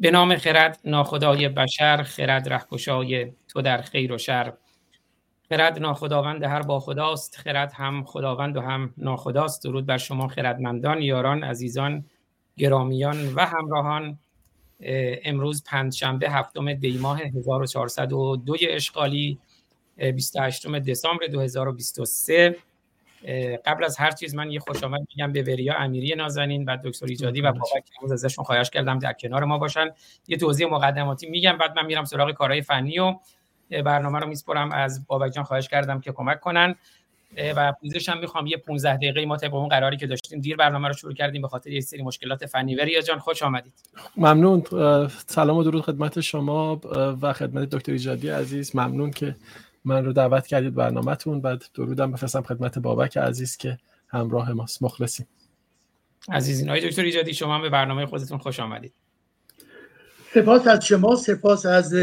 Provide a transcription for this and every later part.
به نام خرد ناخدای بشر خرد رهکشای تو در خیر و شر. خرد ناخداوند هر با خداست خرد هم خداوند و هم ناخداست. درود بر شما خردمندان یاران عزیزان گرامیان و همراهان. امروز پنجشنبه هفتم دی ماه 1402 اشغالی 28 دسامبر 2023 قبل از هر چیز من یه خوش آمد میگم به وریا امیری نازنین و دکتر ایجادی و بابک امروز ازشون خواهش کردم در کنار ما باشن. یه توضیح مقدماتی میگم بعد من میرم سراغ کارهای فنی و برنامه رو میسپرم. از بابک جان خواهش کردم که کمک کنن. و پوزش هم می‌خوام. یه 15 دقیقه ما طبق اون قراری که داشتیم دیر برنامه رو شروع کردیم به خاطر یه سری مشکلات فنی. وریا جان خوش آمدید. ممنون. سلام و درود خدمت شما و خدمت دکتر ایجادی عزیز. ممنون که من رو دعوت کردید برنامهتون. بعد درودم بفرستم خدمت بابک عزیز که همراه ماست. مخلصیم. عزیزین های دکتر ایجادی شما به برنامه خودتون خوش آمدید. سپاس از شما سپاس از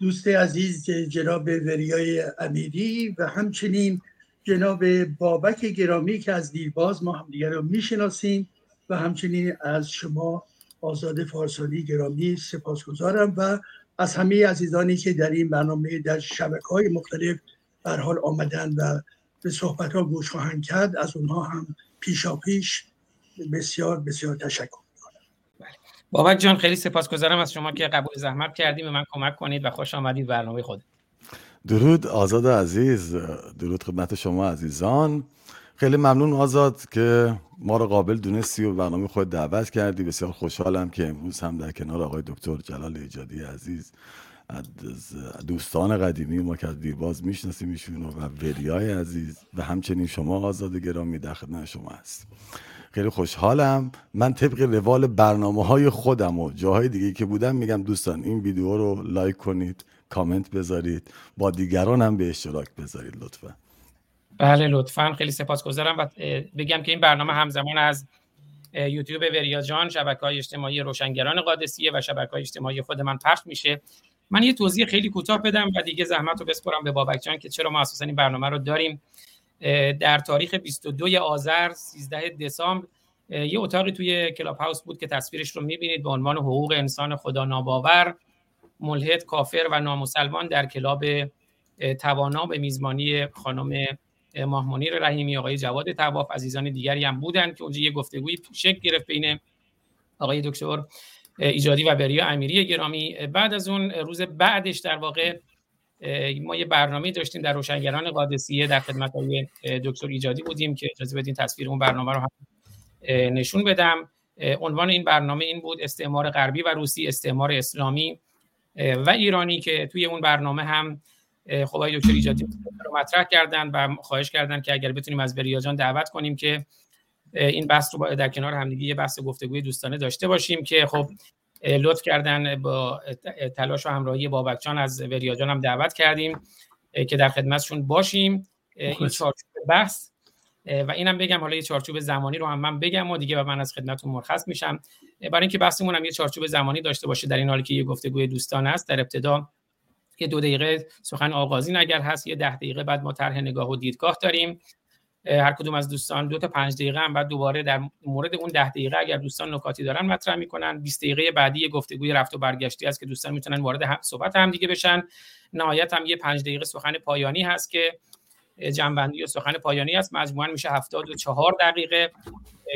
دوست عزیز جناب وریای امیری و همچنین جناب بابک گرامی که از دیرباز ما همدیگر رو می‌شناسیم و همچنین از شما آزاد فارسالی گرامی سپاسگزارم و از همه عزیزانی که در این برنامه در شبکه های مختلف بر حال آمدن و به صحبت ها گوش خواهند کرد از اونها هم پیشا پیش بسیار بسیار تشکر بله. بابک جان خیلی سپاسگزارم از شما که قبول زحمت کردیم به من کمک کنید و خوش آمدید برنامه خود درود آزاد عزیز درود خدمت شما عزیزان. خیلی ممنون آزاد که ما رو قابل دونستی و برنامه خود دعوت کردی. بسیار خوشحالم که امروز هم در کنار آقای دکتر جلال ایجادی عزیز دوستان قدیمی ما که از دیرباز می‌شناسیم ایشون و وریای عزیز و همچنین شما آزاد گرامی در خدمت شما هست خیلی خوشحالم. من طبق روال برنامه های خودم و جاهای دیگه که بودم میگم دوستان این ویدیو رو لایک کنید کامنت بذارید با دیگران هم به اشتراک بذارید لطفا. بله لطفا. خیلی سپاسگزارم. و بگم که این برنامه همزمان از یوتیوب وریا جان شبکه های اجتماعی روشنگران قادسیه و شبکه های اجتماعی خود من پخش میشه. من یه توضیح خیلی کوتاه بدم و دیگه زحمت رو بسپرم به بابک جان که چرا ما اساسا این برنامه رو داریم. در تاریخ 22 آذر 13 دسامبر یه اتاقی توی کلاب هاوس بود که تصویرش رو می‌بینید به عنوان حقوق انسان خدا ناباور ملحد کافر و نامسلمان در کلاب توانا به میزبانی خانم ماهمنیر رحیمی آقای جواد تواف عزیزان دیگری هم بودند که اونجا یه گفتگوی شکل گرفت بین آقای دکتر ایجادی و بریا امیری گرامی. بعد از اون روز بعدش در واقع ما یه برنامه داشتیم در روشنگران قادسیه در خدمت های دکتر ایجادی بودیم که اجازه بدین تصویر اون برنامه رو هم نشون بدم. عنوان این برنامه این بود استعمار غربی و روسی استعمار اسلامی و ایرانی که توی اون برنامه هم خب آقای دکتر ایجادی رو مطرح کردن و خواهش کردن که اگر بتونیم از بریا جان دعوت کنیم که این بحث رو در کنار همدیگه یه بحث گفتگوی دوستانه داشته باشیم که خب لطف کردن با تلاش و همراهی بابک جان از وریا جان هم دعوت کردیم که در خدمتشون باشیم. این چارچوب بحث. و اینم بگم حالا یه چارچوب زمانی رو هم من بگم و دیگه و من از خدمتتون مرخص میشم. برای اینکه بحثمون هم یه چارچوب زمانی داشته باشه در این حالی که یه گفتگوی دوستانه است در ابتدا یه دو دقیقه سخن آغازین اگر هست یه ده دقیقه بعد ما طرح نگاه و دیدگاه داریم. هر کدوم از دوستان دو تا پنج دقیقه هم بعد دوباره در مورد اون ده دقیقه اگر دوستان نکاتی دارن مطرح می‌کنن. 20 دقیقه بعدی گفتگوی رفت و برگشتی است که دوستان می‌تونن وارد هم صحبت هم دیگه بشن. نهایت هم یه پنج دقیقه سخن پایانی هست که جنبندی و سخن پایانی است. مجموعا میشه 74 دقیقه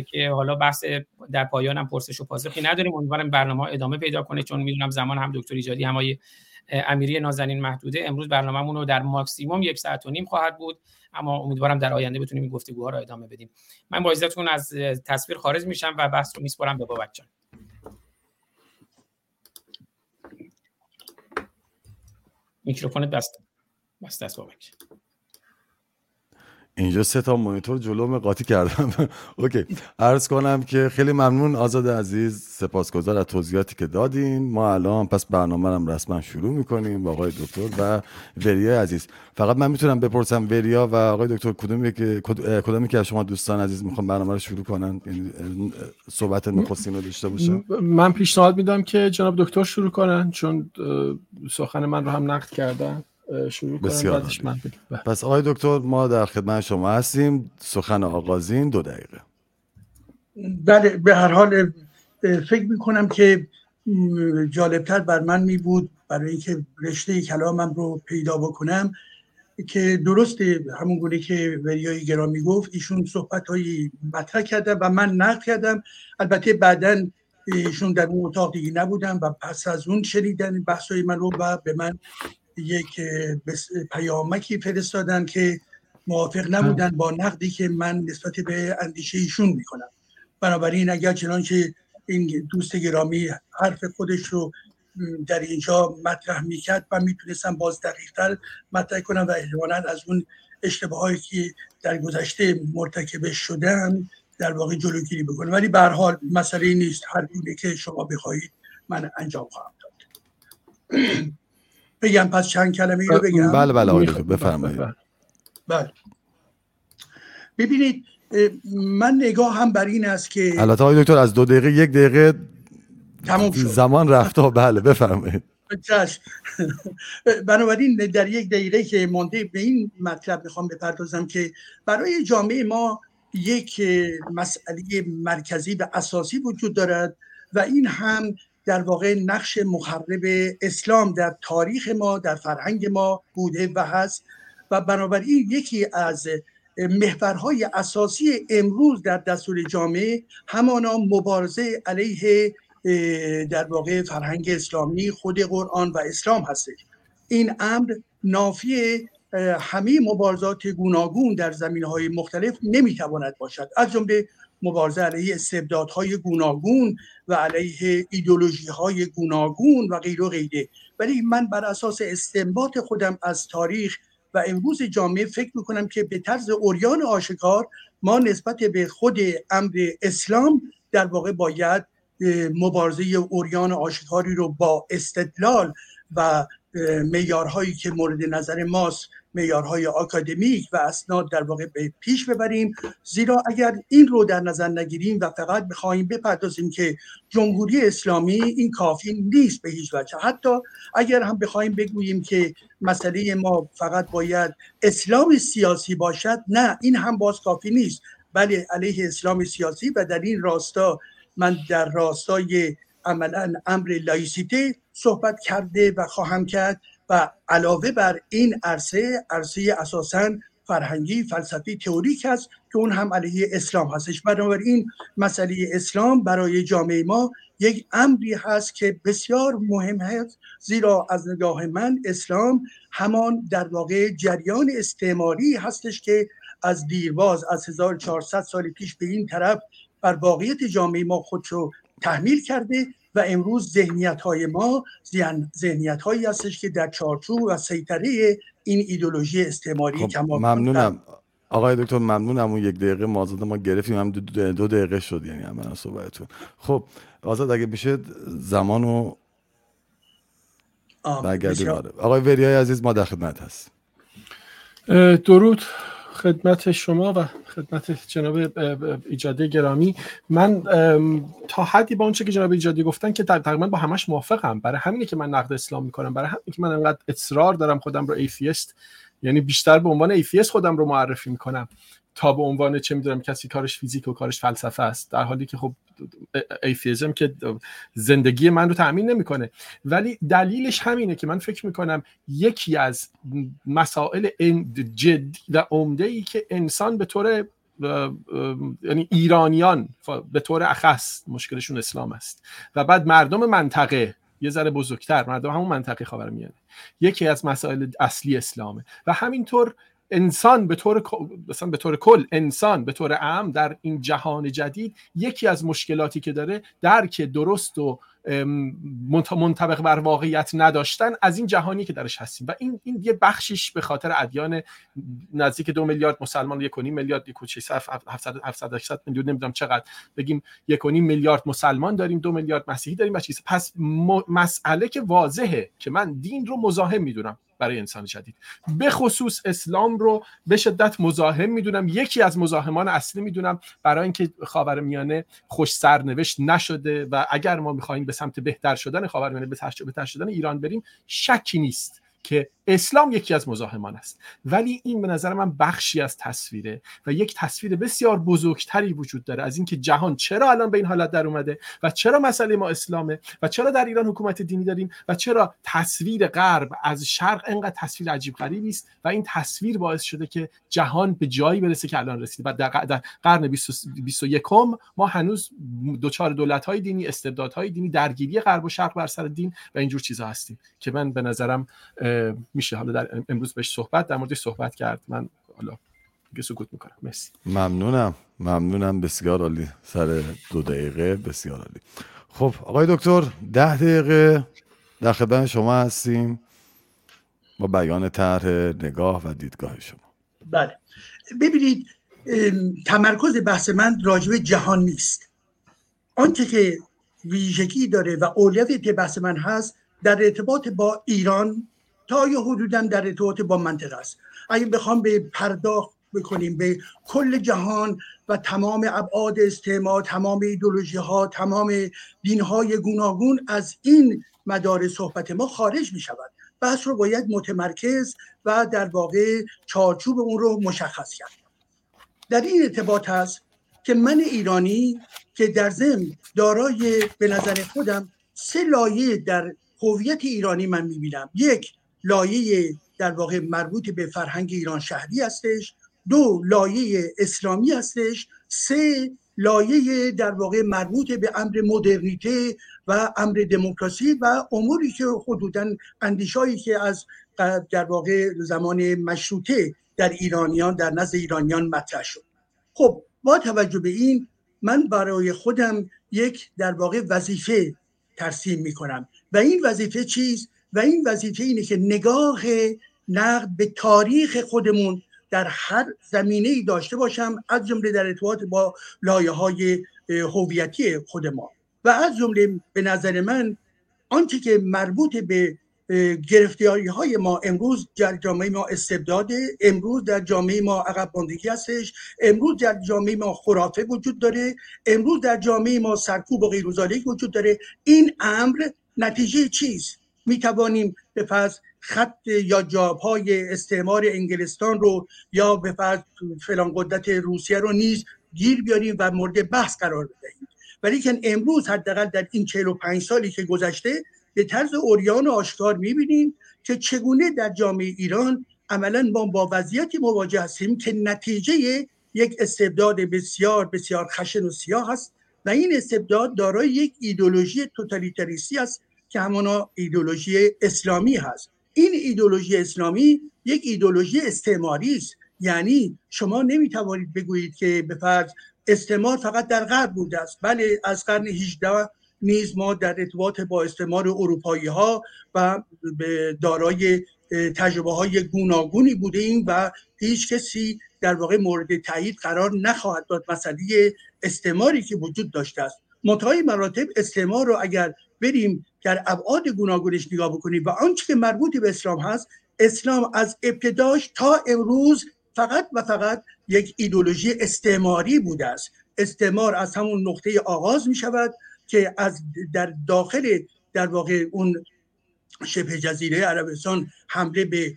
که حالا بحث در پایان هم پرسش و پاسخی نداریم. امیدوارم برنامه ادامه پیدا کنه چون می‌دونم زمان هم دکتر ایجادی هم امیری نازنین محدوده امروز برنامه‌مون رو در ماکسیموم یک ساعت و نیم خواهد بود. اما امیدوارم در آینده بتونیم این گفتگوها رو ادامه بدیم. من با اجازهتون از تصویر خارج میشم و بحث رو میسپارم به بابک جان. میکروفونت بسته. بسته است بابک. اینجا سه تا مانیتور جلوم قاطی کردم. اوکی. عرض کنم که خیلی ممنون آزاد عزیز سپاسگزار از توضیحاتی که دادین. ما الان پس برنامه رو رسما شروع می‌کنیم با آقای دکتر و وریا عزیز. فقط من می‌تونم بپرسم وریا و آقای دکتر کدومی که کدومی که از شما دوستان عزیز می‌خوام برنامه رو شروع کنن؟ یعنی صحبت نخستین رو داشته باشم. من پیشنهاد میدم که جناب دکتر شروع کنن چون سخن من رو هم نقد کردن. شروع بسیار من بله. پس آقای دکتر ما در خدمت شما هستیم. سخن آغازین دو دقیقه. بله به هر حال فکر می کنم که جالبتر بر من می بود برای اینکه رشته کلامم رو پیدا بکنم که درست همون گونه که وریای گرامی گفت ایشون صحبت هایی مطرح کردم و من نقل کردم. البته بعدا ایشون در اون اتاق دیگه نبودم و پس از اون شنیدن بحث های من رو و به من یک پیامکی فرستادن که موافق نبودن با نقدی که من نسبت به اندیشه ایشون می‌کنم. بنابراین اگر چنانچه این دوست گرامی حرف خودش رو در اینجا مطرح می‌کرد و می‌تونستم باز دقیقتر مطرح کنم و احتمالا از اون اشتباهایی که در گذشته مرتکب شدم در واقع جلوگیری بکنم. ولی به حال مسئله نیست. هر که شما بخواهید من انجام خواهم داد. بگم پس چند کلمه رو بگم؟ بله بله آقای بفرمایید. بله ببینید من نگاه هم بر این است که البته آقای دکتر از دو دقیقه یک دقیقه تمام شد. زمان رفته بله بفرمایید. بنابراین در یک دقیقه که مانده به این مطلب می‌خوام بپردازم که برای جامعه ما یک مسئله مرکزی و اساسی وجود دارد و این هم در واقع نقش مخرب اسلام در تاریخ ما در فرهنگ ما بوده و هست. و بنابراین یکی از محورهای اساسی امروز در دستور جامعه همانا مبارزه علیه در واقع فرهنگ اسلامی خود قرآن و اسلام هستش. این امر نافی همه مبارزات گوناگون در زمین های مختلف نمی‌تواند باشد. از جمله مبارزه علیه استبدادهای گوناگون و علیه ایدولوژی های گوناگون و غیر و غیره. ولی من بر اساس استنباط خودم از تاریخ و امروز جامعه فکر می‌کنم که به طرز اوریان آشکار ما نسبت به خود امر اسلام در واقع باید مبارزه اوریان آشکاری رو با استدلال و میارهایی که مورد نظر ماست میارهای آکادمیک و اسناد در واقع به پیش ببریم. زیرا اگر این رو در نظر نگیریم و فقط بخواهیم بپردازیم که جمهوری اسلامی این کافی نیست به هیچ وجه. حتی اگر هم بخواهیم بگوییم که مسئله ما فقط باید اسلام سیاسی باشد نه این هم باز کافی نیست. بله علیه اسلام سیاسی و در این راستا من در راستای عملا امر لایسیته صحبت کرده و خواهم کرد. علاوه بر این عرصه عرصه اساسا فرهنگی فلسفی تئوریک هست که اون هم علیه اسلام هستش. بنابراین مسئله اسلام برای جامعه ما یک امری هست که بسیار مهم هست زیرا از نگاه من اسلام همان در واقع جریان استعماری هستش که از دیرباز از 1400 سال پیش به این طرف بر واقعیت جامعه ما خود رو تحمیل کرده و امروز ذهنیت های ما ذهنیت هایی هستش که در چارچوب و سیطره این ایدولوژی استعماری خب ممنونم. آقای دکتر ممنونم. اون یک دقیقه ما ما گرفتیم. هم دو, دقیقه شد یعنی من صحبتتون. خب آزاد اگه بشه زمانو برگردیم آره. آقای وریای عزیز ما در خدمت هست درود. خدمت شما و خدمت جناب ایجادی گرامی. من تا حدی با اونچه که جناب ایجادی گفتن که تقریبا با همش موافقم. برای همینه که من نقد اسلام می‌کنم. برای همینه که من انقدر اصرار دارم خودم رو ایفیست یعنی بیشتر به عنوان atheist خودم رو معرفی می‌کنم. تا به عنوان چه می‌دونم کسی کارش فیزیک و کارش فلسفه است در حالی که خب atheism که زندگی من رو تأمین نمی‌کنه. ولی دلیلش همینه که من فکر می‌کنم یکی از مسائل جدی و عمده ای که انسان به طور یعنی ایرانیان به طور اخص مشکلشون اسلام است. و بعد مردم منطقه یه ذره بزرگتر مردم همون منطقه خاورمیانه یکی از مسائل اصلی اسلامه. و همینطور انسان به طور مثلا به طور کل انسان به طور عام در این جهان جدید یکی از مشکلاتی که داره درک درست و منطبق بر واقعیت نداشتن از این جهانی که درش هستیم. و این این یه بخشیش به خاطر ادیان نزدیک دو میلیارد مسلمان یک میلیارد یک 700 800 میلیون نمی‌دونم چقدر. بگیم یک میلیارد مسلمان داریم دو میلیارد مسیحی داریم و چیز پس مسئله که واضحه که من دین رو مزاحم می‌دونم. برای انسان جدید. به خصوص اسلام رو به شدت مزاحم می‌دونم. یکی از مزاحمان اصلی می‌دونم برای اینکه خاورمیانه خوش سرنوشت نشده و اگر ما می‌خواهیم به سمت بهتر شدن خاورمیانه به بهتر شدن ایران بریم شکی نیست که اسلام یکی از مزاحمان است. ولی این به نظر من بخشی از تصویره و یک تصویر بسیار بزرگتری وجود داره از اینکه جهان چرا الان به این حالت در اومده و چرا مسئله ما اسلامه و چرا در ایران حکومت دینی داریم و چرا تصویر غرب از شرق انقدر تصویر عجیب غریبی است و این تصویر باعث شده که جهان به جایی برسه که الان رسیده. و در قرن 21 ما هنوز دوچار دولت های دینی استبدادهای دینی درگیری غرب و شرق بر سر دین و اینجور چیزها هستیم که من به نظرم میشه. حالا در امروز بهش صحبت در موردش صحبت کرد. من حالا دیگه سکوت می‌کنم. مرسی. ممنونم. ممنونم. بسیار عالی. سر دو دقیقه. بسیار عالی. خب آقای دکتر ده دقیقه در خدمت شما هستیم. با بیان طرح نگاه و دیدگاه شما. بله. ببینید تمرکز بحث من راجب جهان نیست. آنچه که ویژگی داره و اولویت بحث من هست در ارتباط با ایران تا یا حدودا در ارتباط با منطقه است. اگه بخوام به پرداخت بکنیم به کل جهان و تمام ابعاد استعمار تمام ایدولوژی ها تمام دین های گوناگون از این مدار صحبت ما خارج می شود بحث رو باید متمرکز و در واقع چارچوب اون رو مشخص کرد. در این ارتباط هست که من ایرانی که در ضمن دارای به نظر خودم سه لایه در هویت ایرانی من می‌بینم. یک لایه در واقع مربوط به فرهنگ ایران شهری هستش. دو لایه اسلامی هستش. سه لایه در واقع مربوط به امر مدرنیته و امر دموکراسی و اموری که حدودا اندیشایی که از در واقع زمان مشروطه در ایرانیان در نزد ایرانیان مطرح شد. خب با توجه به این من برای خودم یک در واقع وظیفه ترسیم می کنم و این وظیفه چیست؟ و این وظیفه اینه که نگاه نقد به تاریخ خودمون در هر زمینه ای داشته باشم از جمله در ارتباط با لایه های هویتی خود ما. و از جمله به نظر من آنچه که مربوط به گرفتاری های ما امروز در جامعه ما استبداده امروز در جامعه ما عقب ماندگی هستش امروز در جامعه ما خرافه وجود داره امروز در جامعه ما سرکوب و غیر وجود داره این امر نتیجه چیست؟ می توانیم به فرض خط یا جاب های استعمار انگلستان رو یا به فرض فلان قدرت روسیه رو نیز گیر بیاریم و مورد بحث قرار بدهیم. ولی که امروز حداقل در این 45 سالی که گذشته به طرز اوریان و آشکار می‌بینیم که چگونه در جامعه ایران عملا ما با وضعیتی مواجه هستیم که نتیجه یک استبداد بسیار بسیار خشن و سیاه است و این استبداد دارای یک ایدولوژی توتالیتریستی است که همانا ایدولوژی اسلامی هست. این ایدولوژی اسلامی یک ایدولوژی استعماری است. یعنی شما نمی‌توانید بگویید که به فرض استعمار فقط در غرب بوده است. بله از قرن 18 نیز ما در ارتباط با استعمار اروپایی ها و دارای تجربه های گوناگونی بوده ایم و هیچ کسی در واقع مورد تایید قرار نخواهد داد. مسئله استعماری که وجود داشته است. متای مراتب استعمار رو اگر بریم در ابعاد گوناگونش نگاه بکنیم و آنچه که مربوط به اسلام هست اسلام از ابتداش تا امروز فقط و فقط یک ایدولوژی استعماری بوده است. استعمار از همون نقطه آغاز می شود که از در داخل در واقع اون شبه جزیره عربستان حمله به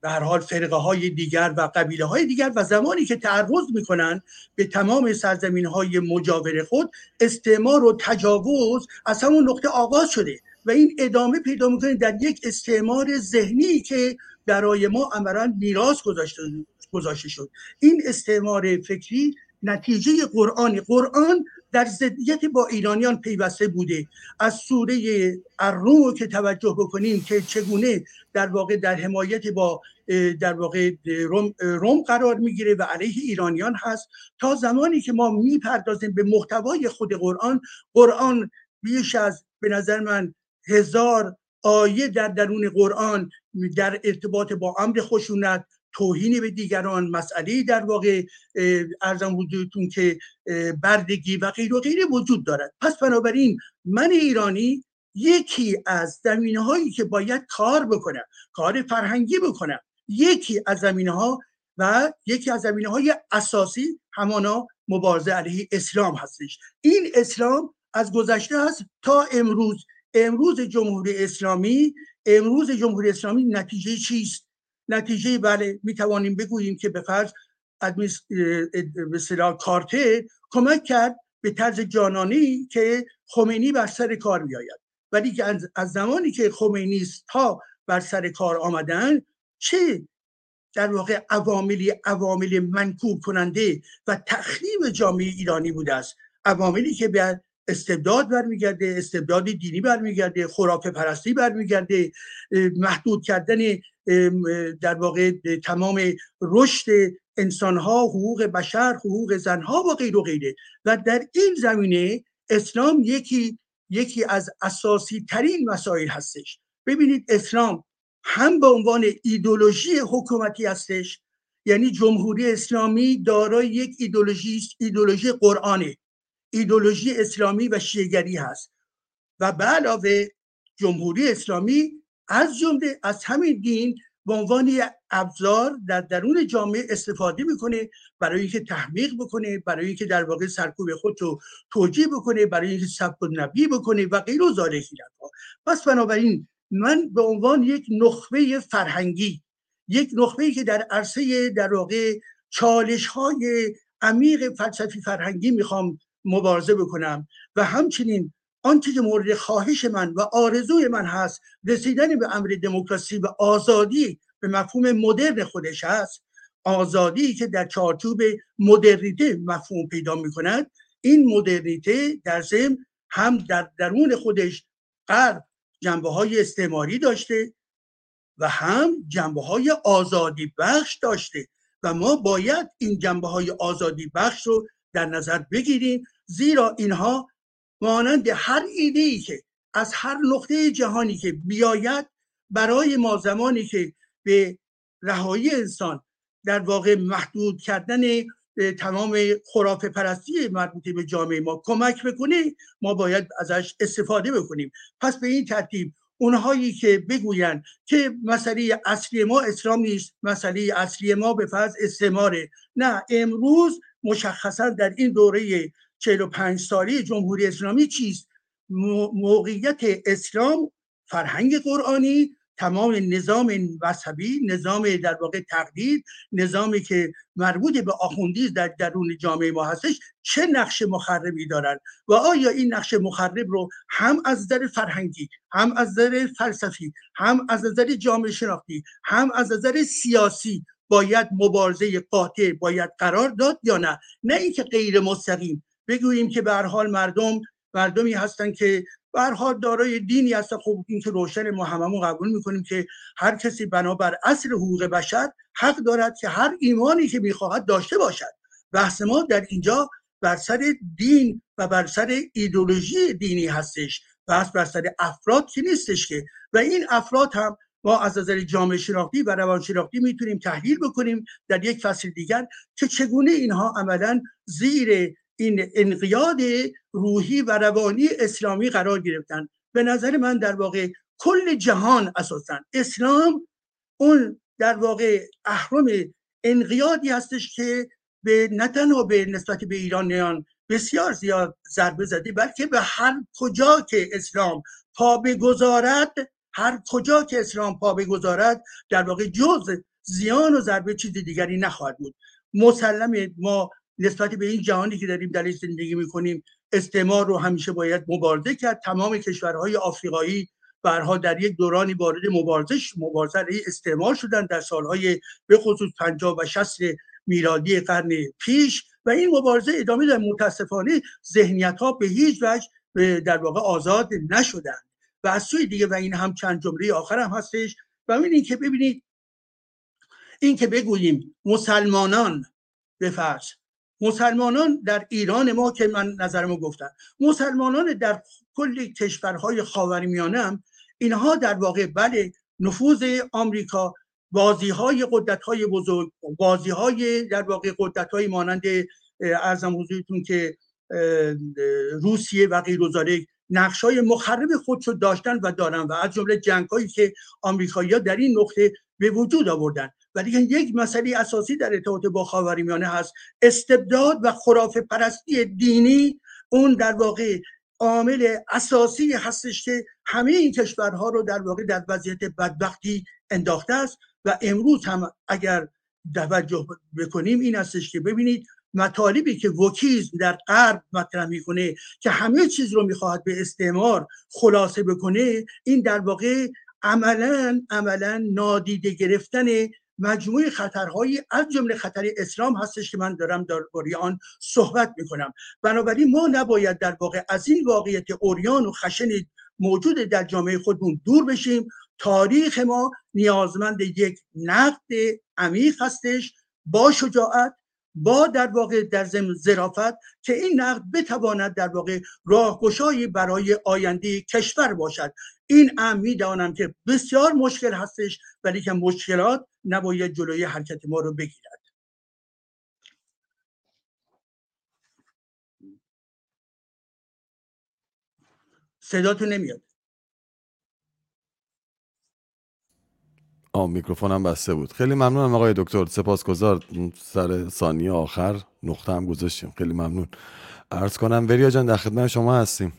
به حال فرقه های دیگر و قبیله های دیگر و زمانی که تعرض می‌کنن به تمام سرزمین های مجاور خود استعمار و تجاوز از همون نقطه آغاز شده و این ادامه پیدا می‌کنه در یک استعمار ذهنی که برای ما عملا میراث گذاشته شد. این استعمار فکری نتیجه قرآن قرآن در ضدیت با ایرانیان پیوسته بوده. از سوره الروم که توجه بکنیم که چگونه در واقع در حمایت با در واقع روم, روم قرار می‌گیره و علیه ایرانیان هست. تا زمانی که ما می‌پردازیم به محتوای خود قرآن قرآن بیش از به نظر من هزار آیه در درون قرآن در ارتباط با امر خشونت توهین به دیگران مسئله در واقع ارزم وجودتون که بردگی و غیر و غیره وجود دارد. پس بنابراین من ایرانی یکی از زمینه هایی که باید کار بکنم کار فرهنگی بکنم یکی از زمینه ها و یکی از زمینه های اساسی همانا مبارزه علیه اسلام هستش. این اسلام از گذشته هست تا امروز. امروز جمهوری اسلامی امروز جمهوری اسلامی نتیجه چیست؟ نتیجه بله می توانیم بگوییم که به فرض به کارته کمک کرد به طرز جانانی که خمینی بر سر کار بیاید ولی که از زمانی که خمینی ها بر سر کار آمدن چه در واقع عواملی عوامل منکوب کننده و تخریب جامعه ایرانی بوده است؟ عواملی که به استبداد برمیگرده استبداد دینی برمیگرده خرافه پرستی برمیگرده محدود کردن در واقع تمام رشد انسانها حقوق بشر حقوق زنها و غیر و غیره. و در این زمینه اسلام یکی یکی از اساسی ترین مسائل هستش. ببینید اسلام هم به عنوان ایدولوژی حکومتی هستش یعنی جمهوری اسلامی دارای یک ایدولوژی است ایدولوژی قرآنه. ایدولوژی اسلامی و شیگری هست. و به علاوه جمهوری اسلامی از جمله از همین دین به عنوان ابزار در درون جامعه استفاده می‌کنه برای اینکه تحمیق بکنه برای اینکه در واقع سرکوب خود رو توجیه بکنه برای اینکه سب نبی بکنه و غیر و پس بنابراین من به عنوان یک نخبه فرهنگی یک نخبه که در عرصه در واقع چالش های عمیق فلسفی فرهنگی می‌خوام مبارزه بکنم. و همچنین آنچه که مورد خواهش من و آرزوی من هست رسیدن به امر دموکراسی و آزادی به مفهوم مدرن خودش هست. آزادی که در چارچوب مدرنیته مفهوم پیدا می کند این مدرنیته در ضمن هم در درون خودش غرب جنبه های استعماری داشته و هم جنبه های آزادی بخش داشته. و ما باید این جنبه های آزادی بخش رو در نظر بگیریم زیرا اینها مانند هر ایده ای که از هر نقطه جهانی که بیاید برای ما زمانی که به رهایی انسان در واقع محدود کردن تمام خرافه پرستی مربوط به جامعه ما کمک بکنه ما باید ازش استفاده بکنیم. پس به این ترتیب اونهایی که بگویند که مسئله اصلی ما اسلام نیست مسئله اصلی ما به فرض استعماره. نه امروز مشخصا در این دوره 45 ساله جمهوری اسلامی چیست؟ موقعیت اسلام فرهنگ قرآنی تمام نظام مذهبی نظام در واقع تقدیر نظامی که مربوط به آخوندی در درون جامعه ما هستش چه نقش مخربی دارن؟ و آیا این نقش مخرب رو هم از نظر فرهنگی هم از نظر فلسفی هم از نظر جامعه شناختی هم از نظر سیاسی باید مبارزه قاطع باید قرار داد یا نه؟ نه اینکه غیر مستقیم. بگوییم که به حال مردم مردمی هستن که برها دارای دینی هست خب این که روشن ما هممون قبول می‌کنیم که هر کسی بنابر اصل حقوق بشر حق دارد که هر ایمانی که می‌خواهد داشته باشد. بحث ما در اینجا بر سر دین و بر سر ایدولوژی دینی هستش. بحث بر سر افراد که نیستش که. و این افراد هم ما از نظر جامعه شناختی و روان شناختی می‌تونیم تحلیل بکنیم در یک فصل دیگر که چگونه اینها عملا زیر این انقیاد روحی و روانی اسلامی قرار گرفتن. به نظر من در واقع کل جهان اساسا اسلام اون در واقع اهرم انقیادی هستش که به نه تنها به نسبت به ایرانیان بسیار زیاد ضربه زده بلکه به هر کجا که اسلام پا بگذارد هر کجا که اسلام پا بگذارد در واقع جز زیان و ضربه چیز دیگری نخواهد بود. مسلم ما نسبت به این جهانی که داریم در زندگی می‌کنیم استعمار رو همیشه باید مبارزه کرد. تمام کشورهای آفریقایی برها در یک دورانی وارد مبارزه مبارزه استعمار شدن در سالهای به خصوص 50 و 60 میلادی قرن پیش و این مبارزه ادامه در متاسفانه ذهنیت ها به هیچ وجه در واقع آزاد نشدن و از سوی دیگه و این هم چند جمله آخر هم هستش و این که ببینید این که بگوییم مسلمانان به فرض مسلمانان در ایران ما که من نظرمو گفتم مسلمانان در کل کشورهای خاورمیانه هم اینها در واقع بله نفوذ آمریکا بازی های قدرت های بزرگ بازی های در واقع قدرت های مانند ارزم حضورتون که روسیه و غیر نقش های مخرب خودشو داشتن و دارن و از جمله جنگ هایی که آمریکایی‌ها در این نقطه به وجود آوردن. و دیگه یک مسئله اساسی در ارتباط با خاورمیانه هست استبداد و خرافه پرستی دینی. اون در واقع عامل اساسی هستش که همه این کشورها رو در واقع در وضعیت بدبختی انداخته است. و امروز هم اگر توجه بکنیم این هستش که ببینید مطالبی که وکیزم در غرب مطرح می‌کنه که همه چیز رو می‌خواهد به استعمار خلاصه بکنه این در واقع عملا عملا نادیده گرفتن مجموعه خطرهایی از جمله خطر اسلام هستش که من دارم در آن صحبت می‌کنم. بنابراین ما نباید در واقع از این واقعیت اوریان و خشن موجود در جامعه خودمون دور بشیم. تاریخ ما نیازمند یک نقد عمیق هستش. با شجاعت با در واقع در ضمن ظرافت که این نقد بتواند در واقع راهگشایی برای آینده کشور باشد. این ام می‌دانم که بسیار مشکل هستش ولی که مشکلات نباید جلوی حرکت ما رو بگیرد. صداتون نمیاد. آ میکروفونم بسته بود. خیلی ممنونم آقای دکتر. سپاسگزار. سر ثانیه آخر نقطه هم گذاشتیم. خیلی ممنون. عرض کنم وریا جان در خدمت شما هستیم.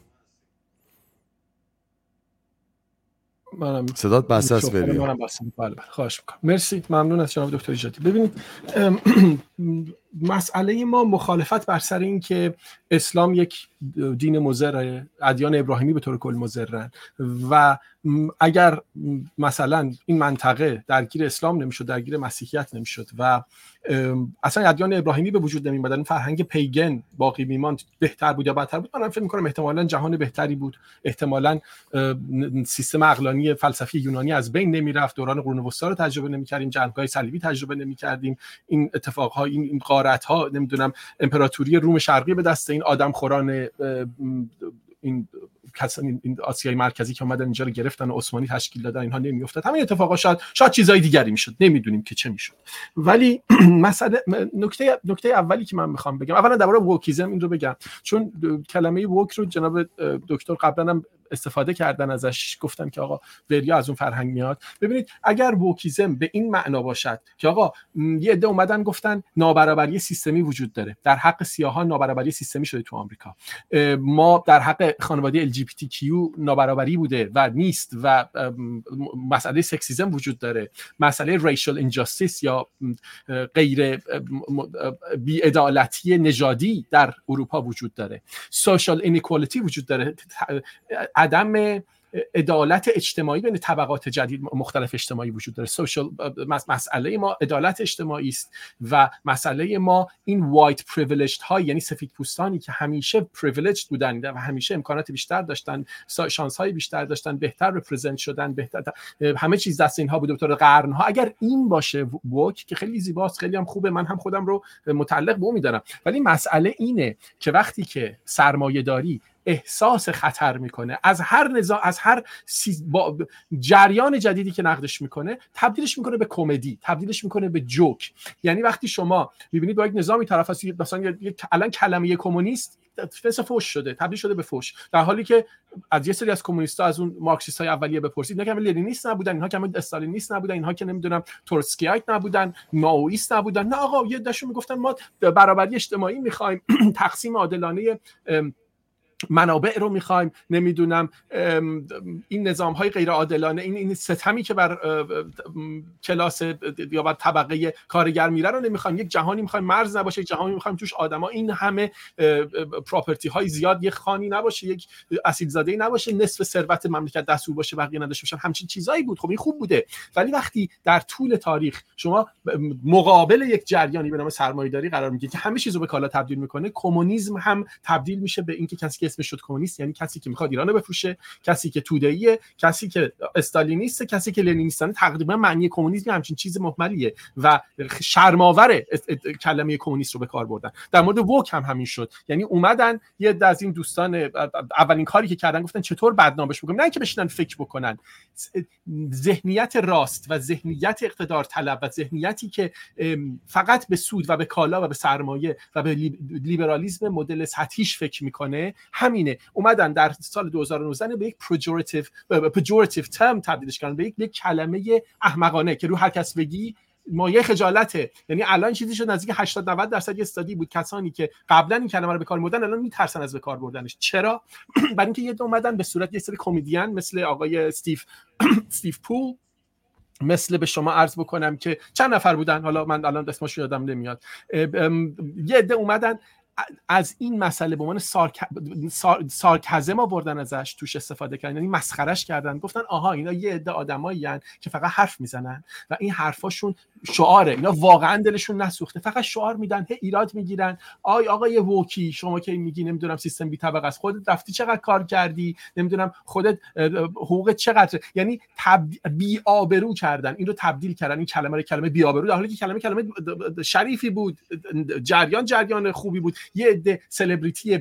منم صدات بسته است وریا. منم بسته. بله بله. خواهش می‌کنم. مرسی. ممنون از جناب دکتر ایجادی. ببینید مسئله ما مخالفت بر سر این که اسلام یک دین مزر ادیان ابراهیمی به طور کل مزرن و اگر مثلا این منطقه درگیر اسلام نمی‌شد درگیر مسیحیت نمی‌شد و اصلا ادیان ابراهیمی به وجود نمی این فرهنگ پیگن باقی میماند بهتر بود یا بدتر بود من فکر می‌کنم احتمالا جهان بهتری بود. احتمالا سیستم عقلانی فلسفی یونانی از بین نمی‌رفت. دوران قرون وسطا رو تجربه نمی‌کردیم جنگ‌های صلیبی تجربه نمی‌کردیم. این اتفاقها این این غارت ها نمی‌دونم امپراتوری روم شرقی به دست این آدم خوران این کسان این آسیای مرکزی که اومدن اینجا رو گرفتن و عثمانی تشکیل دادن اینها نمیافتاد. همین اتفاقا شاید شاید چیزای دیگری می‌شد. نمی‌دونیم که چه می‌شد. ولی مسئله نکته نکته اولی که من می‌خوام بگم اولا درباره ووکیزم این رو بگم. چون کلمه ووک رو جناب دکتر قبلا استفاده کردن ازش. گفتم که آقا وریا از اون فرهنگ میاد. ببینید اگر ووکیزم به این معنا باشد که آقا یه عده اومدن گفتن نابرابری سیستمی وجود داره. در حق سیاهان نابرابری سیستمی شده تو آمریکا. ما در حق خانواده LGBTQ نابرابری بوده و نیست و مسئله sexism وجود داره. مسئله racial injustice یا غیر بیعدالتی نژادی در اروپا وجود داره. social inequality وجود داره. عدم عدالت اجتماعی بین طبقات جدید مختلف اجتماعی وجود داره. social مسئله ما عدالت اجتماعی است و مسئله ما این white privileged های یعنی سفید پوستانی که همیشه privileged بودن و همیشه امکانات بیشتر داشتن شانس های بیشتر داشتن بهتر رپرزنت شدن بهتر همه چیز دست اینها بوده طور قرن ها اگر این باشه وک که خیلی زیباست خیلی هم خوبه من هم خودم رو متعلق به اون میدارم. ولی مسئله اینه که وقتی که سرمایه داری احساس خطر می‌کنه. از هر نظام از هر با جریان جدیدی که نقدش می‌کنه تبدیلش می‌کنه به کمدی تبدیلش می‌کنه به جوک. یعنی وقتی شما می‌بینید با یک نظامی طرف هستی مثلا الان کلمه کمونیست مثل فوش شده تبدیل شده به فوش. در حالی که از یه سری از کمونیست‌ها از اون مارکسیست های اولیه بپرسید اینا که لنینیست نبودن اینها که استالینیست نبودن اینها که نمی‌دونم تورسکیایت نبودن ماویست نبودن. نه آقا یه دشون می‌گفتن ما برابری اجتماعی می‌خوایم. تقسیم عادلانه منابع رو می‌خوایم. نمی‌دونم این نظام های غیر عادلانه این این ستمی که بر کلاس یا بر طبقه کارگر میره رو نمی‌خوایم. یک جهانی می‌خوایم مرز نباشه یک جهانی می‌خوایم توش آدما این همه پراپرتی های زیاد یک خانی نباشه یک اصیل زاده نباشه نصف ثروت مملکت دستور باشه بقیه نداشته باشن. همچین چیزایی بود. خب این خوب بوده. ولی وقتی در طول تاریخ شما مقابل یک جریانی به نام سرمایه‌داری قرار می‌گیرید که همه چیزو به کالا تبدیل می‌کنه کمونیسم هم تبدیل میشه به اینکه کسی اسمش شد کمونیست یعنی کسی که می‌خواد ایران رو بفروشه کسی که توده‌ایه کسی که استالینیست کسی که لنینیست تقریبا معنی کمونیسم همچین چیز محملیه و شرماور کلمه کمونیست رو به کار بردن. در مورد woke هم همین شد. یعنی اومدن یه از این دوستان اولین کاری که کردن گفتن چطور بدنامش بکنیم؟ نه اینکه بشینن فکر بکنن. ذهنیت راست و ذهنیت اقتدار طلب و ذهنیتی که فقط به سود و به کالا و به سرمایه و به لیبرالیسم مدل سطحیش فکر می‌کنه همینه. اومدن در سال 2019 به یک pejorative pejorative term تبدیلش کردن به یک کلمه احمقانه که رو هر کس بگی مایه خجالته. یعنی الان چیزی شد نزدیک 80 90 درصد یه استادی بود کسانی که قبلا این کلمه رو به کار می‌بردن الان میترسن از به کار بردنش. چرا؟ برای اینکه یه اومدن به صورت یه سری کمدین مثل آقای استیو استیو پول مثل به شما عرض بکنم که چند نفر بودن؟ حالا من الان اسمش یادم نمیاد. یه عده اومدن از این مسئله به عنوان سارک... سار... سارکزم آوردن ازش توش استفاده کردن. یعنی مسخرش کردن. گفتن آها اینا یه عده آدمایی که فقط حرف می‌زنن و این حرفاشون شعاره. اینا واقعا دلشون نسوخته. فقط شعار میدن هی ایراد می‌گیرن. آی آقای woke ی شما که میگی نمی‌دونم سیستم بی طبقه است. خودت رفتی چقدر کار کردی؟ نمی‌دونم خودت حقوق چقدر؟ یعنی تب... بی آبرو کردن. این تبدیل کردن. این کلمه رو کلمه بی آبرو در حالی که کلمه کلمه شریفی بود. جریان جریان خوبی بود. یه عده سلبریتی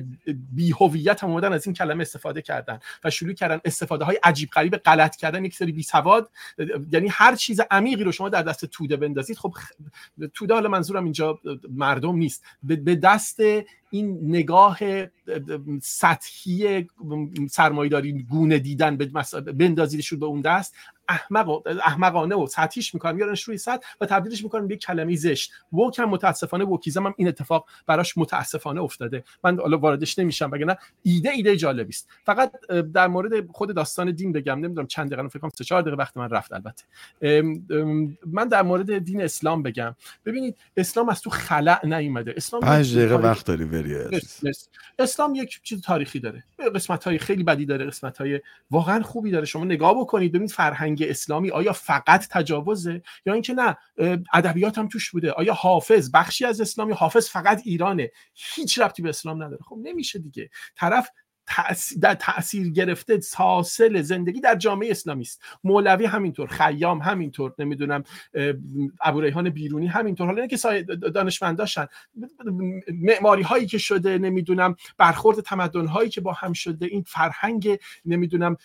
بی هویت هم اومدن از این کلمه استفاده کردن و شروع کردن استفاده های عجیب غریب غلط کردن یک سری بی سواد یعنی هر چیز عمیقی رو شما در دست توده بندازید. خب توده حالا منظورم اینجا مردم نیست. به دست این نگاه سطحی سرمایداری گونه دیدن بندازیدشون به اون دست. احمق احمقانه و سطحیش می‌کنن میارنش روی سطح و تبدیلش می‌کنن به یک کلمه زشت. ووک هم متاسفانه ووکیزم هم این اتفاق براش متاسفانه افتاده. من حالا واردش نمیشم وگرنه ایده ایده جالبی است. فقط در مورد خود داستان دین بگم. نمی‌دونم چند دقیقه فکر کنم 3 4 دقیقه وقت من رفت البته. من در مورد دین اسلام بگم. ببینید اسلام از تو خلع نیومده. اسلام 5 دقیقه وقت داری اسلام یک چیز تاریخی داره. قسمت های خیلی بدی داره قسمت های واقعا خوبی داره. شما نگاه بکنید ببینید فرهنگ اسلامی آیا فقط تجاوزه یا اینکه نه ادبیات هم توش بوده. آیا حافظ بخشی از اسلامی حافظ فقط ایرانه؟ هیچ ربطی به اسلام نداره. خب نمیشه دیگه. طرف در تاثیر گرفته حاصل زندگی در جامعه اسلامی است مولوی همینطور خیام همینطور نمی‌دونم ابو ریحان بیرونی همینطور. حالا که دانشمند داشتن معماری هایی که شده نمی‌دونم برخورد تمدن هایی که با هم شده این فرهنگ نمی‌دونم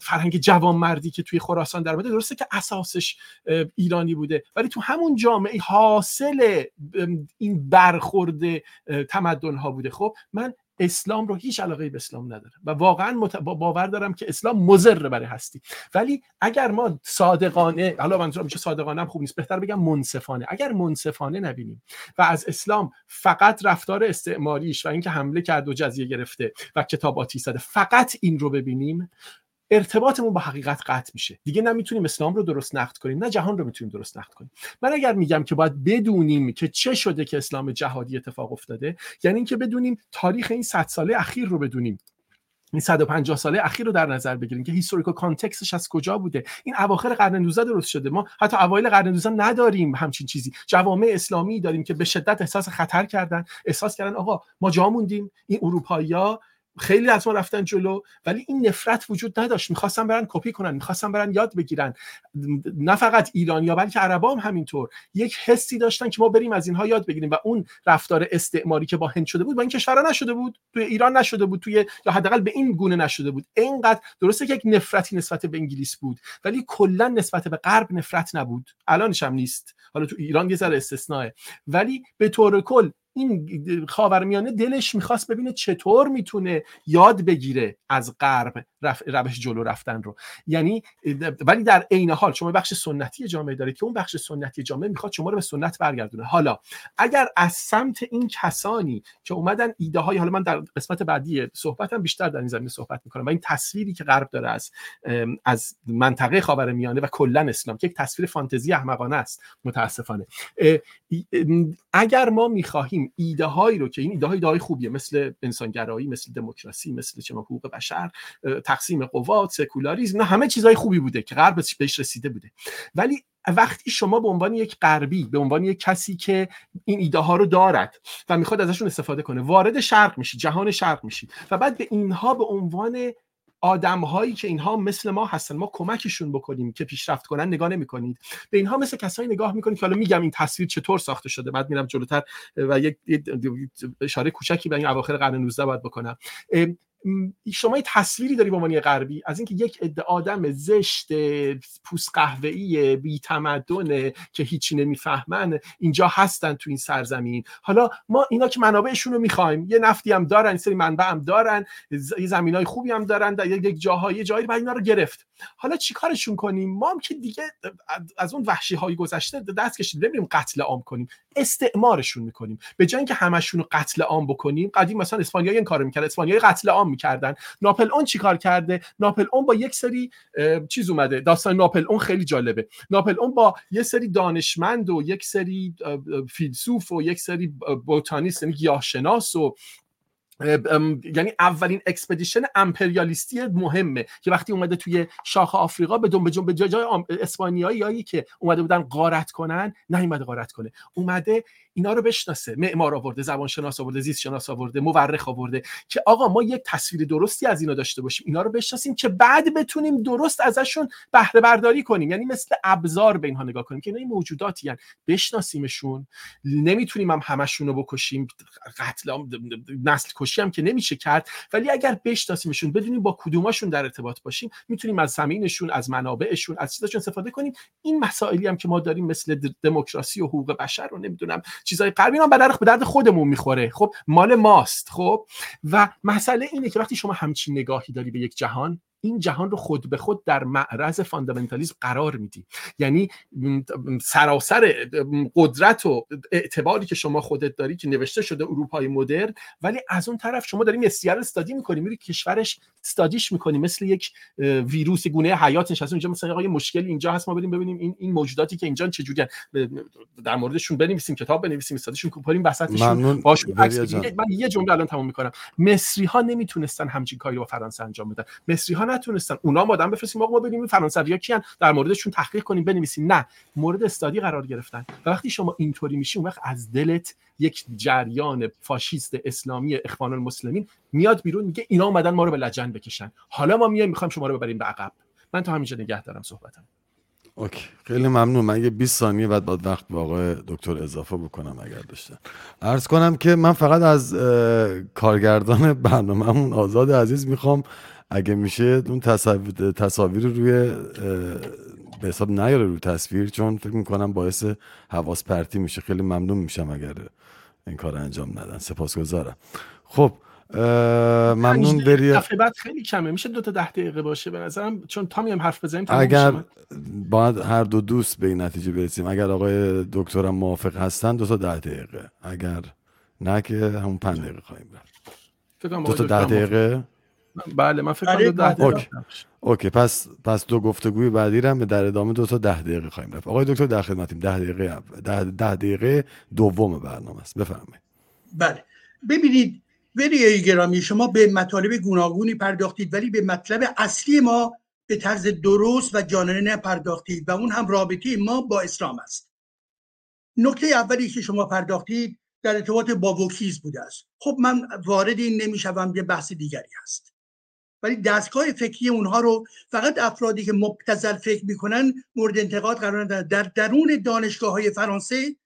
فرهنگ جوانمردی که توی خراسان در درسته که اساسش ایرانی بوده. ولی تو همون جامعه حاصل این برخورد تمدن ها بوده. خب من اسلام رو هیچ علاقه به اسلام نداره. و واقعا باور دارم که اسلام مضر برای هستی. ولی اگر ما صادقانه حالا منظورم میشه صادقانه هم خوب نیست. بهتر بگم منصفانه. اگر منصفانه نبینیم و از اسلام فقط رفتار استعماریش و اینکه حمله کرد و جزیه گرفته و کتاب آتیش فقط این رو ببینیم ارتباطمون با حقیقت قطع میشه. دیگه نمی‌تونیم اسلام رو درست نقد کنیم نه جهان رو می‌تونیم درست نقد کنیم. من اگر میگم که باید بدونیم که چه شده که اسلام جهادی اتفاق افتاده یعنی اینکه بدونیم تاریخ این 100 ساله اخیر رو بدونیم. این 150 ساله اخیر رو در نظر بگیریم که historical context ش از کجا بوده. این اواخر قرن 19 درست شده. ما حتی اوایل قرن 19 نداریم همچین چیزی. جوامع اسلامی داریم که به شدت احساس خطر کردن احساس کردن آقا ما جا موندیم. این اروپایی‌ها خیلی از ما رفتن جلو ولی این نفرت وجود نداشت. می‌خواستن برن کپی کنن می‌خواستن برن یاد بگیرن. نه فقط ایرانیا بلکه عربا هم همینطور. یک حسی داشتن که ما بریم از اینها یاد بگیریم و اون رفتار استعماری که با هند شده بود با این کشورها نشده بود توی ایران نشده بود توی یا حداقل به این گونه نشده بود. اینقدر درسته که یک نفرتی نسبت به انگلیس بود ولی کلا نسبت به غرب نفرت نبود. الانش هم نیست. حالا تو ایران یه ذره استثناء ولی به طور کل این خاورمیانه دلش می‌خواست ببینه چطور می‌تونه یاد بگیره از غرب روش جلو رفتن رو. یعنی ولی در عین حال شما بخش سنتی جامعه دارید که اون بخش سنتی جامعه می‌خواد شما رو به سنت برگردونه. حالا اگر از سمت این کسانی که اومدن ایده های حالا من در قسمت بعدی صحبتم بیشتر در این زمینه صحبت می‌کنم و این تصویری که غرب داره از از منطقه خاورمیانه و کلا اسلام که یک تصویر فانتزی احمقانه است متاسفانه. اگر ما می‌خواهیم ایده هایی رو که این ایده های ایده های خوبیه مثل انسانگرایی مثل دموکراسی مثل چه حقوق بشر تقسیم قوات سکولاریسم نه همه چیزهای خوبی بوده که غرب بهش رسیده بوده. ولی وقتی شما به عنوان یک غربی به عنوان یک کسی که این ایده ها رو دارد و می‌خواد ازشون استفاده کنه وارد شرق میشید جهان شرق میشید و بعد به اینها به عنوان آدم هایی که اینها مثل ما هستن ما کمکشون بکنیم که پیشرفت کنن نگاه نمی کنید به اینها مثل کسایی نگاه می‌کنید که حالا میگم این تصویر چطور ساخته شده بعد میرم جلوتر و یک اشاره کوچکی به این اواخر قرن 19 باید بکنم. شما یه تصویری داری به عنوان غربی از اینکه یک عده آدم زشت پوست قهوه‌ای بی تمدن که هیچی نمی‌فهمن اینجا هستن تو این سرزمین. حالا ما اینا که منابعشون رو می‌خوایم یه نفتی هم دارن سری منبع هم دارن یه زمینای خوبی هم دارن در یک جاهای جایی بعد اینا رو گرفت. حالا چیکارشون کنیم؟ ما هم که دیگه از اون وحشی های گذشته دست کشید نمیریم قتل عام کنیم استعمارشون می‌کنیم. به جای اینکه همشون رو قتل عام بکنیم قدیم مثلا اسپانیایی این کارو می‌کرد اسپانیایی قتل عام می‌کردن. ناپلئون چیکار کرده؟ ناپلئون با یک سری چیز اومده. داستان ناپلئون خیلی جالبه. ناپلئون با یک سری دانشمند و یک سری فیلسوف و یک سری botanist یعنی گیاهشناس و یعنی اولین expedition امپریالیستی مهمه که وقتی اومده توی شاخ آفریقا به دنبه به جای اسپانیایی که اومده بودن غارت کنن نیومده غارت کنه. اومده اینا رو بشناسه. معمار آورده زبان شناس آورده زیست شناس آورده مورخ آورده که آقا ما یک تصویر درستی از اینا داشته باشیم. اینا رو بشناسیم که بعد بتونیم درست ازشون بهره برداری کنیم. یعنی مثل ابزار به اینها نگاه کنیم که اینا موجوداتی هن. بشناسیمشون. نمی‌تونیم هم همشون رو بکشیم. قتل نسل کشی هم که نمیشه کرد. ولی اگر بشناسیمشون بدونیم با کدوماشون در ارتباط باشیم می‌تونیم از زمینشون از منابعشون از چیزاشون استفاده کنیم. این مسائلی هم که ما داریم مثل دموکراسی و حقوق بشر رو نمی‌دونم چیزای غربی هم به درد خودمون می‌خوره. خب مال ماست. خب و مسئله اینه که وقتی شما همچین نگاهی داری به یک جهان این جهان رو خود به خود در معرض فاندامنتالیسم قرار میدی. یعنی سراسر قدرت و اعتباری که شما خودت داری که نوشته شده اروپای مدرن ولی از اون طرف شما داری مسیار استادی می‌کنی میری کشورش استادیش می‌کنی مثل یک ویروس گونه حیات نشسته اینجا مثلا یه مشکلی اینجا هست ما بریم ببینیم این این موجوداتی که اینجا چجوریان در موردشون بنویسیم کتاب بنویسیم استادیشون کنیم وسطشون باشون. من یه جمله الان تموم می‌کنم. مصری ها نمی‌تونستن همچین کاری رو با فرانسه انجام بدن. مصری ها نتونستن. اونا آدم بفرستیم ما ببینیم فرانسویا کیان در موردشون تحقیق کنیم بنویسیم. نه مورد استادی قرار گرفتن. و وقتی شما اینطوری میشی اون وقت از دلت یک جریان فاشیست اسلامی اخوان المسلمین میاد بیرون میگه اینا اومدن ما رو به لجن بکشن. حالا ما میایم می‌خوایم شما رو ببریم به عقب. من تا همینجا نگه دارم صحبتم. اوکی. خیلی ممنون. من یه 20 ثانیه بعد باید وقت به آقای دکتر اضافه بکنم اگر داشتن. عرض کنم که من فقط از کارگردان برنامهمون آزاد عزیز می‌خوام اگه میشه اون تصاویر, تصاویر روی به حساب نیاره روی تصویر چون فکر می‌کنم باعث حواس پرتی میشه. خیلی ممنون میشم اگر این کار انجام ندن. سپاسگزارم. خب ممنون بری دفعه بعد خیلی کمه. میشه دو تا ده دقیقه باشه به نظرم. چون تا میام حرف بزنیم اگر باید هر دو دوست به این نتیجه برسیم. اگر آقای دکترم موافق هستن دو تا ده دقیقه. اگر نه که همون پنج دقیقه خواهیم دو تا ده دقیقه. بله من فکر کنم ده اوکی. اوکی پس پس دو گفتگوی بعدی رو به در ادامه دو تا ده دقیقه خواهیم رفت. آقای دکتر در خدمتیم. ده دقیقه ده, ده دقیقه دوم برنامه است. بفرمایید. بله. ببینید وری گرامی شما به مطالب گوناگونی پرداختید ولی به مطلب اصلی ما به طرز درست و جانانه نپرداختید و اون هم رابطه ما با اسلام است. نکته اولی که شما پرداختید در ارتباط با وکیز بوده است. خب من وارد این نمی‌شوم یه بحث دیگری هست. ولی دستگاه فکری اونها رو فقط افرادی که مبتزل فکر می‌کنن مورد انتقاد قرار ندارن. در درون دانشگاه های فرانسه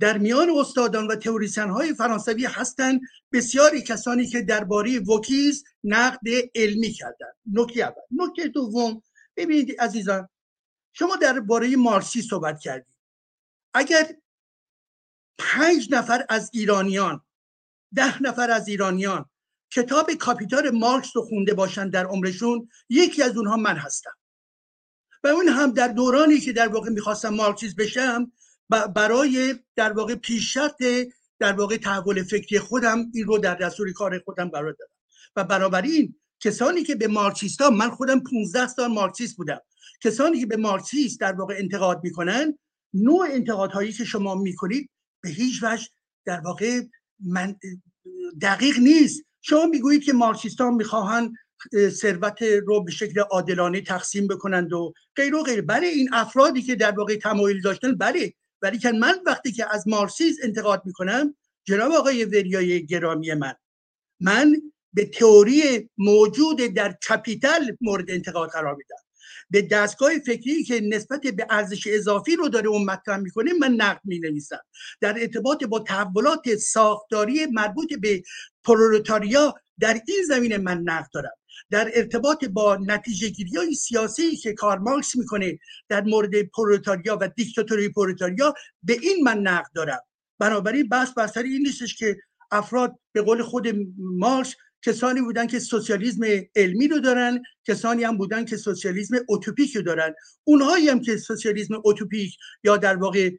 در میان استادان و تئوریسین های فرانسوی هستند بسیاری کسانی که درباره وکیز نقد علمی کردند نکته اول. نکته دوم. ببینید عزیزان شما درباره مارسی صحبت کردید. اگر پنج نفر از ایرانیان ده نفر از ایرانیان کتاب کاپیتال مارکس رو خونده باشن در عمرشون یکی از اونها من هستم. و اون هم در دورانی که در واقع می‌خواستم مارکسیست بشم برای در واقع پیشرفت در واقع تحول فکری خودم این رو در دستور کار خودم قرار دادم. و بنابراین کسانی که به مارکسیستا من خودم 15 سال مارکسیست بودم. کسانی که به مارکسیست در واقع انتقاد می‌کنن نوع انتقادهایی که شما می‌کنید به هیچ وجه در واقع من دقیق نیست. شما می‌گویید که مارکسیستان می‌خواهند ثروت رو به شکل عادلانه تقسیم بکنند و غیر و غیر. بله این افرادی که در واقع تمایل داشتن بله. ولی که من وقتی که از مارکسیسم انتقاد می‌کنم جناب آقای وریای گرامی من من به تئوری موجود در کپیتال مورد انتقاد قرار میدم. به دستگاه فکری که نسبت به ارزش اضافی رو داره اون مطرح می‌کنه من نقد می نویسم در ارتباط با تحولات ساختاری مربوط به پرولتاریا در این زمینه من نقد دارم. در ارتباط با نتیجه گیری های سیاسی که کار مارکس می‌کنه در مورد پرولتاریا و دیکتاتوری پرولتاریا به این من نقد دارم. بنابراین بحث بر سر این نیستش که افراد به قول خود مارکس کسانی بودن که سوسیالیسم علمی رو دارن کسانی هم بودن که سوسیالیسم اتوپیک رو دارن. اونهایی هم که سوسیالیسم اتوپیک یا در واقع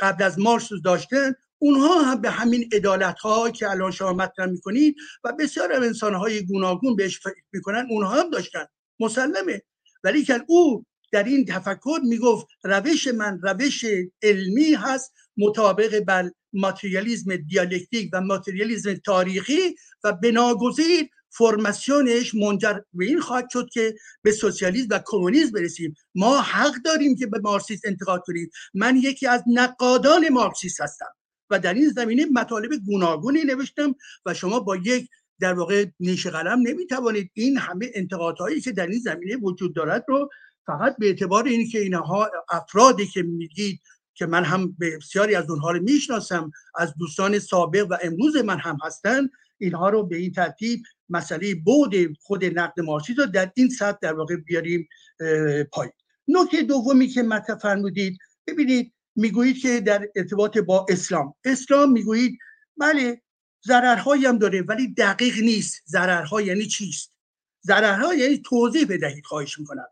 قبل از مارکس داشتن اونها هم به همین ادالت ها که الان شما مطرح می‌کنید و بسیار از انسان های گوناگون بهش فکر می‌کنن اونها هم داشتن. مسلمه. ولی که او در این تفکر می‌گفت روش من روش علمی هست مطابق بر ماتریالیزم دیالکتیک و ماتریالیزم تاریخی و بناگزیر فرماسیونش منجر به این خواهد شد که به سوسیالیسم و کمونیسم برسیم. ما حق داریم که به مارکسیسم انتقاد کنیم. من یکی از نقادان مارکسیست هستم و در این زمینه مطالب گوناگونی نوشتم و شما با یک در واقع نیش قلم نمی‌توانید این همه انتقادهایی که در این زمینه وجود دارد رو فقط به اعتبار اینکه اینها افرادی که میگید که من هم بسیاری از اونها رو می‌شناسم از دوستان سابق و امروز من هم هستن اینها رو به این ترتیب مسئله بود خود نقد مارکسیسم رو در این سطح در واقع بیاریم پایین. نکته دومی که مطرح فرمودید ببینید می‌گویید که در ارتباط با اسلام. اسلام می‌گویید بله ضررهایی هم داره ولی دقیق نیست. ضررها یعنی چیست؟ ضررها یعنی توضیح بدهید خواهش می‌کنم.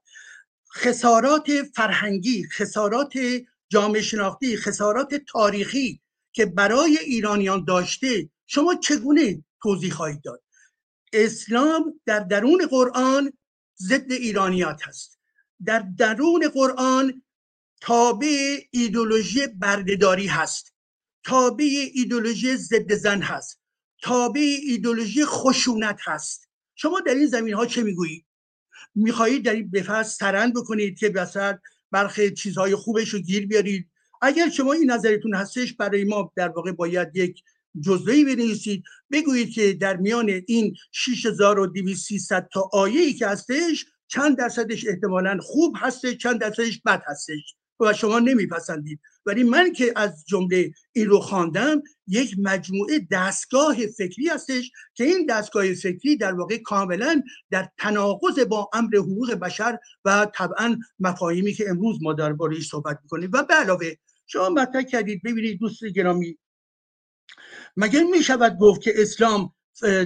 خسارات فرهنگی خسارات جامعه شناختی خسارات تاریخی که برای ایرانیان داشته شما چگونه توضیح خواهید داد؟ اسلام در درون قرآن ضد ایرانیات هست. در درون قرآن تابع ایدولوژی بردهداری هست. تابع ایدولوژی ضد زن هست. تابع ایدولوژی خشونت هست. شما در این زمین ها چه می‌گویید؟ می‌خواهید در این بفرست سرند بکنید که بسر برخی چیزهای خوبش رو گیر بیارید. اگر شما این نظرتون هستش برای ما در واقع باید یک جزوهی بنویسید. بگویید که در میان این 6200 تا آیه که هستش چند درصدش احتمالا خوب هستش چند درصدش بد هستش و شما نمیپسندید. ولی من که از جمله این رو خواندم یک مجموعه دستگاه فکری هستش که این دستگاه فکری در واقع کاملا در تناقض با امر حقوق بشر و طبعا مفاهیمی که امروز ما دربارهش صحبت می‌کنیم. و به علاوه شما مطرح کردید ببینید دوست گرامی مگر می شود گفت که اسلام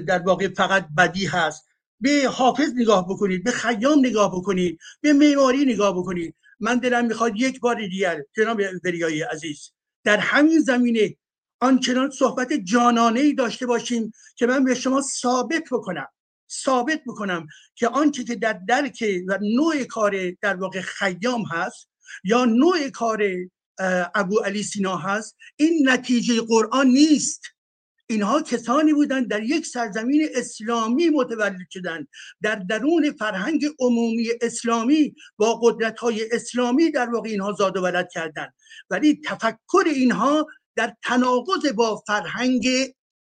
در واقع فقط بدی هست؟ به حافظ نگاه بکنید به خیام نگاه بکنید به معماری نگاه بکنید. من دلم می‌خواد یک بار دیگر جناب وریای عزیز در همین زمینه آنچنان صحبت جانانه ای داشته باشیم که من به شما ثابت بکنم ثابت بکنم که آنچه که در درک و نوع کار در واقع خیام هست یا نوع کار ابو علی سینا هست این نتیجه قرآن نیست. اینها کسانی بودند در یک سرزمین اسلامی متولد شدند. در درون فرهنگ عمومی اسلامی با قدرت های اسلامی در واقع اینها زاد و ولد کردند. ولی تفکر اینها در تناقض با فرهنگ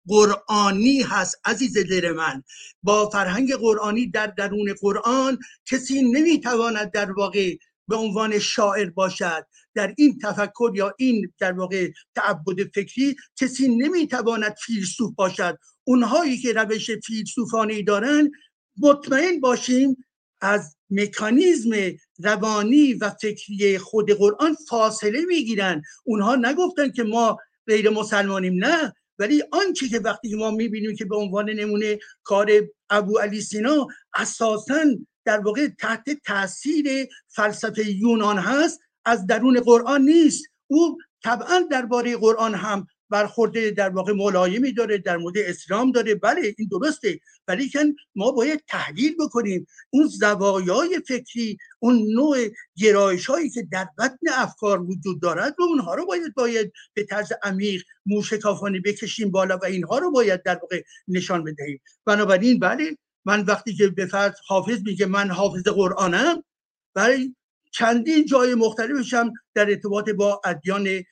قرآنی هست عزیز دل من. با فرهنگ قرآنی در درون قرآن کسی نمی‌تواند در واقع به عنوان شاعر باشد در این تفکر یا این در واقع تعبد فکری کسی نمی‌تواند فیلسوف باشد. اونهایی که روش فیلسوفانه دارن مطمئن باشیم از مکانیزم روانی و فکری خود قرآن فاصله می‌گیرن. اونها نگفتن که ما غیر مسلمانیم نه. ولی آنچه که وقتی ما می‌بینیم که به عنوان نمونه کار ابو علی سینا اساسا در واقع تحت تاثیر فلسفه یونان هست از درون قرآن نیست. او طبعا درباره قرآن هم برخورده در واقع ملایمی داره در مورد اسلام داره. بله این درسته. ولی ما باید تحلیل بکنیم. اون زوایای فکری اون نوع گرایش هایی که در بطن افکار وجود دارد و اونها رو باید باید به طرز عمیق موشکافانه بکشیم بالا و اینها رو باید در واقع نشان بدهیم. بنابراین بله من وقتی که به فرض حافظ میگه من حافظ قرآنم برای چندین جای مختلفشم در ارتباط با ادیان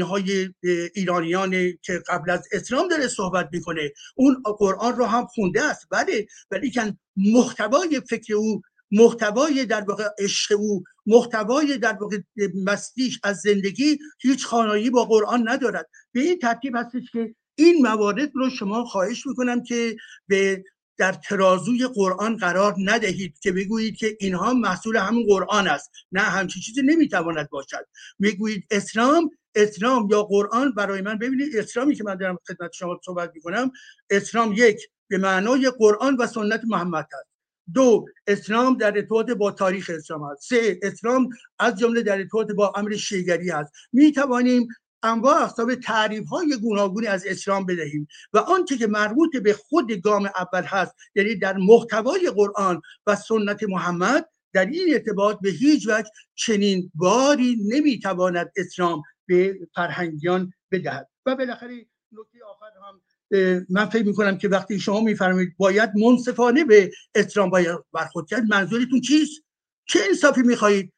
های ایرانیان که قبل از اسلام داره صحبت می‌کنه. اون قرآن رو هم خونده است. بله ولی کن محتوای فکر او محتوای در واقع عشق او محتوای در واقع مستیش از زندگی هیچ خانایی با قرآن ندارد. به این ترتیب هستش که این موارد رو شما خواهش می‌کنم که به در ترازوی قرآن قرار ندهید که بگویید که اینها محصول همون قرآن است. نه همچین چیزی نمی‌تواند باشد. می‌گویید اسلام اسلام یا قرآن برای من ببینید اسلامی که من دارم خدمت شما صحبت می‌کنم اسلام یک به معنای قرآن و سنت محمد است. دو اسلام در ارتباط با تاریخ اسلام است. سه اسلام از جمله در ارتباط با امر شیگری است. می توانیم انواع اقسام تعریف های گوناگونی از اسلام بدهیم و آنچه که مربوط به خود گام اول هست یعنی در محتوای قرآن و سنت محمد در این ارتباط به هیچ وجه چنین باری نمی‌تواند اسلام به فرهنگیان بدهد. و بالاخره نکته آخر هم من فکر می‌کنم که وقتی شما میفرمایید باید منصفانه به اسلام باید برخورد کرد منظورتون چیست؟ چه انصافی می‌خواهید؟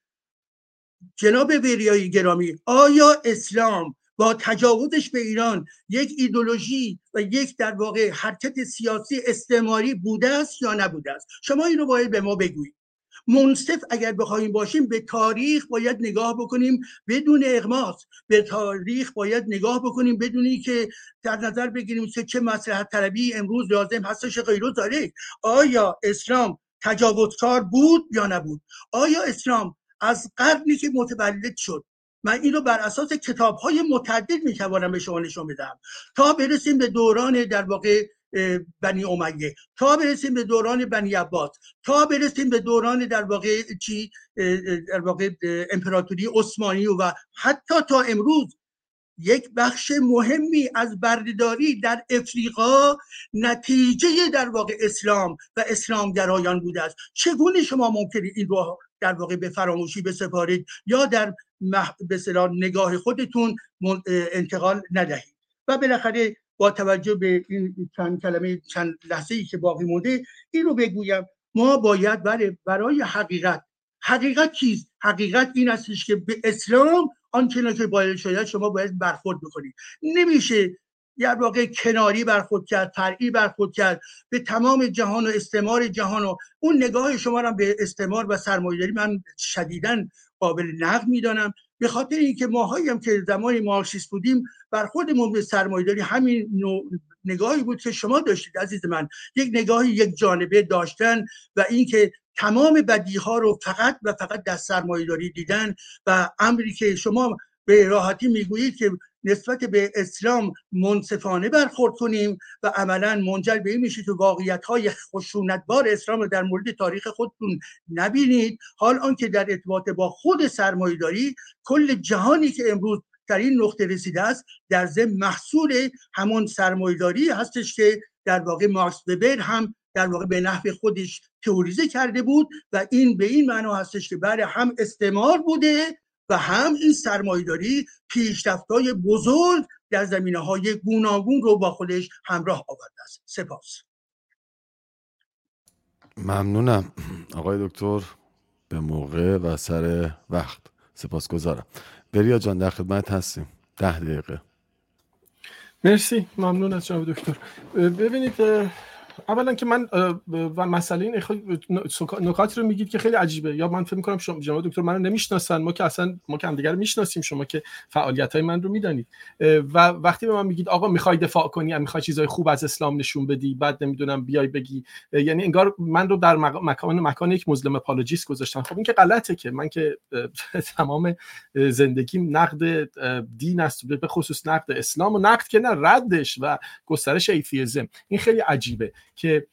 جناب وریایی گرامی آیا اسلام با تجاوزش به ایران یک ایدولوژی و یک در واقع حرکت سیاسی استعماری بوده است یا نبوده است؟ شما این رو باید به ما بگویید. منصف اگر بخواهیم باشیم به تاریخ باید نگاه بکنیم بدون اغماس. به تاریخ باید نگاه بکنیم بدونی که در نظر بگیریم که چه مسلحت طلبی امروز لازم هستش غیرو داره آیا اسلام تجاوزکار بود یا نبود؟ آیا اسلام از قرنی که متولد شد. من این رو بر اساس کتاب های متعدد می‌توانم به شما نشون بدم. تا برسیم به دوران در واقع بنی امیه. تا برسیم به دوران بنی عباس. تا برسیم به دوران در واقع چی؟ در واقع امپراتوری عثمانی و حتی تا امروز یک بخش مهمی از بردهداری در افریقا نتیجه در واقع اسلام و اسلامگرایان بوده است. چگونه شما ممکنه این رو در واقع به فراموشی بسپارید یا در مح... به نگاه خودتون انتقال ندهید. و بالاخره با توجه به این چند کلمه چند لحظه ای که باقی مونده این رو بگویم. ما باید برای, برای حقیقت. حقیقت چیست حقیقت این استش که به اسلام آنچه که باید شاید شما باید برخورد بکنید. نمیشه در واقع کناری برخورد کرد فرعی برخورد کرد به تمام جهان و استعمار جهان و اون نگاه شما را به استعمار و سرمایه‌داری من شدیدا قابل نقد می‌دانم. به خاطر اینکه ماهایی هم که زمان مارکسیست بودیم بر خودمون به سرمایه‌داری همین نگاهی بود که شما داشتید عزیز من. یک نگاهی یک جانبه داشتن و اینکه تمام بدی ها رو فقط و فقط در سرمایه‌داری دیدن و امری که شما به راحتی می‌گویید که نسبت به اسلام منصفانه برخورد کنیم و عملا منجر به این میشه که واقعیت های خشونتبار اسلام رو در مورد تاریخ خودتون نبینید. حال آنکه در ارتباط با خود سرمایهداری کل جهانی که امروز در این نقطه رسیده است در ضمن محصول همون سرمایهداری هستش که در واقع مارکس وبر هم در واقع به نحو خودش تئوریزه کرده بود و این به این معنا هستش که برای هم استعمار بوده و هم این سرمایهداری های بزرگ در زمینه های گوناگون رو با خودش همراه آورده است. سپاس. ممنونم. آقای دکتر به موقع و سر وقت. سپاس گذارم بریا جان در خدمت هستیم. ده دقیقه. مرسی. ممنون از جناب دکتر. ببینید اولا که من و مسئله این نکاتی رو میگید که خیلی عجیبه. یا من فکر می‌کنم شما جناب دکتر منو نمی‌شناسن. ما که اصلا ما که همدیگه می‌شناسیم شما که فعالیت های من رو می‌دانید. و وقتی به من میگید آقا می‌خوای دفاع کنی می‌خوای چیزای خوب از اسلام نشون بدی بعد نمی‌دونم بیای بگی یعنی انگار من رو در مکان مکان یک مظلم apologist گذاشتن خب این که غلطه که من که تمام زندگیم نقد دین است به خصوص نقد اسلام و نقد که نه ردش و گسترش atheism. این خیلی عجیبه. که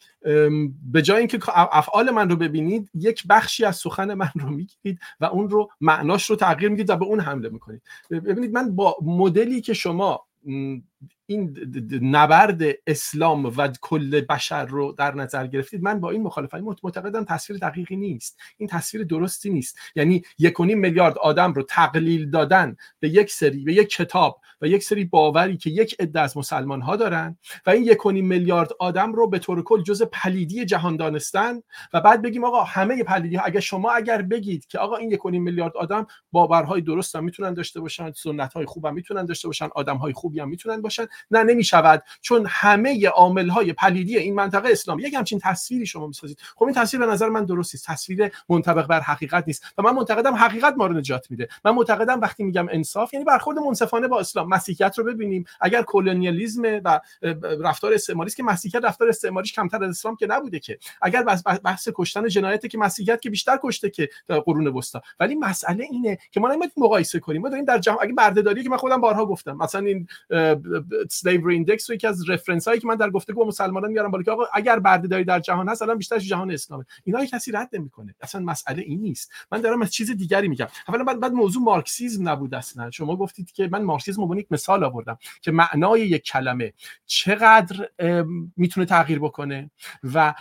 به جای اینکه افعال من رو ببینید یک بخشی از سخن من رو می‌گیرید و اون رو معناش رو تغییر می‌دید و به اون حمله می‌کنید. ببینید من با مدلی که شما این نبرد اسلام و کل بشر رو در نظر گرفتید من با این مخالفت معتقدم تصویر دقیقی نیست. این تصویر درستی نیست. یعنی یک میلیارد آدم رو تقلیل دادن به یک سری به یک کتاب و یک سری باوری که یک عده از مسلمان ها دارن و این یک میلیارد آدم رو به طور کل جز پلیدی جهان دانستن و بعد بگیم آقا همه پلیدی ها اگر شما اگر بگید که آقا این یک میلیارد آدم باورهای درست هم می‌تونن داشته باشن سنت های خوب هم می‌تونن داشته باشن آدم های خوبی هم می‌تونن باشن نه نمی‌شود. چون همه عامل های پلیدی این منطقه اسلام یک همچین تصویری شما می‌سازید. خب این تصویر به نظر من درست نیست. تصویر منطبق بر حقیقت نیست. و من معتقدم حقیقت ما رو نجات میده. من معتقدم وقتی میگم انصاف یعنی برخورد منصفانه با اسلام. مسیحیت رو ببینیم. اگر کلونیالیسم و رفتار استعماری که مسیحیت رفتار استعماریش کمتر از اسلام که نبوده که. اگر بحث کشتن جنایت که مسیحیت که بیشتر کشته که قرون وسطا. ولی مسئله اینه که ما نمی‌تونیم مقایسه کنیم. ما داریم در جهان اگه بردهداری که من خودم بارها گفتم. مثلا این slavery index رو یکی از reference هایی که من در گفتگو با مسلمانان میارم بالا که آقا اگر بردهداری در جهان هست الان بیشتر جهان اسلامه. اینا کسی رد نمی‌کنه. اصلا مسئله این نیست. من دارم از چیز دیگری میگم. اولا بعد, بعد موضوع مارکسیسم نبود اصلا. شما گفتید که من مارکسیسم رو یک مثال آوردم که معنای یک کلمه چقدر می‌تونه تغییر بکنه و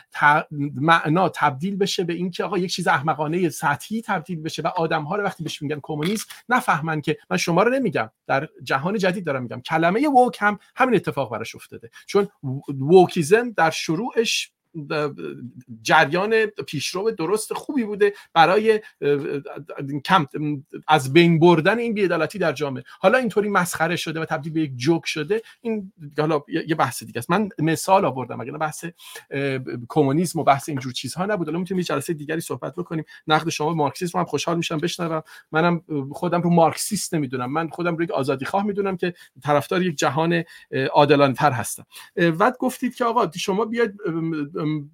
معنا تبدیل بشه به اینکه آقا یک چیز احمقانه سطحی تبدیل بشه و آدم ها رو وقتی بهش میگن کمونیست نفهمن که من شما رو نمیگم. در جهان جدید دارم میگم. کلمه woke هم همین اتفاق براش افتاده. چون ووکیزم در شروعش جریان پیشرو درست خوبی بوده برای کم از بین بردن این بیعدالتی در جامعه. حالا اینطوری مسخره شده و تبدیل به یک جوک شده این حالا یه بحث دیگه است. من مثال آوردم اگر بحث کمونیسم و بحث اینجور چیزها نبود. حالا می‌تونیم یه جلسه دیگری صحبت بکنیم. نقد شما مارکسیسم هم خوشحال میشم بشنوم. منم خودم رو مارکسیست نمی‌دونم. من خودم رو یک آزادی خواه می‌دونم که طرفدار یک جهان عادلانه تر هستم. بعد گفتید که آقا شما بیاید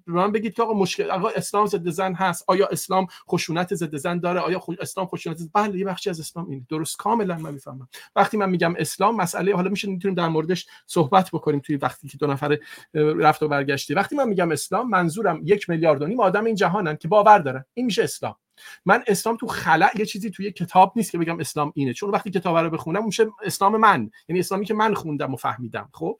به من بگید که آقا مشکل آقا اسلام ضد زن هست. آیا اسلام خشونت ضد زن داره؟ آیا اسلام خشونت بله یه بخشی از اسلام این درست کاملا من می‌فهمم. وقتی من میگم اسلام مسئله حالا میشه می‌تونیم در موردش صحبت بکنیم توی وقتی که دو نفر رفت و برگشتی. وقتی من میگم اسلام منظورم یک میلیارد و نیم آدم این جهانن که باور دارن. این میشه اسلام. من اسلام تو خلع یه چیزی توی کتاب نیست که بگم اسلام اینه. چون وقتی کتاب رو بخونم میشه اسلام من. یعنی اسلامی که من خوندم و فهمیدم خب؟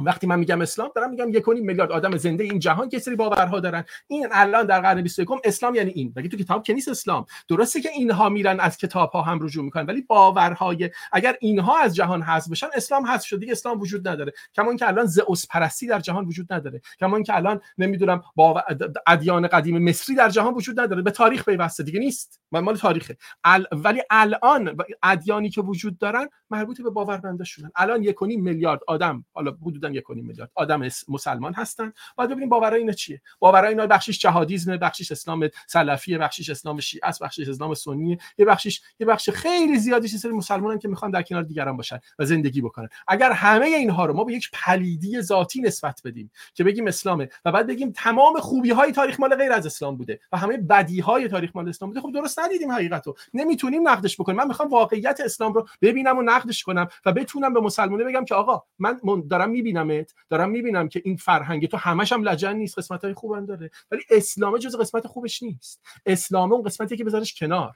وقتی من میگم اسلام دارم میگم یک میلیارد آدم زنده این جهان که باورها دارن. این الان در قرن 21 اسلام یعنی این. مگه تو کتاب که نیست اسلام؟ درسته که اینها میرن از کتاب ها هم رجوع می‌کنن ولی باورهای اگر اینها از جهان حذف بشن اسلام حذف شد دیگه اسلام وجود نداره. کما که الان زئوس پرستی در جهان وجود نداره. کما که الان نمی‌دونم با ادیان قدیم مصری در جهان وجود نداره. به تاریخ پیوسته دیگه نیست. مال تاریخه. ال... ولی الان ادیانی که وجود دارن مربوط به باورمنداشونن. الان یک میلیارد آدم حالا حدود بودن یک میلیارد. آدم مسلمان هستن. باید ببینیم باورای اینا چیه. باورای اینا بخشش جهادیسم بخشش اسلام سلفی بخشش اسلام شیعه است بخشش اسلام سنی یه بخشش یه بخش خیلی زیادی سری مسلمانان که می‌خوان در کنار دیگران باشن و زندگی بکنن. اگر همه اینها رو ما به یک پلیدی ذاتی نسبت بدیم که بگیم اسلامه و بعد بگیم تمام خوبی های تاریخ مال غیر از اسلام بوده و همه بدی های تاریخ مال اسلام بوده خب درست ندیدیم حقیقت رو نمی‌تونیم نقدش بکنیم. من می‌خوام واقعیت اسلام رو ببینم و نقدش کنم و بتونم به مسلمانه بگم که آقا من دارم میبینمت؟ دارم می‌بینم که این فرهنگ تو همش هم لجن نیست قسمت های خوبم داره. ولی اسلام جز قسمت خوبش نیست. اسلام اون قسمتی که بذارش کنار.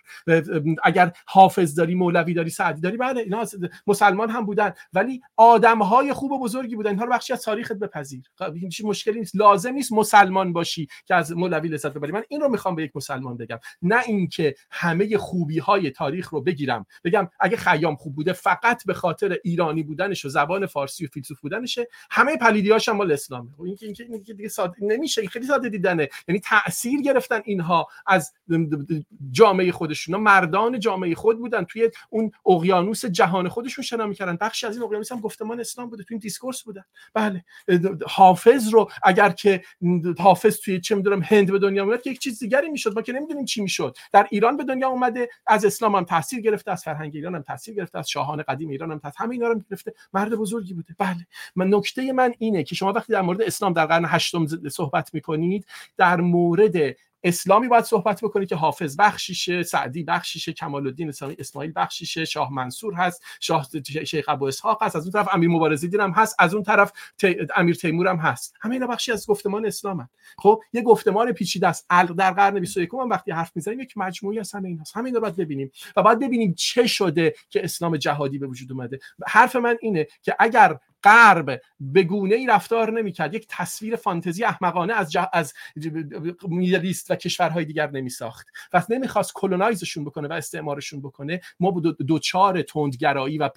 اگر حافظ داری مولوی داری سعدی داری بله اینا مسلمان هم بودن. ولی آدم های خوب و بزرگی بودن. اینها رو بخشی از تاریخت بپذیر. هیچ مشکلی نیست. لازم نیست مسلمان باشی که از مولوی لذت ببری. من این رو می‌خوام به یک مسلمان بگم. نه اینکه همه خوبی های تاریخ رو بگیرم. بگم اگه خیام خوب بوده فقط به خاطر ایرانی بودنش و زبان فارسی و فیلسوف بودنشه. همه پلیدیاش هم مال اسلامه خب این که این دیگه ساده نمیشه خیلی ساده دیدنه. یعنی تاثیر گرفتن اینها از جامعه خودشون. مردان جامعه خود بودن. توی اون اقیانوس جهان خودشون شنا می‌کردن. بخشی از این اقیانوس هم گفتمان اسلام بوده. توی این discourse بودن. بله. حافظ رو اگر که حافظ توی چه می‌دونم هند به دنیا میاد که یک چیز دیگری می‌شد. ما که نمی‌دونیم چی می‌شد. در ایران به دنیا اومده از اسلام هم تاثیر گرفته از فرهنگ ایران هم تاثیر گرفته از شاهان قدیم ایران هم تاثیر همه اینا رو گرفته مرد بزرگی بوده. بله. من نکته من اینه که شما وقتی در مورد اسلام در قرن هشتم صحبت می‌کنید در مورد اسلامی باید صحبت بکنید که حافظ بخشیشه سعدی بخشیشه کمال الدین اسماعیل بخشیشه شاه منصور هست شاه شیخ ابو اسحاق هست از اون طرف امیر مبارزی هم هست از اون طرف امیر تیمور هم هست. همه اینا بخشی از گفتمان اسلام خب یه گفتمان پیچیده است. در قرن 21 هم وقتی حرف می‌زنیم یک مجموعی از همه ایناست. همه اینا باید ببینیم و باید ببینیم چه شده که اسلام جهادی به وجود اومده. حرف من اینه که اگر غرب به گونه ای رفتار نمی‌کرد. یک تصویر فانتزی احمقانه از جه... از میدلیست و کشورهای دیگر نمیساخت. و نمی‌خواست کلونایزشون بکنه و استعمارشون بکنه. ما دو دوچار تندگرایی و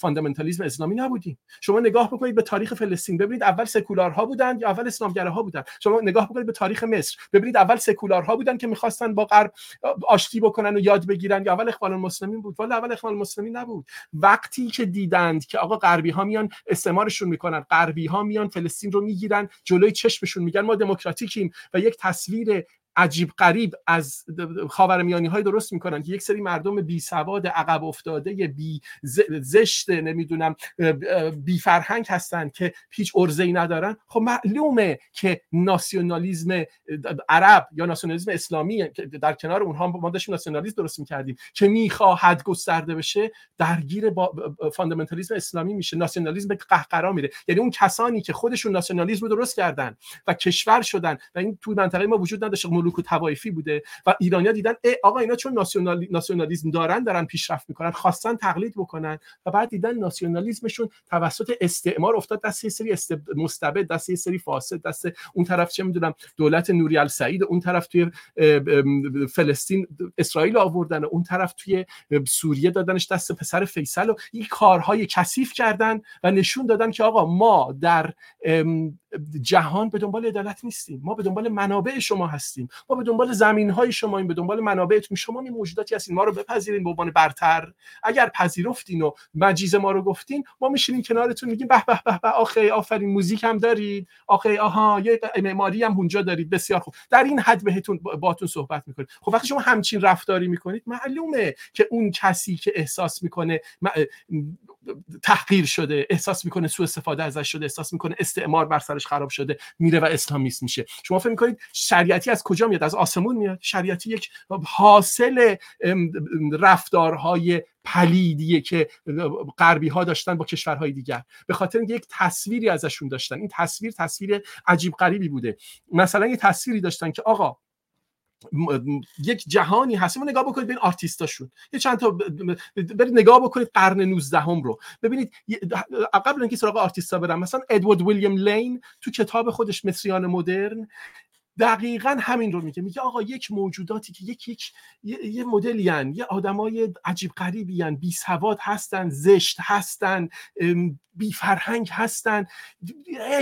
فاندامنتالیسم اسلامی نبودیم. شما نگاه بکنید به تاریخ فلسطین. ببینید اول سکولارها بودن یا اول اسلامگراها بودن؟ شما نگاه بکنید به تاریخ مصر. ببینید اول سکولارها بودن که می‌خواستن با غرب آشتی بکنن و یاد بگیرن یا اول اخوان المسلمین بود. ولی اول اخوان المسلمین نبود. وقتی که دیدند که آقا غربی ها میان استعمارشون می‌کنن. غربی ها میان فلسطین رو می‌گیرن جلوی چشمشون میگن ما دموکراتیکیم. و یک تصویر عجیب قریب از خاورمیانی های درست می‌کنن که یک سری مردم بی سواد عقب افتاده بی زشت نمی‌دونم بی فرهنگ هستن که هیچ ارزه ای ندارن. خب معلومه که ناسیونالیزم عرب یا ناسیونالیزم اسلامی در کنار اونها ما داشتیم ناسیونالیسم درست می‌کردیم. که می‌خواهد گسترده بشه درگیر با فاندامنتالیسم اسلامی میشه ناسیونالیسم به قهقرا میره. یعنی اون کسانی که خودشون ناسیونالیسم رو درست کردن و کشور شدن و این توی منطقه ما وجود نداشته ملوک و توایفی بوده و ایرانیا دیدن آقا اینا چون ناسیونال... ناسیونالیسم دارن دارن پیشرفت می‌کنن خواستن تقلید بکنن و بعد دیدن ناسیونالیسمشون توسط استعمار افتاد دست یه سری است... مستبد دست یه سری فاسد دست اون طرف چه می‌دونم دولت نوری السعید اون طرف توی فلسطین اسرائیل آوردن اون طرف توی سوریه دادنش دست پسر فیصل و این کارهای کثیف کردن و نشون دادن که آقا ما در جهان به دنبال عدالت نیستیم. ما به دنبال منابع شما هستیم. ما به دنبال زمین های شما این به دنبال منابعتون شما می موجوداتی هستین ما رو بپذیرین به عنوان برتر. اگر پذیرفتین و مجیز ما رو گفتین ما میشینیم کنارتون میگیم به به به به آخه آفرین موزیک هم دارید. آخه آها یه معماری هم اونجا دارید. بسیار خوب. در این حد بهتون باتون صحبت می‌کنید خب وقتی شما همچین رفتاری می‌کنید معلومه که اون کسی که احساس می‌کنه تحقیر شده احساس می‌کنه سوء استفاده ازش شده احساس می‌کنه استعمار بر سرش خراب شده میره و اسلامیست میشه. شما فکر می‌کنید شریعتی از کجا میاد؟ از آسمون میاد؟ شریعتی یک حاصل رفتارهای پلیدیه که غربی ها داشتن با کشورهای دیگر. به خاطر یک تصویری ازشون داشتن. این تصویر تصویر عجیب غریبی بوده. مثلا یه تصویری داشتن که آقا یک جهانی هست. ما نگاه بکنید بین آرتیستاشون. یه چند تا برید نگاه بکنید قرن 19 هم رو. ببینید قبل اینکه سراغ آرتیستا برم مثلا ادوارد ویلیام لین تو کتاب خودش مصریان مدرن دقیقا همین رو میگه. میگه آقا یک موجوداتی که یک یک یه, مدلی یه آدمای عجیب غریبی بی سواد هستن زشت هستن بی فرهنگ هستن.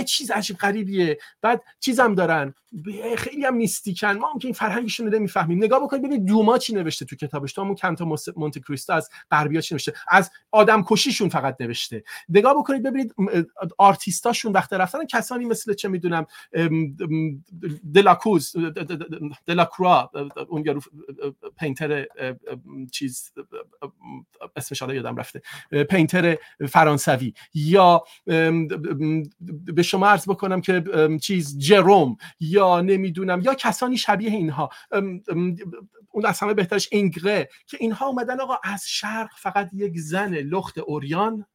چیز عجیب غریبیه. بعد چیزم دارن. خیلی هم میستیکن. ما که این فرهنگشون رو نمی‌فهمیم. نگاه بکنید ببینید دوما چی نوشته تو کتابش. تو همون کانتا مونت کریستو از غربیا چی نوشته؟ از آدم کشیشون فقط نوشته. نگاه بکنید ببینید آرتیستاشون وقت رفتن کسانی مثل چه می‌دونم دلاکوز دلاکرا اون یارو پینتر چیز اسمش یادم رفته. پینتر فرانسوی. یا به شما عرض بکنم که چیز جروم. یا نمی‌دونم یا کسانی شبیه اینها. اون از همه بهترش انگره. که اینها اومدن آقا از شرق فقط یک زن لخت اوریان.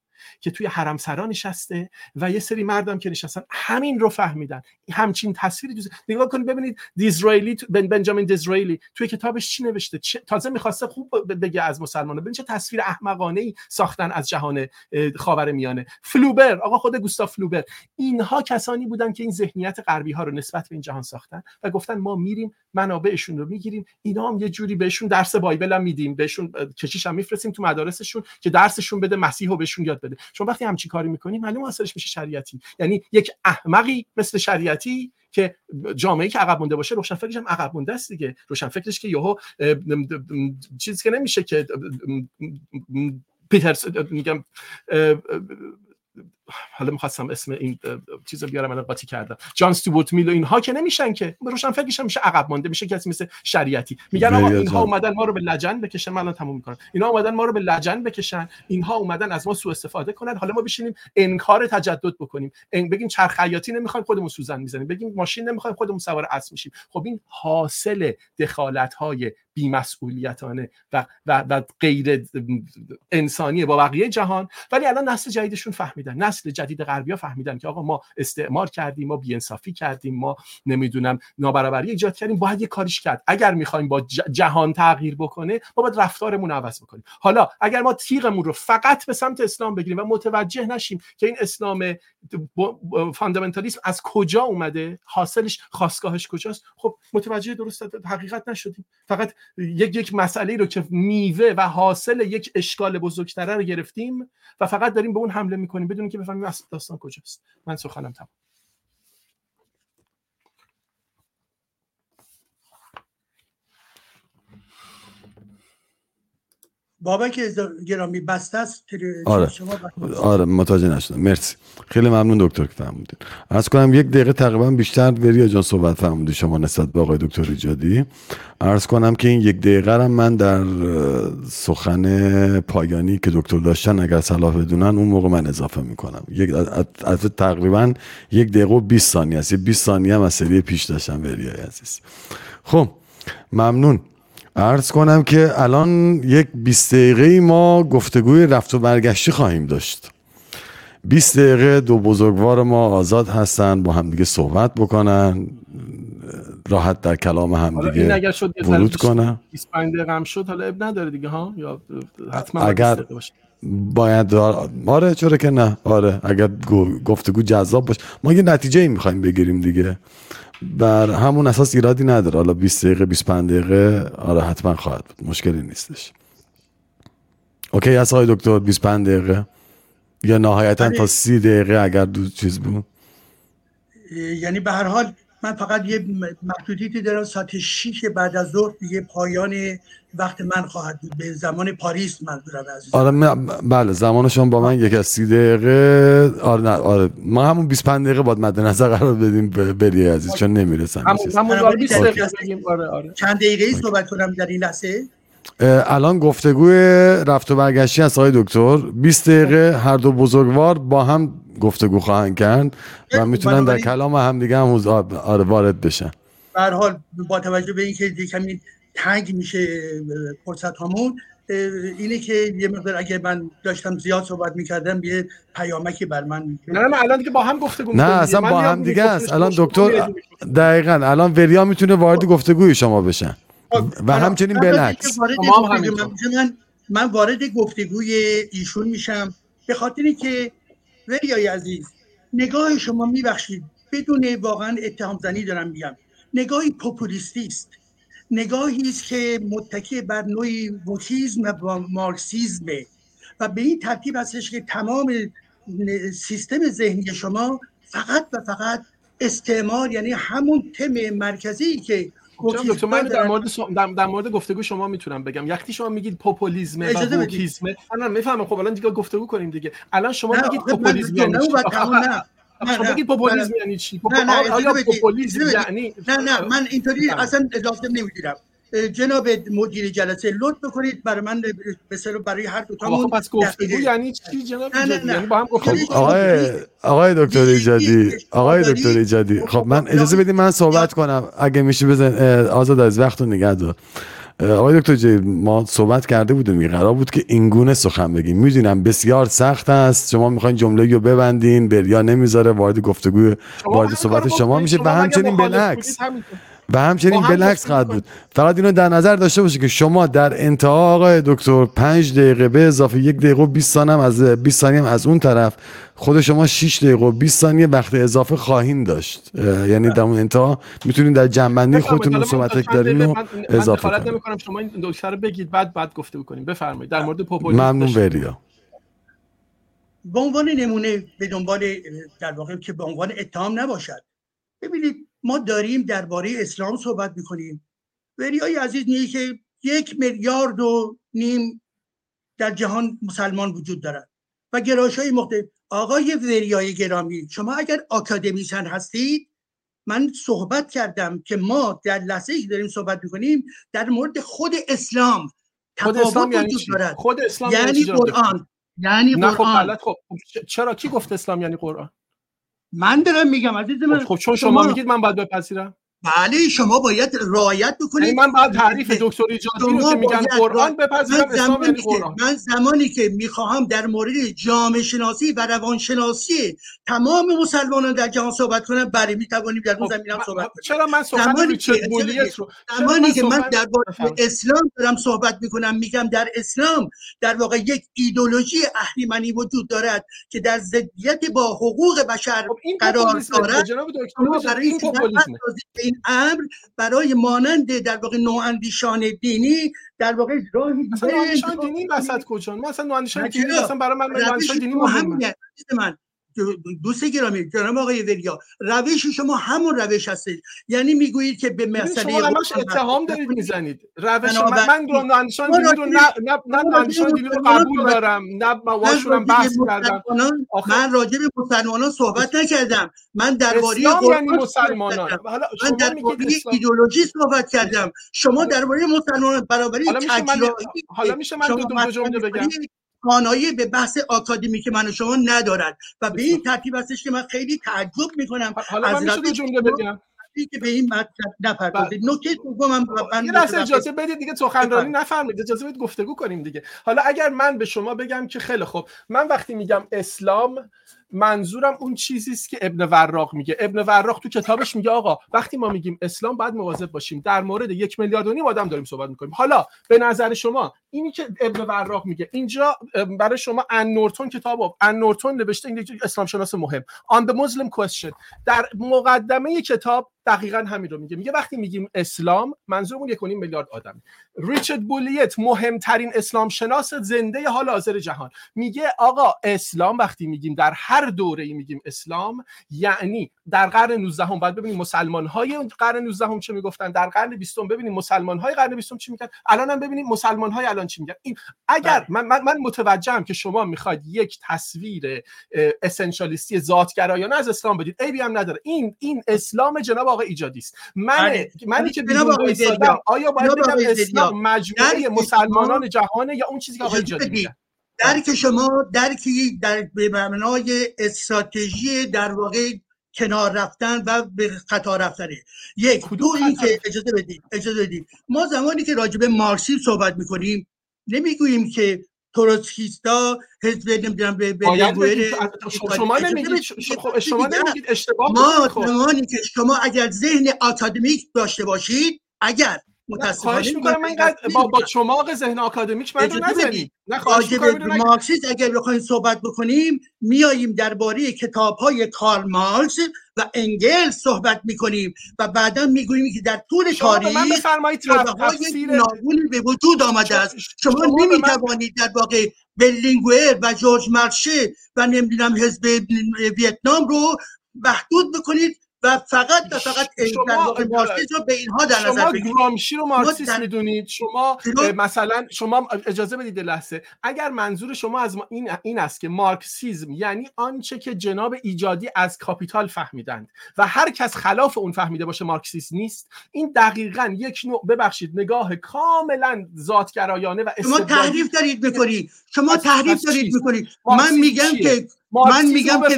که توی حرم سرا نشسته و یه سری مردم که نشستن همین رو فهمیدن. همچین تصویری دوست نگاه کنید ببینید دیزرائیلی بن بنجامین دیزرائیلی توی کتابش چی نوشته؟ تازه می‌خواسته خوب بگه از مسلمانه ببین چه تصویر احمقانه ای ساختن از جهان خاور میانه. فلوبر آقا خود گوستاف فلوبر. اینها کسانی بودن که این ذهنیت غربی ها رو نسبت به این جهان ساختن و گفتن ما میریم منابعشون رو می‌گیریم. اینا هم یه جوری بهشون درس بایبل هم میدیم. بهشون کشیش هم میفرستیم تو مدارسشون که درسشون بده مسیح رو بهشون یاد بده. شما وقتی همچین کاری می‌کنی معلومه اثرش میشه شریعتی. یعنی یک احمقی مثل شریعتی که جامعه که عقب مونده باشه روشن فکرش هم عقب مونده است دیگه. روشن فکرش که یهو چیزی که نمیشه که پیترس میگم حالا می‌خواستم اسم این چیز رو بیارم الان قاطی کردم. جان استوارت میل و اینها که نمیشن که. روشن فکرش میشه عقب مانده میشه کسی مثل شریعتی. میگن آقا اینها اومدن ما رو به لجن بکشن من الان تموم می‌کنم اینها اومدن ما رو به لجن بکشن. اینها اومدن از ما سوء استفاده کنن. حالا ما بشینیم انکار تجدد بکنیم. بگیم چرخ نمی‌خوایم خودمون سوزن می‌زنیم. بگیم ماشین نمی‌خوایم خودمون سوار اسب میشیم خب این حاصل دخالت های بیمسئولیتانه و, و, و غیر انسانی با بقیه جهان. ولی الان نسل جدیدشون فهمیدن. نسل جدید غربیا فهمیدن که آقا ما استعمار کردیم ما بیانصافی کردیم ما نمی‌دونم نابرابری ایجاد کردیم باید یه کاریش کرد. اگر می‌خوایم با جهان تغییر بکنه ما باید رفتارمون عوض بکنیم. حالا اگر ما تیغمون رو فقط به سمت اسلام بگیریم و متوجه نشیم که این اسلام فاندامنتالیسم از کجا اومده حاصلش خواستگاهش کجاست خب متوجه درست حقیقت نشدیم. فقط یک یک مسئله رو که میوه و حاصل یک اشکال بزرگتره رو گرفتیم و فقط داریم به اون حمله می‌کنیم بدون که بفهمیم اصل داستان کجاست. من سخنم تمام. بابک گرامی بسته است آره. آره متوجه نشدم. مرسی. خیلی ممنون دکتر که فهمیدین از کنم یک دقیقه تقریبا بیشتر وریا جان صحبت فهمیدی شما نسبت به آقای دکتر ایجادی. عرض کنم که این یک دقیقه هم من در سخن پایانی که دکتر داشتن اگر صلاح بدونن اون موقع من اضافه می‌کنم. یک از تقریبا یک دقیقه و 20 ثانیه است. 20 ثانیه هم از سری پیش داشتم وریای عزیز. خب ممنون. عرض کنم که الان یک 20 دقیقه ما گفتگوی رفت و برگشتی خواهیم داشت. 20 دقیقه دو بزرگوار ما آزاد هستن با همدیگه صحبت بکنن راحت در کلام همدیگه ورود کنن. 25 دقیقه هم شد حالا اب نداره دیگه ها؟ یا حتما اگر باید آره چرا که نه. آره اگر گفتگو جذاب باشه. ما یه نتیجه ای می‌خوایم بگیریم دیگه. بر همون اساس ایرادی نداره. حالا 20 دقیقه 25 دقیقه آره حتما خواهد بود. مشکلی نیستش. اوکی از آقای دکتر 25 دقیقه. یا نهایتا تا 30 دقیقه اگر دو چیز بود. یعنی به هر حال من فقط یه محدودیتی دارم. ساعت 6 بعد از ظهر دیگه پایان وقت من خواهد بود. به زمان پاریس منظورم عزیز آره بله زمان شما با من یک از سی دقیقه. آره نه آره. ما همون 25 دقیقه باید مد نظر قرار بدیم بری عزیز چون نمی‌رسن. همون 20 دقیقه آره آره. چند دقیقه ای صحبت کنم در این لحظه؟ الان گفتگوی رفت و برگشتی از آقای دکتر. 20 دقیقه هر دو بزرگوار با هم گفتگو خواهند کرد و می‌تونن در کلام هم دیگه هم آره وارد بشن. به حال با توجه به اینکه کمی تنگ میشه فرصت همون اینه که یه مقدار اگه من داشتم زیاد صحبت می‌کردم یه پیامکی بر من نه نه الان دیگه با هم گفتگو نه اصلا با هم دیگه است. الان دکتر دقیقا الان وریا می‌تونه وارد گفتگوی شما بشن خب، و همچنین بلکس من من وارد گفتگوی ایشون میشم. به خاطری که وریای عزیز نگاه شما میبخشید. بدون واقعا اتهام زنی دارم میگم. نگاهی پوپولیستی است. نگاهی است که متکی بر نوعی وکیزم و مارکسیزم و به این ترتیب هستش که تمام سیستم ذهنی شما فقط و فقط استعمار یعنی همون تم مرکزی که خب من در مورد در مورد گفتگو شما می‌تونم بگم. وقتی شما میگید پوپولیسم و وکیسم الان می‌فهمم. خب الان دیگه گفتگو کنیم دیگه. الان شما میگید پوپولیسم یعنی چی؟ شما بگید پوپولیسم یعنی چی؟ آیا پوپولیسم یعنی نه نه من اینطوری اصلا اضافه نمی‌گیرم. جناب مدیر جلسه لطف بکنید برای من به برای هر دو تامون خب پس گفتگو یعنی چی جناب نه نه یعنی با هم خب آقای آقای دکتر ایجادی آقای دکتر ایجادی. خب من اجازه بدید من صحبت کنم اگه میشه بزن آزاد از وقت رو نگه دار. آقای دکتر جی ما صحبت کرده بودیم قرار بود که اینگونه سخن بگیم. می‌دونم بسیار سخت است شما می‌خواین جمله رو ببندین بریا نمی‌ذاره وارد گفتگو وارد صحبت شما میشه. و همچنین بالعکس و همچنین بلکس خواهد بود. فقط اینو در نظر داشته باشید که شما در انتها آقای دکتر 5 دقیقه به اضافه یک دقیقه و 20 ثانیه از 20 ثانیه از اون طرف خود شما 6 دقیقه و 20 ثانیه وقت اضافه خواهیم داشت. یعنی در اون انتها می‌تونید در جنبندی خودتون رو صحبت دارین رو اضافه کنید. نمی‌کنم. شما این دکتر رو بگید بعد بعد گفته بکنیم. بفرمایید. در مورد پوپولیسم ممنون بریا به عنوان نمونه به دنبال در واقع که به عنوان اتهام نباشد. ببینید ما داریم درباره اسلام صحبت می‌کنیم. وریای عزیز نیه که یک میلیارد و نیم در جهان مسلمان وجود دارد و گراش های مختلف. آقای وریای گرامی شما اگر آکادمیسن هستید من صحبت کردم که ما در لحظه ای داریم صحبت می‌کنیم در مورد خود اسلام خود اسلام یعنی دارد. خود اسلام یعنی, یعنی قرآن. یعنی خب، قرآن. خب چرا؟ کی گفت اسلام یعنی قرآن؟ من دارم میگم عزیز من. خب چون شما, شما میگید من باید بپذیرم. بله شما باید رعایت بکنید. یعنی من باید تعریف دکتر ایجادی رو که میگن قرآن بپذیرم اسلام یعنی قرآن. من زمانی که می‌خواهم در مورد جامعه شناسی و روان شناسی تمام مسلمانان در جهان صحبت کنم برای می‌توانیم در اون خب، زمینم صحبت کنیم. چرا من زمانی که رو زمانی که من در اسلام دارم صحبت می‌کنم میگم در اسلام در واقع یک ایدولوژی اهریمنی وجود دارد که در ضدیت با حقوق بشر خب، قرار دارد. برای این امر برای مانند در واقع نواندیشان دینی در واقع راهی مثلا نواندیشان دینی وسط کجا مثلا نواندیشان دینی مثلا برای من نواندیشان دینی مهمه من. دوست گرامی. جناب آقای وریا روش شما همون روش هستید. یعنی می‌گویید که به مسئله شما همش اتهام دارید می‌زنید. روش من من دانشان دینی رو نه نه دانشان دینی رو قبول دارم. نه باشورم بحث کردم. من راجع به مسلمانان صحبت نکردم. من درباره یعنی مسلمانان. من درباره ایدئولوژی صحبت کردم. شما درباره مسلمانان برابری حالا میشه من دو جمله بگم. توانایی به بحث که من و شما ندارد و به این ترتیب هستش که من خیلی تعجب می‌کنم حالا از من جمله بگم. که به این مطلب نپردازید. نکته دومم یه لحظه اجازه بدید دیگه سخنرانی نفهمید اجازه بدید گفتگو کنیم دیگه. حالا اگر من به شما بگم که خیلی خوب. من وقتی میگم اسلام منظورم اون چیزی است که ابن وراق میگه. ابن وراق تو کتابش میگه آقا وقتی ما میگیم اسلام باید مواظب باشیم. در مورد یک میلیارد و نیم آدم داریم صحبت می‌کنیم. حالا به نظر شما اینی که ابن وراق میگه اینجا برای شما ان نورتون کتاب ان نورتون نوشته این اسلام شناس مهم. آن the Muslim question در مقدمه کتاب دقیقا همین رو میگه. میگه وقتی میگیم اسلام منظورمون یک میلیارد آدم ریچارد بولیت مهمترین اسلام شناس زنده حال حاضر جهان. میگه آقا اسلام وقتی میگیم در هر دوره ای میگیم اسلام یعنی در قرن 19 هم باید ببینیم مسلمان های قرن 19 هم چه می‌گفتن در قرن 20 ببینیم مسلمان های قرن 20 چی میگن. الان هم ببینیم مسلمان های الان چی میگن. این اگر بله. من, من, من متوجهم که شما می‌خواید یک تصویر اسنشالیستی ذاتگرایانه از اسلام بدید عیبی هم نداره. این این اسلام جناب آقای ایجادی است. من بله. منی که بیرون آیا باید بگم اسلام مجموعه مسلمانان جهانه یا اون چیزی که آقای ایجادی میگه؟ درک شما درکی در به معنای استراتژی در واقع کنار رفتن و به خطا رفتنه یک دو این که اجازه بدید اجازه بدید. ما زمانی که راجع به مارکسیسم صحبت می‌کنیم نمی‌گوییم که تروتسکیستا حزب نمی‌دونم به شما نمیگید شما نمیگید اشتباه ما زمانی که شما اگر ذهن آکادمیک داشته باشید اگر خواهش می‌کنم من با, با چماق ذهن آکادمیک من رو نزنید. نه مارکسیست اگر بخوایم صحبت بکنیم میاییم درباره کتاب های کارل مارکس و انگل صحبت می‌کنیم و بعدا می‌گوییم که در طول تاریخ تفسیر به وجود آمده است. شما نمی‌توانید در واقع بلینگوئر و جورج مرشه و نمی‌دونم حزب ویتنام رو محدود بکنید. و فقط و فقط شما مارکسیسم به اینها در نظر شما گرامشی رو مارکسیست می‌دونید؟ شما مثلا شما اجازه بدید لحظه. اگر منظور شما از ما این این است که مارکسیزم یعنی آنچه که جناب ایجادی از کاپیتال فهمیدند و هر کس خلاف اون فهمیده باشه مارکسیست نیست این دقیقا یک نوع ببخشید نگاه کاملا ذاتگرایانه و شما تحریف دارید می‌کنید شما تحریف دارید می‌کنید من میگم که من میگم که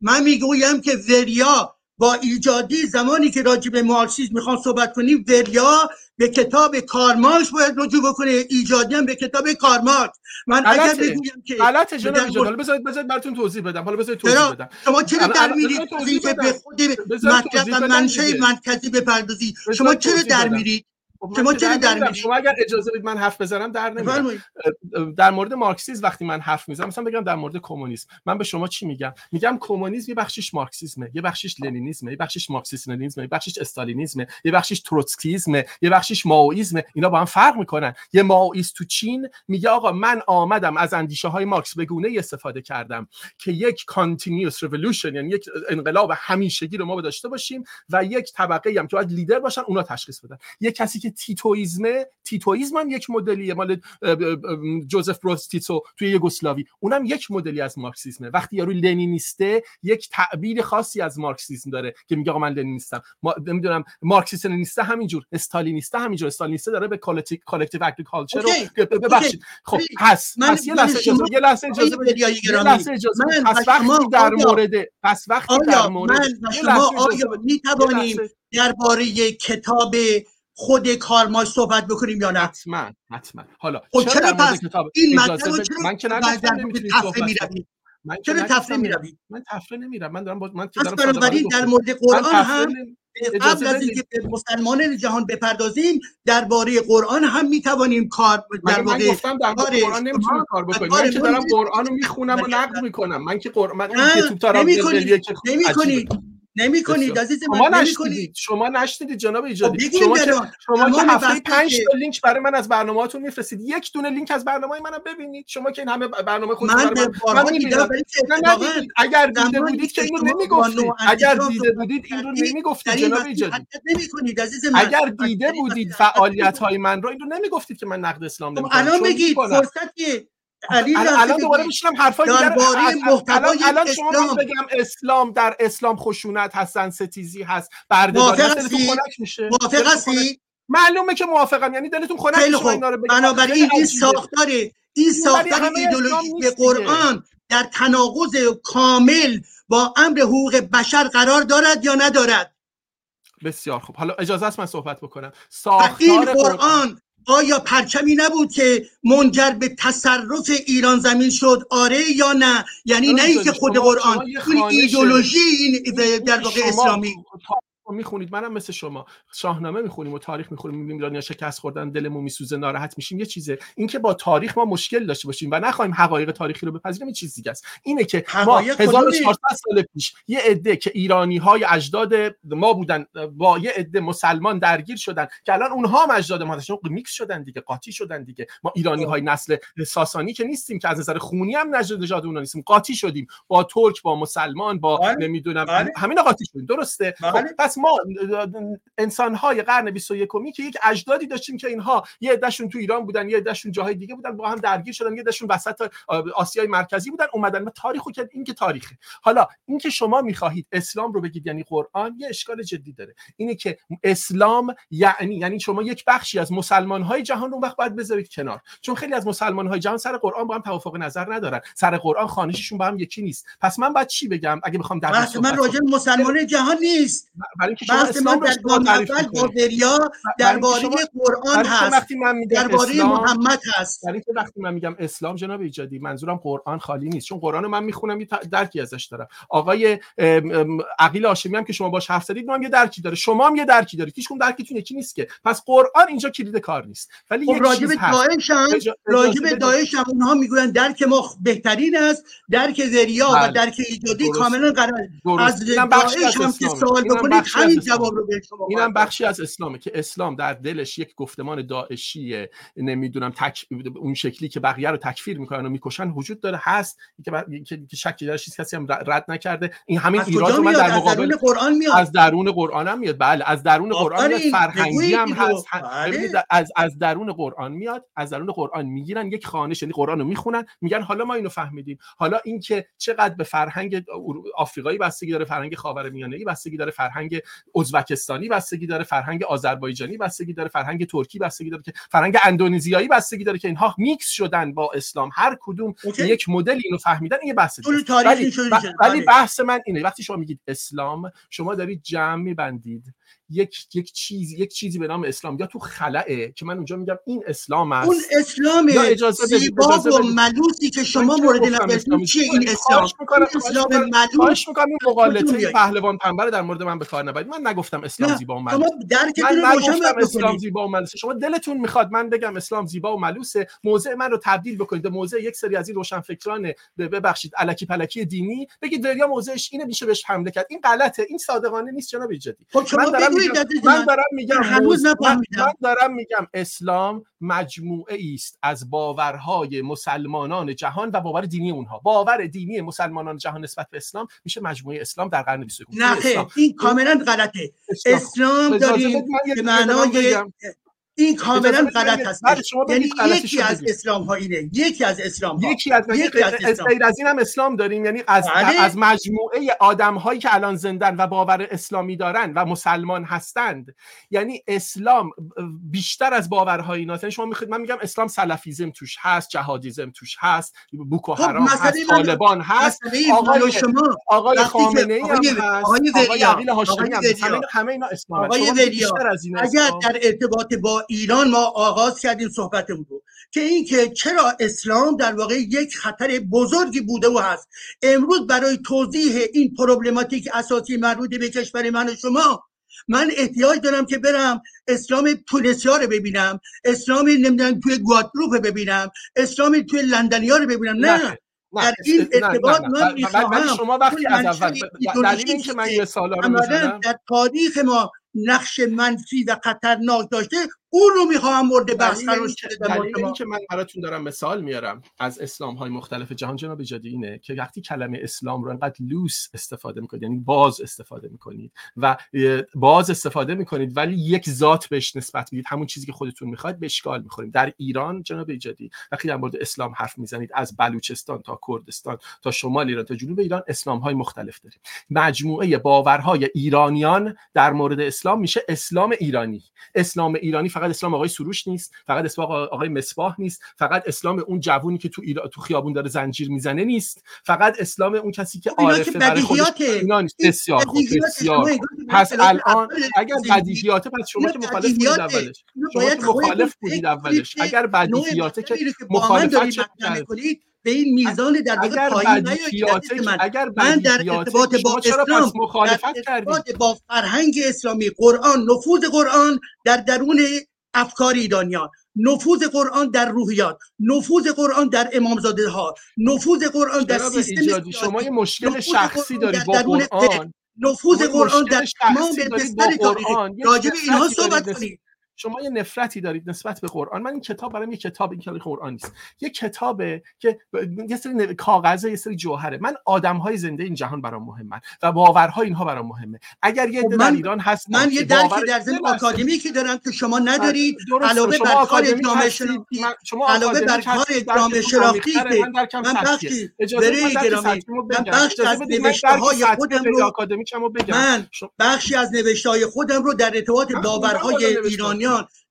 من می‌گویم که وریا با ایجادی زمانی که راجع به مارکسیسم می‌خوان صحبت کنیم وریا به کتاب کارمارکس باید رجوع بکنه. ایجادی هم به کتاب کارمارکس. من اگر بگویم که غلطه جناب حالا بذارید بذارید براتون توضیح بدم. حالا بذارید توضیح بدم. شما چرا در میرید که به خود مطلب و منشه مرکزی بپردازید. شما چرا در میرید شما چرا در شما اگر اجازه بدید من حرف بزنم در نمیدم در مورد مارکسیسم وقتی من حرف می‌زنم مثلا بگم در مورد کمونیسم. من به شما چی میگم؟ میگم کمونیسم یه بخشش مارکسیسمه یه بخشش لنینیسمه یه بخشش مارکسیسم لنینیسمه یه بخشش استالینیسمه یه بخشش تروتسکیسمه یه بخشش مائویسمه اینا با هم فرق می‌کنن. یه مائویست تو چین میگه آقا من آمدم از اندیشه های مارکس به گونه استفاده کردم که یک continuous revolution یعنی یک انقلاب همیشگی رو ما داشته باشیم و یک طبقه هم که باید لیدر باشن اونا تشخیص بدن. یه کسی که تیتویزمه تیتویزم هم یک مدلیه. مال جوزف بروز تیتو توی یوگسلاوی. اونم یک مدلی از مارکسیسمه وقتی یارو لنینیسته یک تعبیر خاصی از مارکسیسم داره که میگه آقا من لنینیستم. ما نمی‌دونم مارکسیست لنینیسته همینجور استالینیسته همینجور. استالینیسته داره به collective agriculture رو ببخشید. خب پس پس یه لحظه اجازه یه لحظه اجازه یه لحظه اجازه پس وقتی در مورد پس وقتی در مورد من شما آیا می توانیم درباره کتاب خود کارماش صحبت بکنیم یا نه؟ حتما حتما. حالا خب چرا پس این مطلب چرا من که نگفتم من چرا تفره می‌روید؟ من تفره نمیرم من دارم با من که دارم بنابراین در مورد قرآن هم قبل از اینکه به مسلمانان جهان بپردازیم درباره قرآن هم می‌توانیم کار در واقع من گفتم در قرآن نمی‌تونم کار بکنیم؟ من که دارم قرآن رو می‌خونم و نقد می‌کنم. من که قرآن من که تو نمی‌کنید نمی کنید عزیز من شما نشنیدید کنید شما نشنیدید جناب ایجادی. خب شما که. شما که هفته بحثی پنج که- تا لینک برای من از برنامه‌هاتون میفرستید. یک دونه لینک از برنامه منم ببینید. شما که این همه برنامه خودتون من من اگر دیده بودید که اینو نمی‌گفتید. اگر دیده بودید این رو در نمی‌گفتید جناب ایجادی. عزیز من. اگر دیده بودید فعالیت های من رو این رو نمی‌گفتید که من نقد اسلام خب نمی‌کنم. الان بگید. فرصت علی الان دوباره. میشنم حرفای دیگر الان الان شما اسلام. بگم اسلام در اسلام خشونت هستن ستیزی هست بردهداری هست هستی؟ موافق هستی معلومه که موافقم یعنی دلتون خنک خیلی میشه خوب اینا رو بگم بنابراین این. ساختار این ساختار همه اسلام ایدئولوژی نیست دیگه. قرآن در تناقض کامل با امر حقوق بشر قرار دارد یا ندارد بسیار خوب حالا اجازه است من صحبت بکنم ساختار این قرآن آیا پرچمی نبود که منجر به تصرف ایران زمین شد؟ آره یا نه؟ یعنی نه. اینکه خود قرآن خوانش- ایدئولوژی این این- در این واقع اسلامی. رو می‌خونید منم مثل شما. شاهنامه می‌خونیم و تاریخ می‌خونیم می‌بینیم ایرانیا شکست خوردن دلمون میسوزه ناراحت میشیم یه چیزه. اینکه با تاریخ ما مشکل داشته باشیم و نخوایم حقایق تاریخی رو بپذیریم این چیز دیگه است. اینه که ما حقایق کدومه؟ 1400 سال پیش یه عده که ایرانی های اجداد ما بودن با یه عده مسلمان درگیر شدن که الان اونها هم اجداد ما هستن. میکس شدن دیگه قاطی شدن دیگه. ما ایرانی های نسل ساسانی که نیستیم که از نظر خونی هم نژاد اونها نیستیم. قاطی شدیم. با ترک با مسلمان با بله. نمی‌دونم بله. همین قاطی شدیم. درسته؟ بله. خب پس ما انسان های قرن 21 که یک اجدادی داشتیم که اینها یه عدهشون تو ایران بودن یه عدهشون جاهای دیگه بودن با هم درگیر شدن یه عدهشون وسط آسیای مرکزی بودن اومدن ما تاریخو که این که تاریخه. حالا اینکه شما می‌خواهید اسلام رو بگید یعنی قرآن یه اشکال جدی داره. اینه که اسلام یعنی یعنی شما یک بخشی از مسلمان های جهان رو اون وقت باید بذارید کنار. چون خیلی از مسلمان های جهان سر قرآن با هم توافق نظر ندارن. سر قرآن خانششون با هم یکی نیست. پس من باید چی بگم؟ اگه بخوام در من راجع مسلمان جهان نیست. برای اینکه شما بحث من در گام تعریف اول با می‌کنید. وریا درباره شما- قرآن هست درباره محمد هست برای اینکه وقتی من میگم اسلام جناب ایجادی منظورم قرآن خالی نیست چون قرآن رو من می‌خونم یه درکی ازش دارم آقای عقیل هاشمی هم که شما باش حرف زدید یه درکی داره شما هم یه درکی دارید هیچ کدوم درکتون یکی نیست که پس قرآن اینجا کلید کار نیست ولی خب به هست داعش هم بدید. داعش هم اونها می‌گویند درک ما بهترین است درک وریا و بله. درک ایجادی. کاملا قرار. از داعش از هم که. سوال بکنید بخشی از همین. جواب رو به شما اینم. بخشی از اسلامه که اسلام در دلش یک گفتمان داعشی نمی‌دونم تک... اون شکلی که بقیه رو تکفیر می‌کنن و می‌کشن وجود داره هست که. که... شکی درش هیچ کسی هم رد نکرده این همین از ایراد من در از مقابل درون قرآن میاد از درون قرآن هم میاد بله از درون قرآن میاد. فرهنگی هم. هست بله. از از درون قرآن میاد از درون قرآن می‌گیرن یک خانش یعنی قرآن رو می‌خونن میگن حالا ما اینو فهمیدیم حالا اینکه چقدر به فرهنگ آفریقایی بستگی داره فرهنگ خاورمیانه‌ای بستگی داره فرهنگ ازبکستانی بستگی داره فرهنگ آذربایجانی بستگی داره فرهنگ ترکی بستگی داره که فرهنگ اندونزیایی بستگی داره که اینها میکس شدن با اسلام هر کدوم okay. یک مدل اینو فهمیدن این بحث ولی. ولی. بحث من اینه وقتی شما میگید اسلام شما دارید جمع میبندید یک یک چیز یک چیزی به نام اسلام. یا تو خلأئه که من اونجا میگم این اسلام است. اون اسلام زیبا و. ملوسی که شما مورد نظر؟ چیه؟ این اسلام. می‌کنم، اسلام. ملوس. می‌کنم این مقالطه؟ پهلوان پنبر در مورد من به کار نبرید. من نگفتم اسلام زیبا و ملوس من نگفتم اسلام زیبا و ملوسه. شما دلتون می‌خواد من بگم اسلام زیبا و ملوسه. موضع من رو تبدیل بکنید به موضع یک سری از این روشنفکران ببخشید الکی پلکی دینی. بگید وریا موضعش اینه میشه بهش حمله کرد. این غلطه این صادقانه نیست جناب ایجادی. خب شما من دارم من. دارم میگم هنوز من, دارم میگم اسلام مجموعه است از باورهای مسلمانان جهان و باور دینی اونها باور دینی مسلمانان جهان نسبت به اسلام میشه مجموعه اسلام در قرن 21 نه. این کاملا غلطه اسلام. اسلام داریم به معنای. این کاملا غلط هست بله، یعنی یکی از. اسلام ها اینه یکی از اسلام ها یکی از یکی از اسلام. از این هم اسلام. داریم. یعنی از بله. از مجموعه آدم هایی که الان زندن و باور اسلامی دارن و مسلمان هستند. یعنی اسلام بیشتر از باورهای اینا یعنی شما می‌خواید من میگم اسلام سلفیزم توش هست جهادیزم توش هست بوکو خب، حرام هست طالبان هست. آقای- شما. آقای خامنه ای هم آقای- هست. آقای عقیل هاشمی آقای هم همه اینا اسلام بیشتر از این اگر در ارتباط با ایران ما آغاز کردیم صحبتمون رو. که اینکه چرا اسلام در واقع یک خطر بزرگی بوده و هست. امروز برای توضیح این پروبلماتیک اساسی مربوط به کشور من و شما من احتیاج دارم که برم اسلام تونسیا رو ببینم اسلام نمی‌دونم توی گوادروپ ببینم اسلام توی لندنیا رو ببینم. نه نه در این ارتباط من شما وقتی از اول دلیل اینکه من یه سالا رو در تاریخ ما نقش منفی و خطرناک داشته اون رو می‌خواهم مورد بحث قرار که من براتون دارم مثال میارم از اسلام های مختلف جهان جناب ایجادی اینه که وقتی کلمه اسلام رو انقدر لوس استفاده می‌کنید یعنی باز استفاده می‌کنید و باز استفاده می‌کنید ولی یک ذات بهش نسبت می‌دید همون چیزی که خودتون می‌خواید به اشکال می‌خوریم در ایران جناب ایجادی وقتی در مورد اسلام حرف می‌زنید از بلوچستان تا کردستان تا شمال ایران تا جنوب ایران اسلام های مختلف داریم. مجموعه باورهای ایرانیان در مورد اسلام میشه اسلام ایرانی. اسلام ایرانی فقط اسلام آقای سروش نیست فقط اسلام آقای مصباح نیست فقط اسلام اون جوونی که تو ایرا... تو خیابون داره زنجیر می‌زنه نیست. فقط اسلام اون کسی که خب عارفه برای خودش اینا نیست. بسیار خوب بسیار پس الان اگر بدیهیاته پس شما که مخالف بودید اولش. شما که مخالف بودید اولش. اگر بدیهیاته که مخالفت کنید به این میزان در واقع پایین من. اگر من در ارتباط با اسلام مخالفت در ارتباط با فرهنگ اسلامی قرآن نفوذ قرآن در درون افکار ایرانیان. نفوذ قرآن در روحیات. نفوذ قرآن در امامزاده ها نفوذ قرآن در سیستم شما یه مشکل شخصی دارید با قرآن. نفوذ قرآن در تمام بستر تاریخ راجع به اینها صحبت کنید. شما یه نفرتی دارید نسبت به قرآن. من این کتاب برام یه کتاب این کتاب قرآن نیست. یه کتابه که یه سری کاغذه یه سری جوهره. من آدم های زنده این جهان برام مهمه و باورها اینها برام مهمه. اگر یه خب در ایران هست من یه درکی در ضمن آکادمی که دارم که شما ندارید. علاوه بر کار جامعه شناختی. علاوه بر کار جامعه شناختی من بخشی بره گرامی من بخش از نوشته های خودم رو من بخشی از نوشته های خودم رو در ارتباط باورهای ایرانی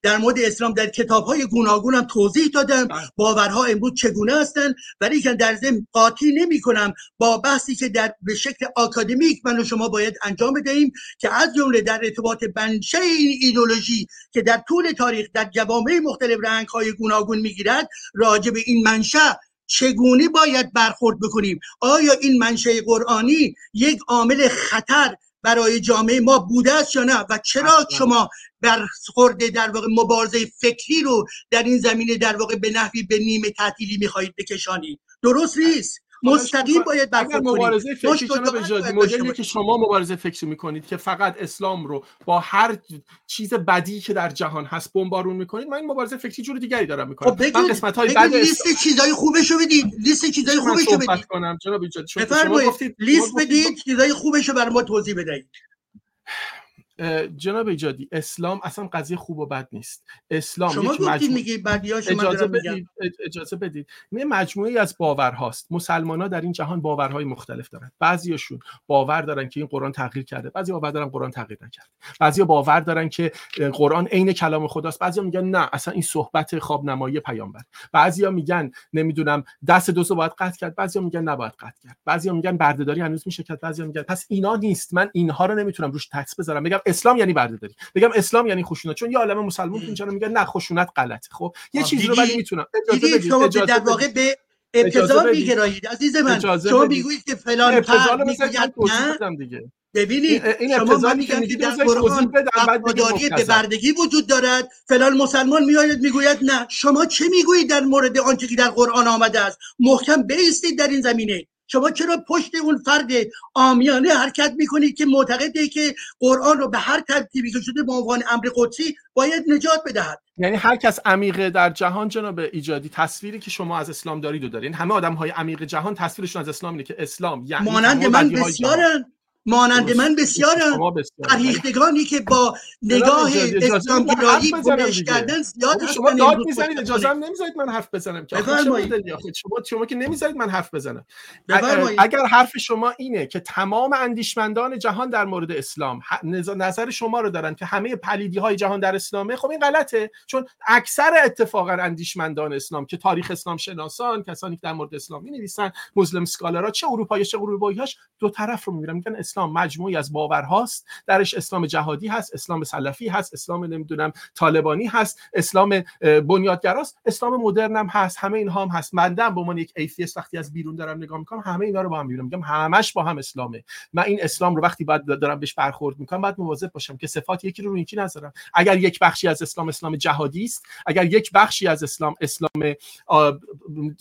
در مورد اسلام در کتاب های گوناگون هم توضیح دادم. بله. باورها امروز چگونه هستند ولی که در ضمن قاطی نمی کنم با بحثی که در به شکل آکادمیک من و شما باید انجام بدهیم که از جمله در ارتباط بنشه این ایدولوژی که در طول تاریخ در جوامع مختلف رنگ های گوناگون می‌گیرد راجع به این منشأ چگونه باید برخورد بکنیم؟ آیا این منشه قرآنی یک عامل خطر برای جامعه ما بوده است یا نه؟ و چرا شما برخورد در واقع مبارزه فکری رو در این زمینه در واقع به نحوی به نیمه تعطیلی می‌خواهید بکشانید درست نیست. مستقیم باید برخورد مبارزه فکری مدلی که شما مبارزه فکری می‌کنید که فقط اسلام رو با هر چیز بدی که در جهان هست بمبارون می‌کنید من این مبارزه فکری جور دیگری دارم می‌کنم. خب من قسمت های بعد لیست چیزای خوبش رو بدید. لیست چیزای خوبش رو بدید. کنم. جناب شما گفتید لیست بدید. چیزای خوبش رو برای ما توضیح بدهید. جناب ایجادی اسلام اصلا قضیه خوب و بد نیست. اسلام شما یک مجموع... اجازه بدید اجازه بدید. یه مجموعه از باورهاست. مسلمان ها در این جهان باورهای مختلف دارن. بعضیاشون باور دارن که این قرآن تغییر کرده بعضی باور دارن قرآن تغییر نکرده. بعضی باور دارن که قرآن عین کلام خداست. بعضی میگن نه اصلا این صحبت خواب نمایی پیامبر. بعضیا میگن نمی‌دونم دست دوستو باید قطع کرد بعضیا میگن نباید قطع کرد. بعضیا میگن بردهداری هنوز میشه کرد بعضیا میگن پس اینا نیست. من اینها رو نمی‌تونم روش تکس بذارم. بگم اسلام یعنی بردهداری بگم اسلام یعنی خشونت. چون یه عالم مسلمان اینجا میگن نه خشونت غلطه. خب یه چیزی رو ولی می‌تونم. اجازه بدید شما در واقع به ابتذال میگرایید. عزیز من شما می‌گویید که فلان فرد می‌گوید نه؟ دیگه. ببینید این شما میگن که در قرآن وفاداری به بردگی وجود دارد. فلان مسلمان میآید می‌گوید نه. شما چه می‌گویید در مورد آنچه که در قرآن آمده است؟ محکم بیستید در این زمینه. شما چرا پشت اون فرد آمیانه حرکت می‌کنید که معتقده که قرآن رو به هر ترتیبی که شده به عنوان امر قدسی باید نجات بدهد؟ یعنی هر کس عمیقه در جهان جناب ایجادی تصویری که شما از اسلام دارید و دارین همه آدم های عمیق جهان تصویرشون از اسلام اینه که اسلام یعنی مانند من بسیارن. مانند من بسیارم فرهیختگانی که با نگاه اسلامگرایی بودش کردن زیاد هستن شما داد می‌زنید اجازه هم نمی‌ذارید من حرف بزنم که شما شما که نمی‌ذارید من حرف بزنم. اگر حرف شما اینه که تمام اندیشمندان جهان در مورد اسلام نظر شما رو دارن که همه پلیدی های جهان در اسلامه خب این غلطه. چون اکثر اتفاقا اندیشمندان اسلام که تاریخ اسلام شناسان کسانی که در مورد اسلام می نویسن Muslim scholar ها چه اروپایی چه اروپایی‌هاش دو طرف رو می‌گیرن میگن اسلام مجموعی از باورهاست. درش اسلام جهادی هست اسلام سلفی هست اسلام نمی‌دونم طالبانی هست اسلام بنیادگراست اسلام مدرن هم هست همه اینها هم هست. من به عنوان یک atheist وقتی از بیرون دارم نگاه می‌کنم همه اینا رو با هم می‌بینم. میگم همش با هم اسلامه. من این اسلام رو وقتی بعد دارم بهش برخورد می‌کنم باید مواظب باشم که صفات یکی رو رو یکی نذارم. اگر یک بخشی از اسلام اسلام جهادی است اگر یک بخشی از اسلام اسلام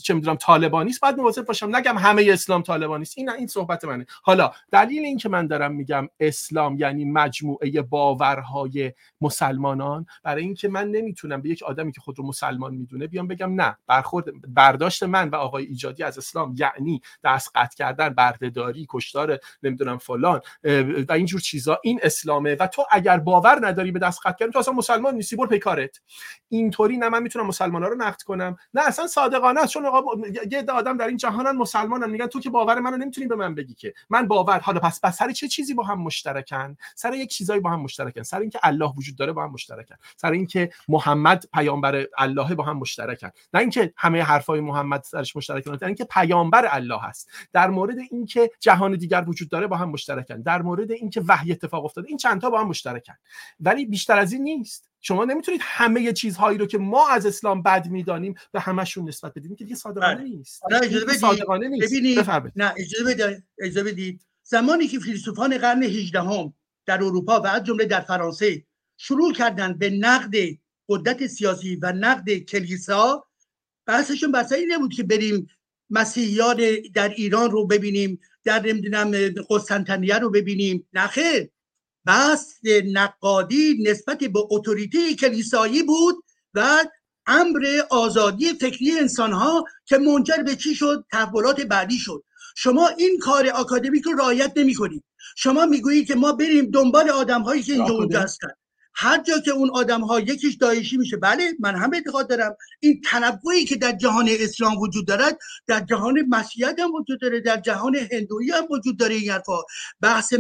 چه می‌دونم طالبانی است باید مواظب باشم نگم همه اسلام طالبانی است. این این صحبت منه. حالا دلیل این که من دارم میگم اسلام یعنی مجموعه باورهای مسلمانان برای اینکه من نمی‌تونم به یک آدمی که خود رو مسلمان می‌دونه بیام بگم نه برخورد برداشت من و آقای ایجادی از اسلام یعنی دست قطع کردن بردهداری کشتار نمی‌دونم فلان و اینجور چیزا. این اسلامه و تو اگر باور نداری به دست قطع کردن تو اصلا مسلمان نیستی برو پیکارت اینطوری نه من می‌تونم مسلمانا رو نقد کنم. نه اصلا صادقانه است چون آقا یه آدم در این جهانن مسلمانن میگن تو که باور منو نمی‌تونی به من بگی که. من باور حالا پس سر چه چیزی با هم مشترکن؟ سر یک چیزایی با هم مشترکن. سر اینکه الله وجود داره با هم مشترکن. سر اینکه محمد پیامبر الله با هم مشترکن. نه اینکه همه حرفای محمد سرش مشترکن نه اینکه پیامبر الله هست. در مورد اینکه جهان دیگر وجود داره با هم مشترکن. در مورد اینکه وحی اتفاق افتاده این چند تا با هم مشترکن. ولی بیشتر از این نیست. شما نمی‌تونید همه چیزهایی رو که ما از اسلام بد می‌دانیم به همشون نسبت بدیم که دیگه صادقانه بله. نیست. صادقانه نیست. ببینید. نه اجازه بدید. زمانی که فیلسوفان قرن 18 هم در اروپا و از جمله در فرانسه شروع کردن به نقد قدرت سیاسی و نقد کلیسا بحثشون بحث این نبود که بریم مسیحیان در ایران رو ببینیم در نمی‌دونم قسطنطنیه رو ببینیم. نخیر بحث نقادی نسبت به اتوریته کلیسایی بود و امر آزادی فکری انسان ها که منجر به چی شد؟ تحولات بعدی شد. شما این کار آکادمیک رو رعایت نمی کنید شما می‌گویید که ما بریم دنبال آدم هایی که اینجا اونجا هستن. هر جا که اون آدم ها یکیش دایشی میشه بله من هم اعتقاد دارم. این تنوعی که در جهان اسلام وجود دارد در جهان مسیحیت هم وجود داره در جهان هندویی هم وجود داره این حرفا. بحث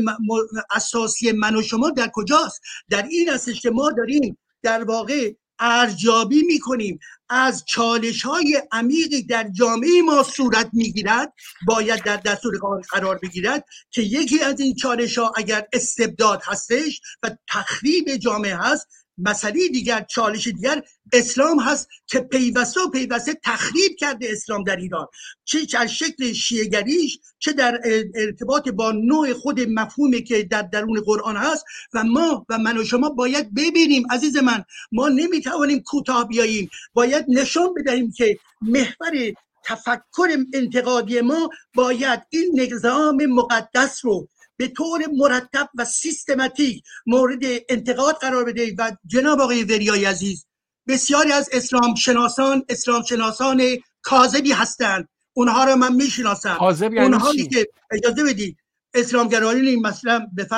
اساسی من و شما در کجاست؟ در این هستش که ما داریم در واقع ارجابی می‌کنیم. از چالش های عمیقی در جامعه ما صورت می‌گیرد باید در دستور کار قرار بگیرد که یکی از این چالش ها اگر استبداد هستش و تخریب جامعه هست مسئله دیگر چالش دیگر اسلام هست که پیوسته و پیوسته تخریب کرده اسلام در ایران. چه در شکل شیعگریش چه در ارتباط با نوع خود مفهومی که در درون قرآن هست. و ما و من و شما باید ببینیم عزیز من ما نمی‌توانیم کوتاه بیاییم. باید نشان بدهیم که محور تفکر انتقادی ما باید این نظام مقدس رو به طور مرتب و سیستماتیک مورد انتقاد قرار بده و جناب آقای وریای عزیز بسیاری از اسلام شناسان اسلام شناسان کاذبی هستند. اونها رو من می‌شناسم. یعنی اونها که اجازه بدید اسلامگرایی مثلا به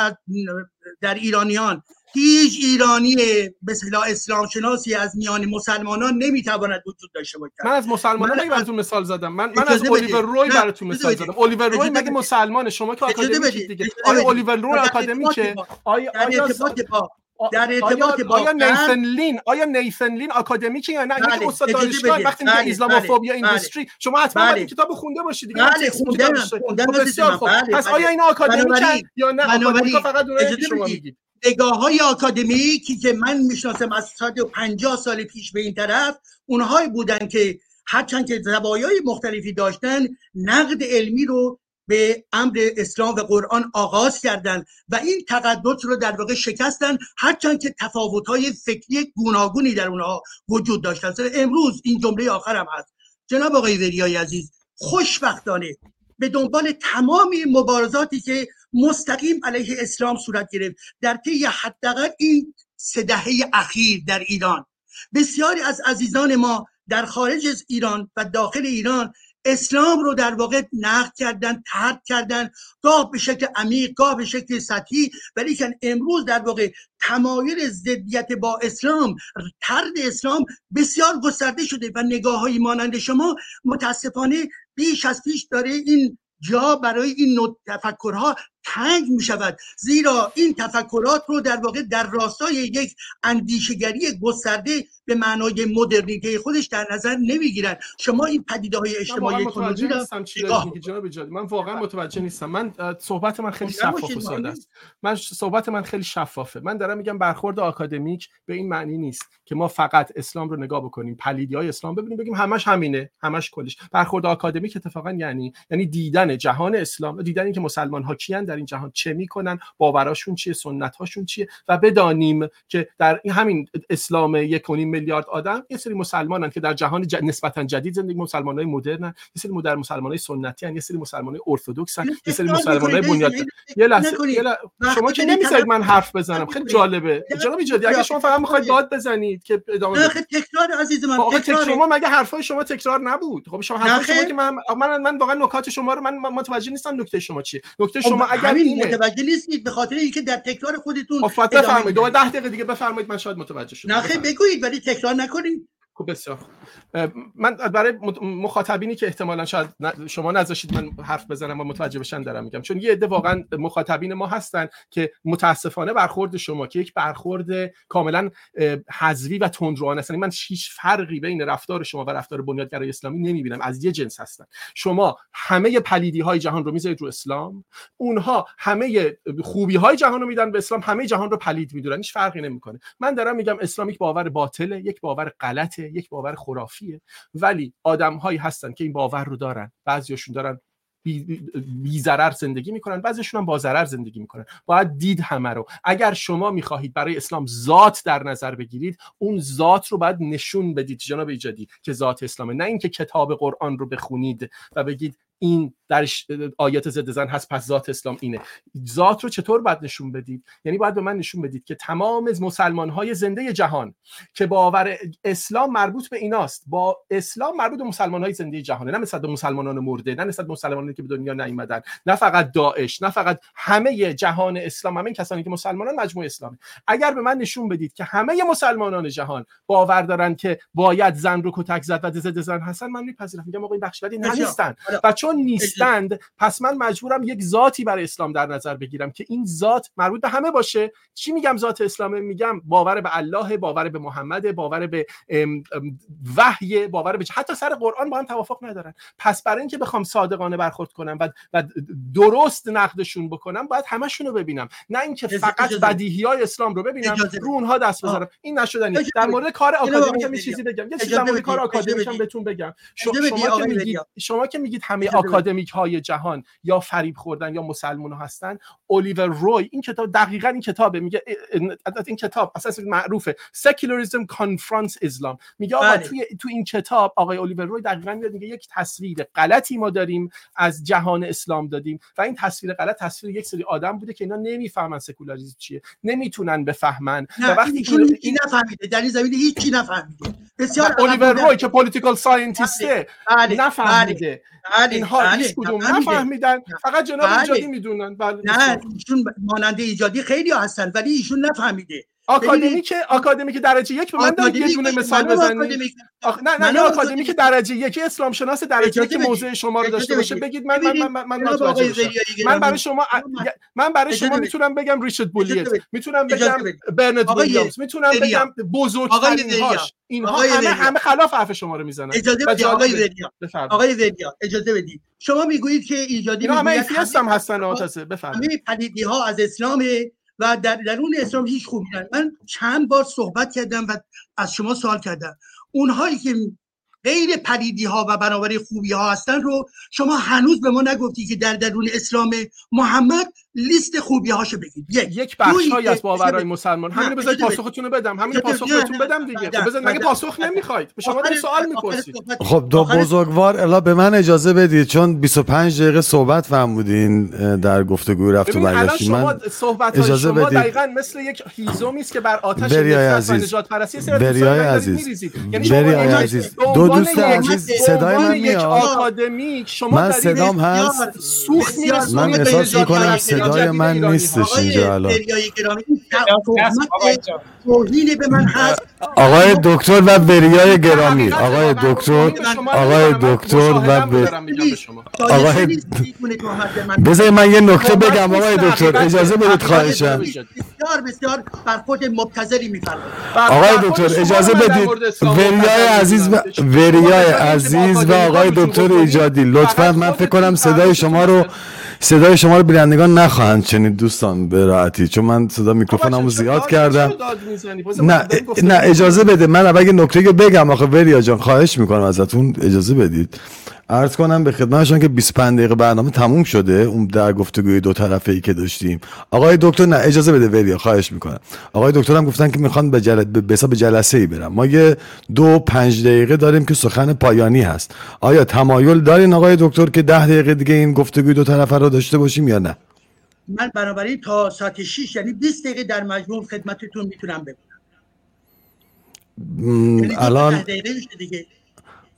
در ایرانیان هیچ ایرانی مثلا اسلام شناسی از میان مسلمانان نمی‌تواند وجود داشته باشد. من از مسلمانان من براتون مثال زدم. من من از الیور روی براتون مثال زدم. الیور روی مگه مسلمانه؟ شما که آکادمی دیگه. آیا الیور روی آکادمی که آیا آیا در ارتباط با آیا نیسن لین آیا نیسن لین آکادمیکی یا نه؟ بله. اینکه استاد دانشگاه وقتی میگه بله. اسلاموفوبیا بله. اینداستری شما حتما باید کتاب خونده باشید دیگه. بله خوندم خوندم خب، پس آیا اینا آکادمیکن یا نه؟ آکادمیکا فقط اونایی که شما میگید. نگاه های آکادمیکی که من می‌شناسم از 150 سال پیش به این طرف اونهایی بودن که هرچند که زوایای مختلفی داشتن نقد علمی رو به امر اسلام و قرآن آغاز کردند و این تقدس رو در واقع شکستن هرچند که تفاوت‌های فکری گوناگونی در اونها وجود داشتن. امروز این جمله آخرم هست. جناب آقای وریای عزیز خوشبختانه به دنبال تمام مبارزاتی که مستقیم علیه اسلام صورت گرفت. در طی حداقل این سه دهه اخیر در ایران. بسیاری از عزیزان ما در خارج از ایران و داخل ایران اسلام رو در واقع نقد کردن ترک کردن. گاه به شکل عمیق گاه به شکل سطحی. ولی که امروز در واقع تمایل ضدیت با اسلام ترد اسلام بسیار گسترده شده و نگاه های مانند شما متاسفانه بیش از پیش داره این جا برای این نوع تفکرها تنگ می شود زیرا این تفکرات رو در واقع در راستای یک اندیشگری گسترده به معنای مدرنیته خودش در نظر نمی‌گیرن شما این پدیده های اجتماعی نیستم چی جناب من واقعا متوجه نیستم. من صحبت من خیلی شفاف و ساده است. من صحبت من خیلی شفافه. من دارم میگم برخورد آکادمیک به این معنی نیست که ما فقط اسلام رو نگاه بکنیم پلیدی های اسلام. ببینیم بگیم همش همینه همش کلش برخورد آکادمیک اتفاقا یعنی یعنی دیدن جهان اسلام دیدن اینکه مسلمان ها کیان در این جهان چه می‌کنن باوراشون چیه سنت هاشون چیه و بدانیم که در این همین اسلام یک میلیارد آدم یه سری مسلمانن که در جهان ج... نسبتا جدید زندگی مسلمانای مدرن یه سری مدر مسلمانای سنتی هن. یه سری مسلمانای ارتدوکسن یه سری مسلمانای بنیاد یه لحظه شما که نمی‌ذارید من حرف بزنم خیلی جالبه. جناب ایجادی اگه شما فقط می‌خواید داد بزنید که ادامه تکرار عزیز من تکرار شما مگه حرفای شما تکرار نبود؟ خب شما حرف شما که من من من واقعا نکات شما رو من متوجه نیستم نکته شما چیه. نکته خب، شما اگر اینه. متوجه نیستید به خاطر اینکه در تکرار خودتون خب بفرمایید دو 10 دقیقه دیگه بفرمایید من شاید متوجه شدم. نه بگویید ولی تکرار نکنید. خب بسیار من برای مخاطبینی که احتمالا شاید شما نذاشید من حرف بزنم و متوجه بشن دارم میگم. چون یه عده واقعا مخاطبین ما هستن که متاسفانه برخورد شما که یک برخورد کاملا حذوی و تندروانه است. یعنی من هیچ فرقی بین رفتار شما و رفتار بنیادگرای اسلامی نمی‌بینم. از یه جنس هستن. شما همه پلیدی های جهان رو می‌ذارید رو اسلام. اونها همه خوبی های جهان رو میدن به اسلام. همه جهان رو پلید می‌دونن. هیچ فرقی نمی‌کنه. من دارم میگم اسلام یک باور باطله. یک باور غلطه. یک باور خرافیه ولی آدم هایی هستن که این باور رو دارن. بعضیاشون دارن بی, ضرر زندگی می‌کنن بعضیشون هم با ضرر زندگی می‌کنن. باید دید همه رو. اگر شما می‌خواهید برای اسلام ذات در نظر بگیرید اون ذات رو باید نشون بدید جناب ایجادی که ذات اسلامه. نه اینکه کتاب قرآن رو بخونید و بگید این درش آیات ضد زن هست پس ذات اسلام اینه. ذات رو چطور باید نشون بدید؟ یعنی باید به من نشون بدید که تمام مسلمان های زنده جهان که باور اسلام مربوط به ایناست. با اسلام مربوط به مسلمان های زنده جهانه. نه مثلا به مسلمانان مرده نه مثلا مسلمانانی که به دنیا نیومدن نه فقط داعش نه فقط همه جهان اسلام همه کسانی که مسلمانان مجموع اسلامه. اگر به من نشون بدید که همه مسلمانان جهان باور دارن که باید زن رو کتک زد و ضد زن هستن من میپذیرم. میگم آقا این بخش ولی نیستن و چون نیستند پس من مجبورم یک ذاتی برای اسلام در نظر بگیرم که این ذات مربوط به همه باشه. چی میگم ذات اسلام؟ میگم باور به الله باور به محمد باور به وحی باور به حتی سر قرآن با هم توافق ندارن. پس برای اینکه بخوام صادقانه برخورد کنم و, و درست نقدشون بکنم باید همشون رو ببینم. نه اینکه فقط بدیهی های اسلام رو ببینم رو اونها دست بذارم. این نشدنی. در مورد کار آکادمیک هم چیزی بگم. یه چیزی در مورد کار آکادمیک هم بهتون بگم. شما که میگید شما که میگید همه آکادمیک های جهان یا فریب خوردن یا مسلمان هستن. الیور روی این کتاب دقیقا این کتابه. میگه این کتاب اساس معروفه. Secularism Confronts Islam میگه آقا بله. توی تو این کتاب آقای الیویه روآ دقیقا میاد میگه یک تصویر غلطی ما داریم از جهان اسلام دادیم و این تصویر غلط تصویر یک سری آدم بوده که اینا نمی‌فهمن سکولاریسم چیه نمی‌تونن بفهمن. و وقتی این این نفهمیده. در این زمینه هیچی نفهمیده. بسیار الیویه روآ که political scientist ه بله. نفهمیده. بله. اینها بله. هیچ کدوم نفهمیدن. فقط جناب بله. ایجادی می‌دونن. بله نه ایشون ماننده ایجادی خیلی هستن ولی ایشون نفهمیده. آکادمی که آکادمی که درجه یک به من داد یه دونه مثال بزنید. نه نه نه آکادمی که درجه یک اسلام شناس درجه یک موضع شما رو داشته باشه. بگید من من من من من برای شما من برای شما می‌تونم بگم ریچارد بولیت می‌تونم بگم برنارد ویلیامز. می‌تونم بگم بزرگترین هاش. اینها همه همه خلاف حرف شما رو می‌زنن. اجازه بدید. آقای وریا آقای وریا اجازه بدید. شما می‌گویید که ایجادی همه ایتیست هم هستن آتاسه بفرمایید. همه پدیدی ها از اسلام و در درون اسلام هیچ خوبی من چند بار صحبت کردم و از شما سوال کردم. اونهایی که غیر پریدی ها و بنابراین خوبی ها هستن رو شما هنوز به ما نگفتی که در درون اسلام محمد لیست خوبی هاشو بگید یک یک بخشی از باورهای مسلمان. همین بذارید پاسختون رو بدم. همین پاسخ بهتون بدم دیگه. خب بذارید مگه پاسخ نمی‌خواید؟ به شما دارم سوال می‌پرسید. خب دو بزرگوار الا به من اجازه بدید چون 25 دقیقه صحبت فرمودین در گفتگو رفت و برگشت من صحبت اجازه شما بدید. دقیقاً مثل یک هیزومی است که بر آتش نجات پرستی بریای عزیز. یعنی بریای عزیز. دو دوست عزیز صدای من میاد. من صدام هست. من احساس می‌کنم صدای من نیستش اینجا الان. آقای دکتر و وریای گرامی. آقای دکتر آقای دکتر و آقای بذار من یه نکته بگم آقای دکتر اجازه بدید خواهشم بسیار بسیار برخورد مبتذلی میفرمایید. آقای دکتر اجازه بدید وریای عزیز و وریای عزیز و آقای دکتر ایجادی لطفا من فکر کنم صدای شما رو صدای شما رو بینندگان نخواهند شنید دوستان به راحتی. چون من صدا میکروفونمو زیاد کردم. نه نه اجازه بده. من اول نکته بگم آخه وریا جان خواهش می‌کنم ازتون اجازه بدید. عرض کنم به خدمتشون که 25 دقیقه برنامه تموم شده. اون در گفتگوی دو طرفه ای که داشتیم. آقای دکتر نه اجازه بده وریا خواهش می‌کنم. آقای دکتر هم گفتن که می‌خوان به جل... به حساب جلسه ای برم ما یه دو پنج دقیقه داریم که سخن پایانی هست. آیا تمایل دارین آقای دکتر که ده دقیقه دیگه این گفتگوی دو طرفه رو داشته باشیم یا نه؟ من بنابراین تا ساعت 6 یعنی 20 دقیقه در مجموع خدمتتون می‌تونم بگم یعنی الان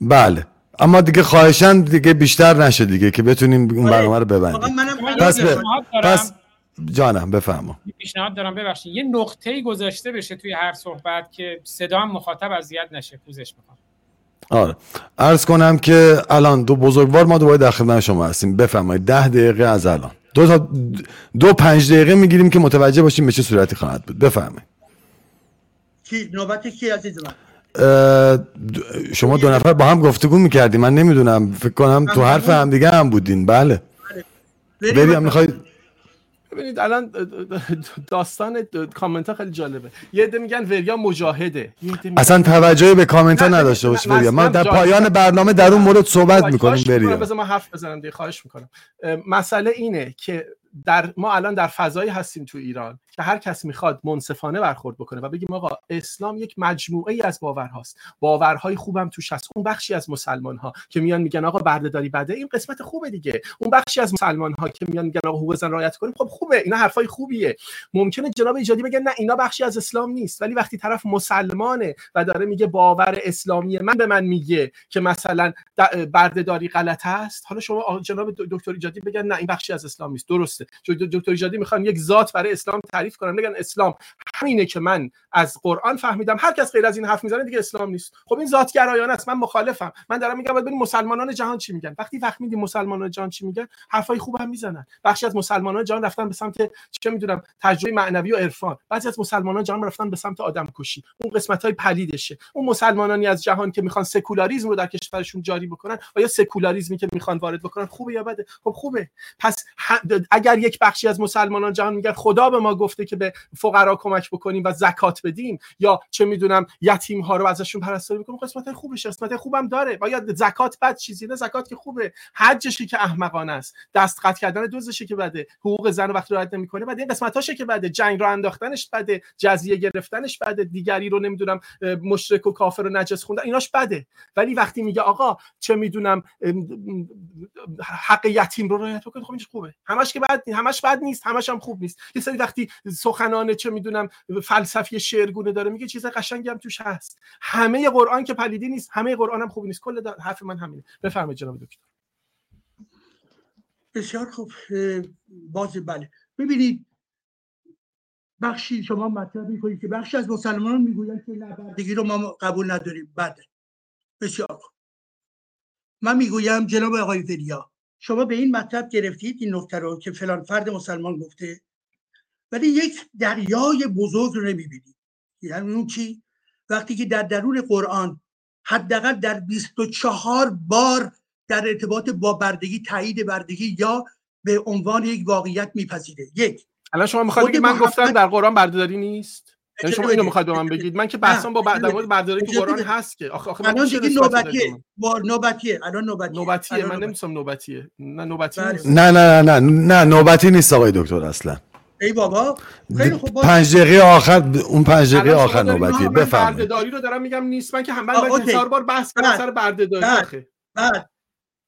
بله. اما دیگه خواهشن دیگه بیشتر نشه دیگه که بتونیم اون آره. برنامه رو ببندیم. پس, ب... پس جانم بفرما. پیشنهاد دارم ببخشید. یه نقطه‌ای گذاشته بشه توی هر صحبت که صدا هم مخاطب اذیت نشه. پوزش می‌خوام آره. عرض کنم که الان دو بزرگوار ما دوباره در خدمت شما هستیم. بفرمایید ده دقیقه از الان. دو تا دو پنج دقیقه می‌گیریم که متوجه باشیم به چه صورتی خواهد بود. بفرمایید. کی نوبت کی عزیز من؟ شما دو نفر با هم گفتگو می‌کردی من نمی‌دونم فکر کنم تو حرف هم دیگه هم بودین. بله. بری هم می‌خوای ببینید الان داستان کامنت ها خیلی جالبه. یه عده میگن وریا مجاهده. اصلا توجهی به کامنت ها نداشته باش وریا. ما در پایان برنامه در اون مورد صحبت می‌کنیم وریا. بذار ما حرف بزنم دیگه خواهش می‌کنم. مسئله اینه که در ما الان در فضایی هستیم تو ایران. هر کس می‌خواد منصفانه برخورد بکنه و بگیم آقا اسلام یک مجموعه ای از باورهاست. باورهای خوبم توش هست. اون بخشی از مسلمان ها که میان میگن آقا بردهداری بده این قسمت خوبه دیگه. اون بخشی از مسلمان ها که میان میگن آقا حقوق زن رعایت کنیم خب خوبه اینا حرفای خوبیه. ممکنه جناب ایجادی بگن نه اینا بخشی از اسلام نیست. ولی وقتی طرف مسلمانه و داره میگه باور اسلامی من به من میگه که مثلا بردهداری غلط است حالا شما جناب دکتر ایجادی بگن نه این بخشی از اسلام نیست. درسته. دکتر ایجادی می‌خوان یک ذات برای اسلام کنن بگن اسلام همینه که من از قرآن فهمیدم. هر کس غیر از این حرف می‌زنه دیگه اسلام نیست. خب این ذات گرایانه است. من مخالفم. من دارم میگم باید ببین مسلمانان جهان چی میگن. وقتی فهمیدیم مسلمانان جهان چی میگن حرفای خوب هم می‌زنن. بخشی از مسلمانان جهان رفتن به سمت چه می‌دونم تجربه معنوی و عرفان. بعضی از مسلمانان جهان رفتن به سمت آدم کشی اون قسمت های پلیدشه. اون مسلمانانی از جهان که می‌خوان سکولاریسم رو در کشورشون جاری بکنن آیا سکولاریسمی که می‌خوان وارد بکنن خوبه یا بده؟ خب خوبه. پس اگر یک بخشی از مسلمانان جهان میگن خدا به ما گفته که به فقرا کمک بکنیم و زکات بدیم. یا چه می‌دونم یتیم ها رو ازشون پرستاری بکنیم. قسمت خوبش قسمت خوبم داره. باید زکات بد چیزی نه زکات که خوبه. حجشی که احمقانه است. دست قطع کردن دوزشی که بده. حقوق زن وقتی رعایت نمی‌کنه بعد این قسمتاشه که بده. جنگ رو انداختنش بده. جزیه گرفتنش بده. دیگری رو نمی‌دونم مشرک و کافر و نجس خوندن ایناش بده. ولی وقتی میگه آقا چه می‌دونم حق یتیم رو رعایت بکنید خب خوبه. همش که بد همش بد نیست. همش هم خوب نیست. یه سری وقتی سخنان چه می‌دونم فلسفی شعرگونه داره میگه چیز قشنگی هم توش هست. همه قرآن که پلیدی نیست همه قرآن هم خوب نیست. کل حرف من همینه. بفرمایید جناب دکتر. بسیار خوب. باز بله. ببینید بخشی شما مطرح می‌کنید که بخشی از مسلمانان می‌گویند که نبردگی رو ما قبول نداریم. بده بسیار خوب. من می‌گویم جناب آقای وریا شما به این مطلب گرفتید این نکته رو که فلان فرد مسلمان گفته. ولی یک دریای بزرگ رو نمی‌بینید یعنی اون چی؟ وقتی که در درون قرآن حداقل در 24 بار در ارتباط با بردگی تایید بردگی یا به عنوان یک واقعیت میپذیره. یک. الان شما می‌خواید بگید من گفتم در قرآن بردهداری نیست؟ یعنی شما اینو می‌خواید به من بگید؟ من که بحثم با در مورد بردهداری تو قرآن هست که. آخه آخه الان دیگه نوبتیه. با نوبتیه. الان نوبتیه. نوبتیه. من نمیسم نوبتیه. نه نوبتی نیست. نه نه نه. نه نوبتی نیست آقای دکتر اصلا. ای بابا خیلی خوب پنج دقیقه آخر اون پنج دقیقه آخر نوبتیه بفرمایید. بردهداری رو دارم میگم نیست. من که هم من هزار بار بحث کردم سر بردهداری. بعد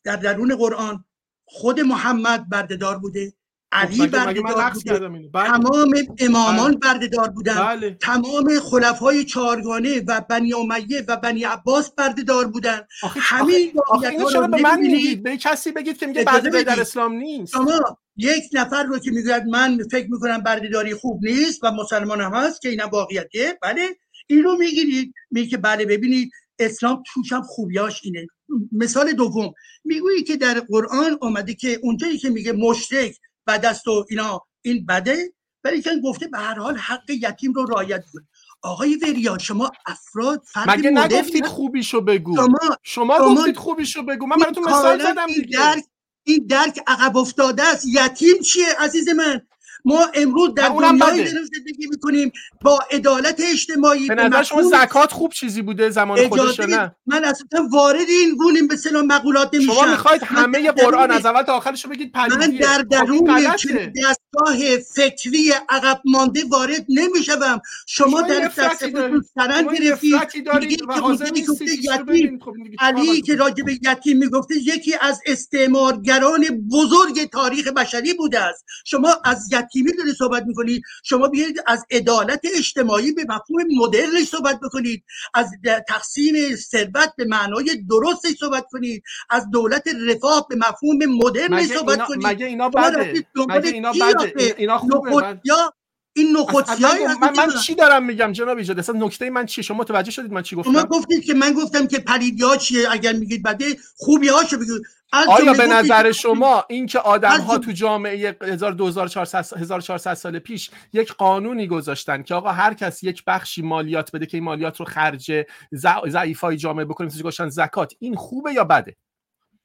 در درون قرآن خود محمد بردهدار بوده علی خب، بردهدار بوده بله. تمام امامان بله. بردهدار بودن بله. تمام خلفای چهارگانه و بنی امیه و بنی عباس بردهدار بودن. همین اینو چرا به من میگید؟ به کسی بگید که میگه بردهداری در اسلام نیست. شما یک نفر رو که می‌گوید من فکر می‌کنم بردهداری خوب نیست و مسلمان هم هست که اینا واقعیته بله. اینو می‌گیرید میگه که بله ببینید اسلام توش هم خوبیاش اینه. مثال دوم می‌گویی که در قرآن آمده که اونجایی که میگه مشرک بد است و اینا این بده؟ ولی که گفته به هر حال حق یتیم رو رعایت کنید آقای وریا شما افراد مگه نگفتید خوبیشو بگو؟ شما, شما, شما گفتید خوبیشو بگو. من براتون مثال زدم دیگه. درک این درک عقب افتاده است. یتیم چیه عزیز من؟ ما امروز در دنیایی داریم زندگی می‌کنیم. با عدالت اجتماعی به نظر شما زکات خوب چیزی بوده زمان خودش نه؟ من اصلا وارد این گونیم به سلام مقولات نمیشم. شما می‌خواید همه قرآن از اول تا آخرش رو بگید پلیدیه من در خب، درون دستگاه فکری عقب مانده وارد نمیشم شما در دستتون سرن گرفتید. خب، علی که راجب یتیم می‌گفته یکی از استعمارگران بزرگ تاریخ بشری بوده است. شما از یتیمی داری صحبت می‌کنید شما بیایید از عدالت اجتماعی به مفهوم مدرنش صحبت بکنید. از تقسیم ثروت به معنای درستش صحبت کنید. از دولت رفاه به مفهوم مدرنش صحبت کنید. مگه اینا بده؟ مگه اینا بده؟ اینا خوبه. این نخودسی من, من چی دارم میگم جناب ایجاد اصلا نکته من چیه؟ شما متوجه شدید من چی گفتم؟ شما گفتید که من گفتم که پلیدی ها چیه؟ اگر میگید بده خوبی هاشو بگید آیا به نظر شما این که آدم ها تو جامعه 1400 سال پیش یک قانونی گذاشتن که آقا هر کس یک بخشی مالیات بده که این مالیات رو خرج ضعیفای جامعه بکنیم گذاشتن زکات این خوبه یا بده؟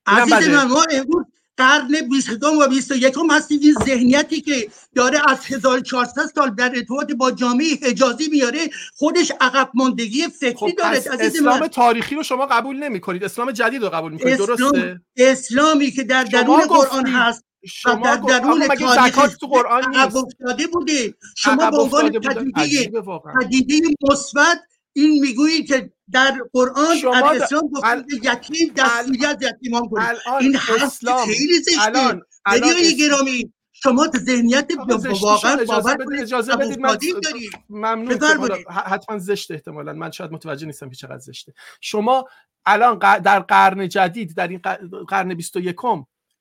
عزیز من ما امروز قرن 20 و 21 هستیم این ذهنیتی که داره از 1400 سال در ارتباط با جامعه حجازی میاره خودش عقب ماندگی فکری خب داره اسلام من. تاریخی رو شما قبول نمی کنید اسلام جدید رو قبول می‌کنید. درسته؟ اسلامی که در درون قرآن هست شما در درون تاریخ تو قرآن نیست؟ افتاده بوده. شما به عنوان پدیده پدیده مثبت این می‌گویی که در قرآن شما در اسلام گفته یتیم دستوری از یتیمان کنید. این حرف خیلی زشته. دریای گرامی شما ذهنیت واقعا باور کنید اجازه بدید من ممنون حتما زشته احتمالا. من شاید متوجه نیستم که چقدر زشته. شما الان در قرن جدید در این قرن 21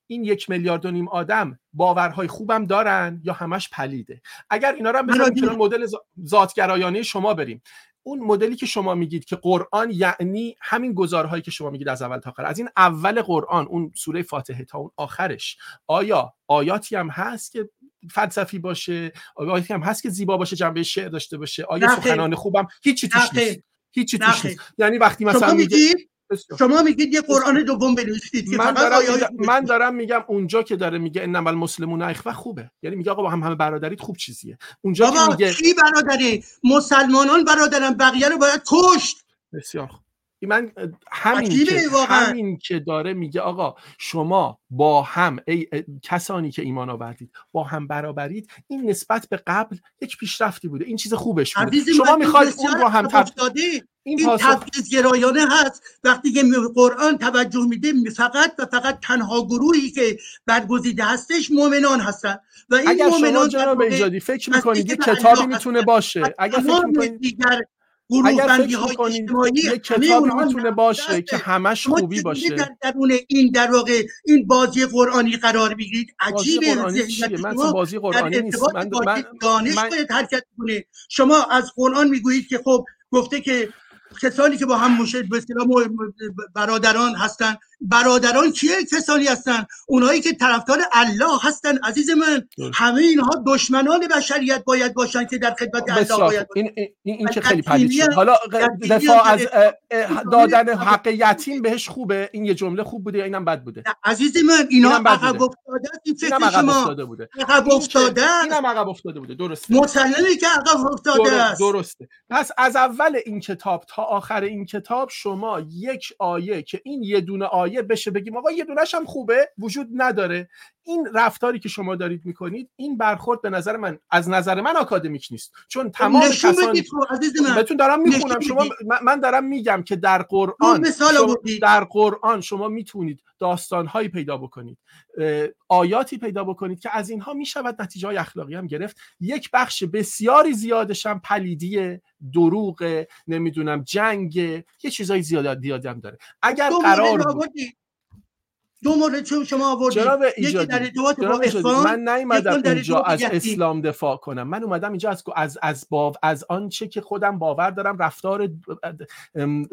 این یک میلیارد و نیم آدم باورهای خوبم دارن یا همش پلیده؟ اگر اینا رو هم مدل ذاتگرایانه شما بریم. اون مدلی که شما میگید که قرآن یعنی همین گزارهایی که شما میگید از اول تا آخر. از این اول قرآن اون سوره فاتحه تا اون آخرش آیا آیاتی هم هست که فلسفی باشه؟ آیاتی هم هست که زیبا باشه جنبه شعر داشته باشه؟ آیا سخنان خوبم؟ هیچی توش نیست. هیچی توش نیست. یعنی وقتی مثلا میگید شما میگید یه قرآن دوم بنویسید من دارم, من دارم میگم اونجا که داره میگه انما المسلمون اخوه خوبه. یعنی میگه آقا با هم همه برادرید خوب چیزیه. اونجا که میگه کی برادری؟ مسلمانان برادرن بقیه رو باید کشت. بسیار خوب. من همین که همین که داره میگه آقا شما با هم ای کسانی که ایمان آوردید با هم برابرید این نسبت به قبل یک پیشرفتی بوده. این چیز خوبش بوده. شما می‌خواید اون رو هم این, این تبعیض گرایانه هست. وقتی که قرآن توجه میده فقط و فقط تنها گروهی که برگزیده هستش مؤمنان هستن. و این اگر شما جناب ایجادی فکر می‌کنید یک کتابی می‌تونه باشه. اگر فکر می‌کنید اگر فکر کنید یک کتابی می‌تونه باشه که همش خوبی باشه. در درون این در واقع این بازی قرآنی قرار بگیرید عجیبه. من بازی قرآنی نیست. من, من, دانش باید حرکت کنه شما از قرآن می‌گویید که خب گفته که کسانی که با هم مشهد به برادران هستن برادران کیه کسانی هستن؟ اونایی که طرفدار الله هستن عزیز من. همه اینها دشمنان بشریت باید باشن که در خدمت الله باید این, این, این که خیلی پدید شد. حالا دفاع از دادن حق یتیم بهش خوبه. این یه جمله خوب بوده یا اینم بد بوده؟ عزیز من اینا عقب افتاده این فکر شما. بوده. عقب افتاده اینم عقب افتاده بوده. درسته. مسلمه که عقب افتاده است. درسته. پس از اول این کتاب تا آخر این کتاب شما یک آیه که این یه دونه آیه بشه بگیم آقا یه دونش هم خوبه وجود نداره. این رفتاری که شما دارید می‌کنید این برخورد به نظر من از نظر من آکادمیک نیست. چون تمام کسانی بهتون دارم می‌خونم. شما من دارم میگم که در قرآن در قرآن شما می‌تونید داستانهایی پیدا بکنید. آیاتی پیدا بکنید که از اینها می‌شود نتیجه های اخلاقی هم گرفت. یک بخش بسیاری زیادش هم پلیدی دروغ نمی‌دونم جنگ یه چیزای زیاد هم داره. اگر قرار بود دو مورد چون شما آوردید. یکی در ارتباط با اخوان من نیومدم اینجا از اسلام دفاع کنم. من اومدم اینجا از از از باو از آنچه که خودم باور دارم رفتار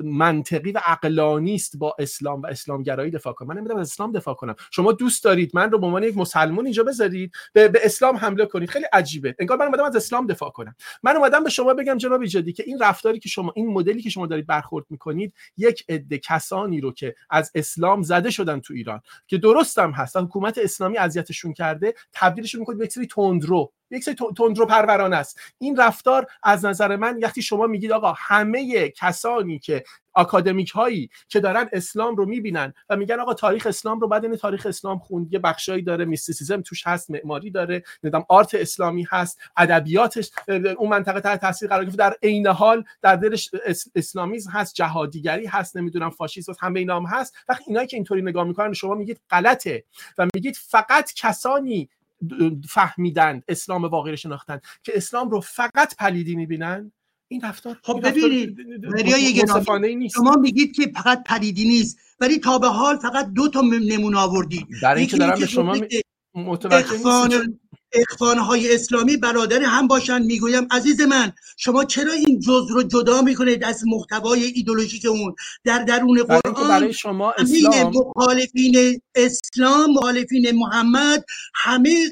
منطقی و عقلانی است با اسلام و اسلامگرایی دفاع کنم. من نمی‌دونم از اسلام دفاع کنم. شما دوست دارید من رو به عنوان یک مسلمان اینجا بذارید به, به اسلام حمله کنید. خیلی عجیبه. انگار من اومدم از اسلام دفاع کنم. من اومدم به شما بگم جناب ایجادی که این رفتاری که شما این مدلی که شما دارید برخورد می‌کنید یک عده کسانی رو که از اسلام زده شدن تو ایران که درستم هست. حکومت اسلامی اذیتشون کرده تبدیلشون می‌کنه به سری تندرو. یک سری تندرو پرورانه است. این رفتار از نظر من وقتی شما میگید آقا همه کسانی که آکادمیک هایی که دارن اسلام رو می‌بینن و میگن آقا تاریخ اسلام رو بعد این تاریخ اسلام خوند یه بخشایی داره میستیسیزم توش هست معماری داره ندام آرت اسلامی هست ادبیاتش اون منطقه تحت تاثیر قرار گرفته در عین حال در دلش اسلامیزم هست جهادیگری هست نمی‌دونم فاشیسم هست همه اینا هم هست. وقتی اینایی که اینطوری نگاه می‌کنن شما میگید غلطه و میگید فقط کسانی فهمیدن اسلام واقعی رو شناختن که اسلام رو فقط پلیدی می‌بینن این رفتار خب ببینید شما میگید که فقط پلیدی نیست ولی تا به حال فقط دو تا نمونه آوردید. برای اینکه دارم به شما متوجه های اسلامی برادر هم باشن می‌گویم عزیز من شما چرا این جز رو جدا می‌کنید از محتوای ایدولوژیک اون؟ در درون قرآن برای شما اسلام مخالفین اسلام مخالفین محمد همه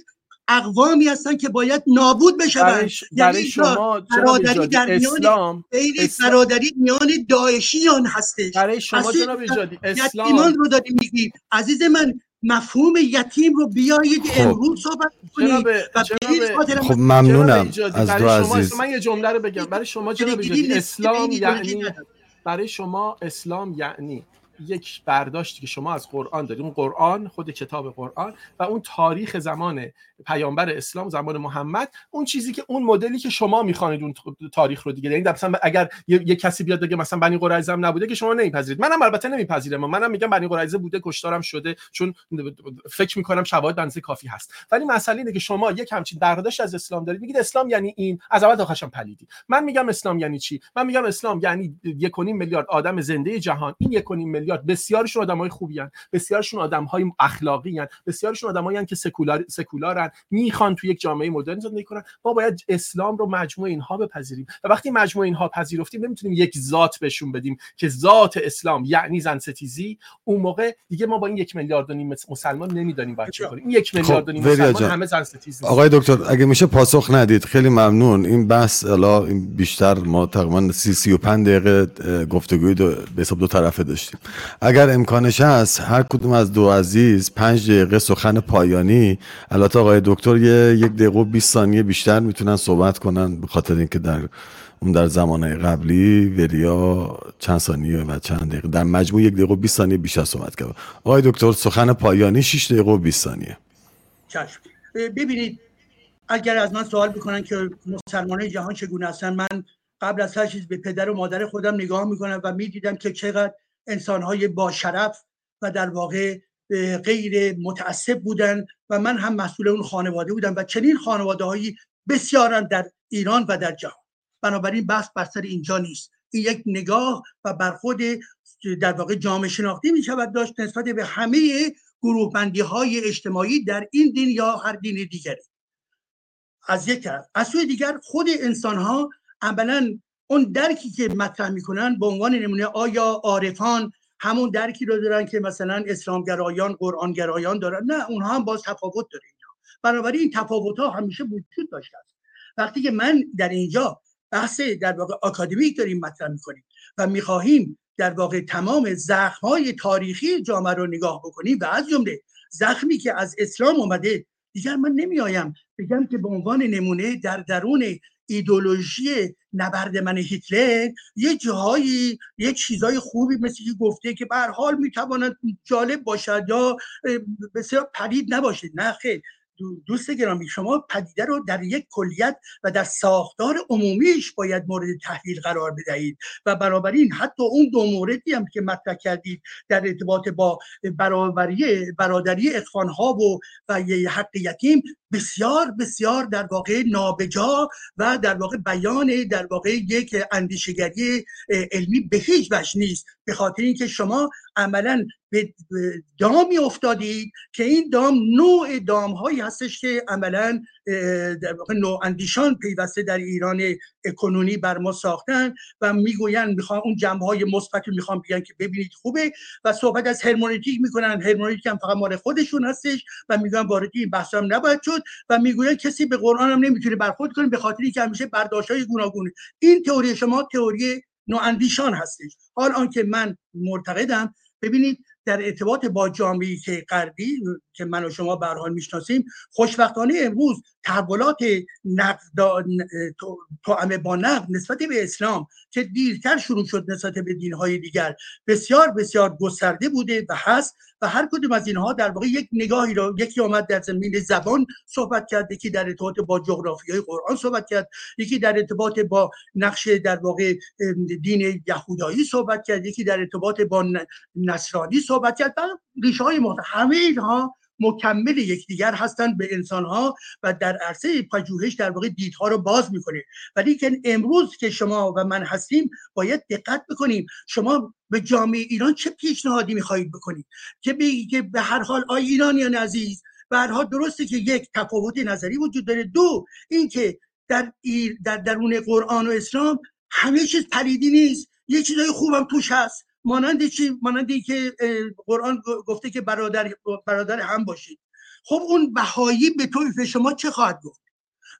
اقوامی هستن که باید نابود بشن برای, یعنی برای شما برادری در اسلام برادری میان داعشیان هستش. برای شما جناب اسلام. رو داریم میگیم. عزیز من مفهوم یتیم رو بیایید خب. امروز صحبت کنید و خب ممنونم از دو عزیز. من یه جمله رو بگم. برای شما جناب اسلام یعنی برای شما اسلام یعنی یک برداشتی که شما از قرآن دارید. اون قرآن خود کتاب قرآن و اون تاریخ زمان پیامبر اسلام زمان محمد اون چیزی که اون مدلی که شما می‌خوانید اون تاریخ رو دیگه. یعنی مثلا اگر یه, کسی بیاد بگه مثلا بنی قریظه نبوده که شما نمیپذیرید. منم البته نمیپذیرم. منم میگم بنی قریظه بوده کشتارم شده چون فکر می‌کنم شواهد بنزه کافی هست. ولی مسئله اینه که شما یک همچین برداشت از اسلام دارید. میگید اسلام یعنی این. از اول تا آخرش پلیدی. من میگم اسلام یعنی چی؟ من میگم اسلام یعنی 1.5 میلیارد آدم زنده جهان. این 1.5 میلیارد بسیارشون آدمای خوبی ان بسیارشون آدمهای اخلاقی ان بسیارشون آدمایی که سکولار سکولارن. می‌خوان تو یک جامعه مدرن زندگی کنن. ما باید اسلام رو مجموع اینها بپذیریم. و وقتی مجموع اینها پذیرفتیم نمی‌تونیم یک ذات بهشون بدیم که ذات اسلام یعنی زن ستیزی اون موقع دیگه ما با این یک میلیارد و نیم مسلمان نمی‌دانیم باید چه کنیم. این یک میلیارد و نیم مسلمان همه زن ستیز آقای دکتر اگه میشه پاسخ ندید خیلی ممنون. این بحث الا بیشتر ما تقریبا 30 35 دقیقه گفتگوی دو به حساب دو طرفه داشتیم. اگر امکانش هست هر کدوم از دو عزیز پنج دقیقه سخن پایانی البته آقای دکتر یه یک دقیقه و 20 ثانیه بیشتر می‌تونن صحبت کنن به خاطر اینکه در اون در زمانه قبلی وریا چند ثانیه و چند دقیقه در مجموع یک دقیقه و 20 ثانیه بیشتر صحبت کرد آقای دکتر سخن پایانی 6 دقیقه و 20 ثانیه. چشم. ببینید اگر از من سوال بکنن که مسلمانان جهان چگونه هستن من قبل از هر چیز به پدر و مادر خودم نگاه می‌کنم و می‌دیدم که چقدر انسانهای با شرف و در واقع غیر متعصب بودن و من هم مسئول اون خانواده بودم و چنین خانواده هایی بسیارن در ایران و در جهان. بنابراین بحث بر سر اینجا نیست. این یک نگاه و برخود در واقع جامعه شناختی می شود داشت نسبت به همه گروه بندی های اجتماعی در این دین یا هر دین دیگری. از یک از سوی دیگر خود انسان ها عملا اون درکی که مطرح می‌کنن به عنوان نمونه آیا عارفان همون درکی رو دارن که مثلا اسلامگرایان قرآنگرایان دارن. نه اونها هم باز تفاوت داره اینا. بنابراین این تفاوت ها همیشه وجود داشته است. وقتی که من در اینجا بحث در واقع آکادمیک داریم مطرح می‌کنیم و می‌خواهیم در واقع تمام زخم های تاریخی جامعه رو نگاه بکنیم و از جمله زخمی که از اسلام اومده دیگر من نمیآیم بگم که به عنوان نمونه در درون ایدولوژی نبرد من هیتلر یه جاهایی یه چیزای خوبی مثل که گفته که به حال می‌تواند جالب باشد یا بسیار پدید نباشد. نه خیلی دوست گرامی شما پدیده رو در یک کلیت و در ساختار عمومیش باید مورد تحلیل قرار بدهید. و بنابراین حتی اون دو موردی هم که مطرح کردید در ارتباط با برابری برادری ها و و حق یتیم بسیار بسیار در واقع نابجا و در واقع بیان در واقع یک اندیشگری علمی به هیچ وجه نیست. به خاطر اینکه شما عملا به دامی افتادید که این دام نوع دام هایی هستش که عملا در واقع نوع اندیشان پیوسته در ایران اکنونی بر ما ساختن و می‌گوین می‌خوان اون جنبه های مثبت رو می‌خوان بگن که ببینید خوبه و صحبت از هرمونتیک می‌کنن. هرمونتیک هم فقط مال خودشون هستش و میگن وارد این بحث هم نباید شد و می‌گوین کسی به قرآن هم نمی‌تونه برخورد کنه به خاطری که همیشه برداشت های گوناگونه این تئوری شما تئوری نواندیشان هستش. حال آنکه من معتقدم ببینید در ارتباط با جامعه غربی که من و شما به حال می‌شناسیم خوشبختانه امروز تحولات نقد توامه با نقد نسبت به اسلام که دیرتر شروع شد نسبت به دینهای دیگر بسیار بسیار گسترده بوده و هست و هر کدوم از اینها در واقع یک نگاهی رو یکی آمد در زمین زبان صحبت کرد یکی در ارتباط با جغرافیای قرآن صحبت کرد یکی در ارتباط با نقش در واقع دین یهودایی صحبت کرد یکی در ارتباط با نصرانی کرد ریشه های همه اینها مکمل یکدیگر هستند به انسان ها و در عرصه پژوهش در واقع دیدها رو باز می‌کنه ولی که امروز که شما و من هستیم باید دقت بکنیم. شما به جامعه ایران چه پیشنهادی می‌خواهید بکنید؟ که بگی که به هر حال آی ایرانیان عزیز به هر درسته که یک تفاوت نظری وجود داره. دو اینکه در در درون قرآن و اسلام همه چیز پلیدی نیست. یه چیزای خوبم توش هست. مانند چی؟ مانندی که قرآن گفته که برادر برادر هم باشید. خب اون بهایی به طور شما چه خواهد گفت؟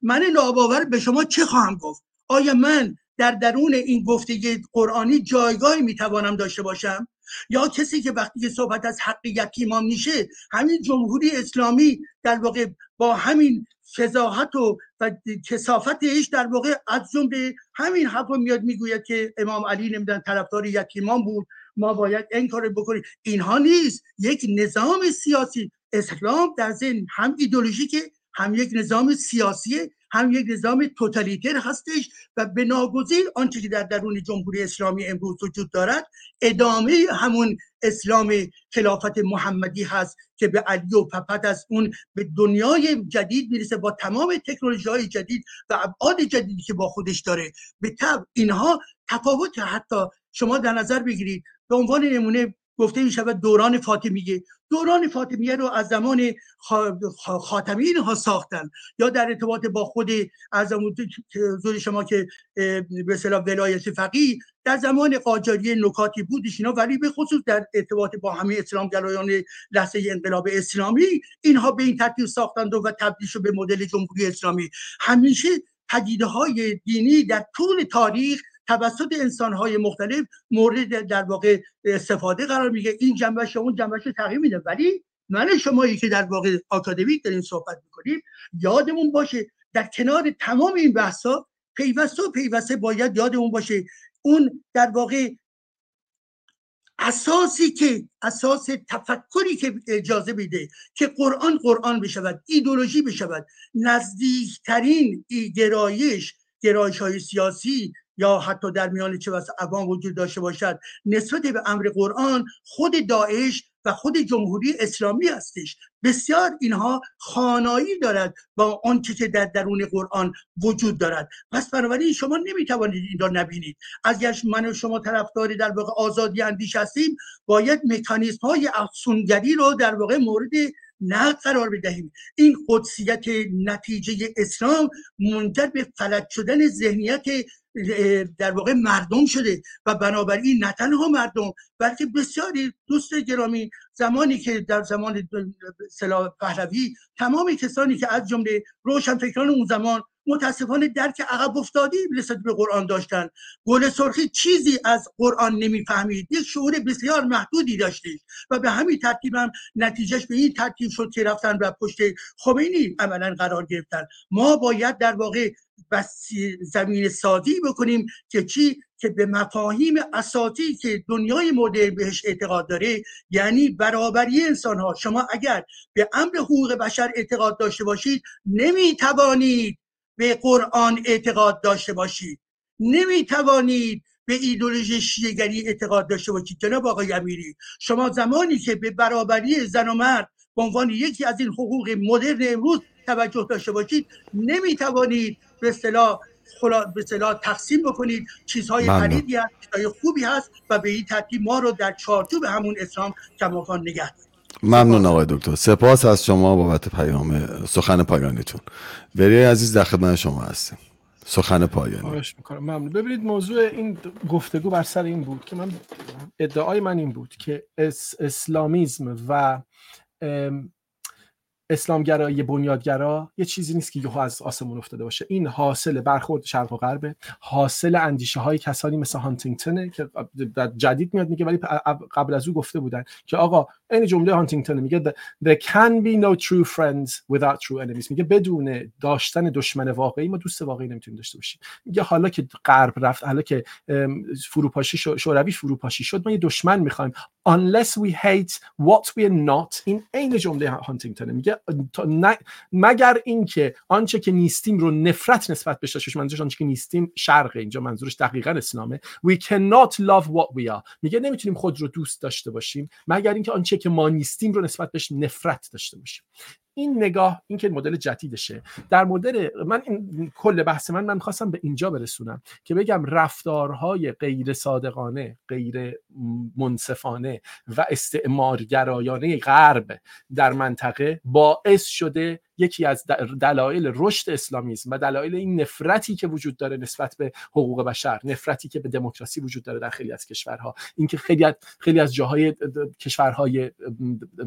من ناباور به شما چه خواهم گفت؟ آیا من در درون این گفته قرآنی جایگاهی می‌توانم داشته باشم؟ یا کسی که وقتی که صحبت از حق یتیمان میشه همین جمهوری اسلامی در واقع با همین فضاحت و, و کسافتش در واقع از جمله همین حرف میاد می‌گوید که امام علی نمیدن طرفدار یتیمان بود. ما باید این کار بکنیم. اینها نیست. یک نظام سیاسی. اسلام در ذهن هم ایدولوژیکه هم یک نظام سیاسی هم یک نظام توتالیتر هستش و به ناگزیر آنچه که در درون جمهوری اسلامی امروز وجود دارد ادامه همون اسلام خلافت محمدی هست که به علی و پپت از اون به دنیای جدید می‌رسه با تمام تکنولوژی های جدید و ابعاد جدیدی که با خودش داره. به طب اینها تفاوت حتی شما در نظر بگیرید به عنوان نمونه گفته می شود دوران فاطمیه. دوران فاطمیه رو از زمان خاتمی ها ساختن. یا در ارتباط با خود از زور شما که به صلاح ولایت فقی در زمان قاجاری نکاتی بودش اینا. ولی به خصوص در ارتباط با همه اسلام گرایان لحظه انقلاب اسلامی اینها به این ترتیب ساختند و تبدیل شد به مدل جمهوری اسلامی. همیشه پدیده های دینی در طول تاریخ توسط انسانهای مختلف مورد در واقع استفاده قرار میگه این جنبش اون جنبش تغییر میده. ولی من شمایی که در واقع آکادمیک داریم صحبت می‌کنیم یادمون باشه در کنار تمام این بحثا پیوسته و پیوسته باید یادمون باشه اون در واقع اساسی که اساس تفکری که اجازه میده که قرآن قرآن بشود ایدولوژی بشود نزدیکترین گرایش گرایش های سیاسی یا حتی در میان چه بس عوام وجود داشته باشد. نسبت به امر قرآن خود داعش و خود جمهوری اسلامی هستش. بسیار اینها خانایی دارد با آنچه که در درون قرآن وجود دارد. پس بنابراین شما نمی‌توانید این را نبینید. اگر من و شما طرفداری در واقع آزادی اندیش هستیم باید مکانیزم های افسونگری رو در واقع مورد نه قرار بدهیم. این قدسیت نتیجه اسلام منجر به فلج شدن ذهنیت در واقع مردم شده و بنابراین نه تنها مردم بلکه بسیاری دوست گرامی زمانی که در زمان سلا پهلوی تمام کسانی که از جمله روشنفکران اون زمان متاسفانه درک عقب افتادی نسبت به قرآن داشتن. گل سرخی چیزی از قرآن نمی‌فهمید. یک شعور بسیار محدودی داشتید و به همین ترتیب هم نتیجهش به این ترتیب شد که رفتن و پشت خمینی عملا قرار گرفتن. ما باید در واقع زمین سازی بکنیم که چی؟ که به مفاهیم اساسی که دنیای مدرن بهش اعتقاد داره یعنی برابری انسان ها شما اگر به امر حقوق بشر اعتقاد داشته باشید نمی توانید به قرآن اعتقاد داشته باشید. نمی توانید به ایدولوژی شیعگری اعتقاد داشته باشید. جناب آقای امیری شما زمانی که به برابری زن و مرد به عنوان یکی از این حقوق مدرن امروز توجه داشته باشید نمی توانید به اصطلاح خلا به تقسیم بکنید. چیزهای پلیدی هست چیزهای خوبی هست و به این ترتیب ما رو در چارچوب همون اسلام کماکان نگه ممنون آقای دکتر. سپاس از شما بابت پیام سخن پایانیتون. وری عزیز در خدمت شما هستیم. سخن پایانی. ممنون. ببینید موضوع این گفتگو بر سر این بود که من ادعای من این بود که اسلامیزم و اسلامگرایی بنیادگرا یه چیزی نیست که یهو از آسمون افتاده باشه. این حاصل برخورد شرق و غربه. حاصل اندیشه های کسانی مثل هانتینگتونه که جدید میاد میگه ولی قبل از او گفته بودن که آقا این جمله هانتینگتون میگه there can be no true friends without true enemies. میگه بدون داشتن دشمن واقعی ما دوست واقعی نمی‌تونیم داشته باشیم. میگه حالا که غرب رفت حالا که فروپاشی شوروی فروپاشی شد ما یه دشمن می‌خوایم. Unless we hate what we are not. این عین جمله هانتینگتون میگه مگر اینکه آنچه که نیستیم رو نفرت نسبت بهش داشته منظورش آنچه که نیستیم شرق اینجا منظورش دقیقا اسلامه. We cannot love what we are. میگه نمی‌تونیم خود رو دوست داشته باشیم مگر اینکه آنچه که ما نیستیم رو نسبت بهش نفرت داشته باشیم. این نگاه این که مدل جدیدشه. در مدل من این کل بحث من من خواستم به اینجا برسونم که بگم رفتارهای غیر صادقانه غیر منصفانه و استعمارگرایانه غرب در منطقه باعث شده یکی از دلایل رشد اسلامیسم و دلایل این نفرتی که وجود داره نسبت به حقوق بشر نفرتی که به دموکراسی وجود داره در خیلی از کشورها. اینکه خیلی از خیلی از جاهای کشورهای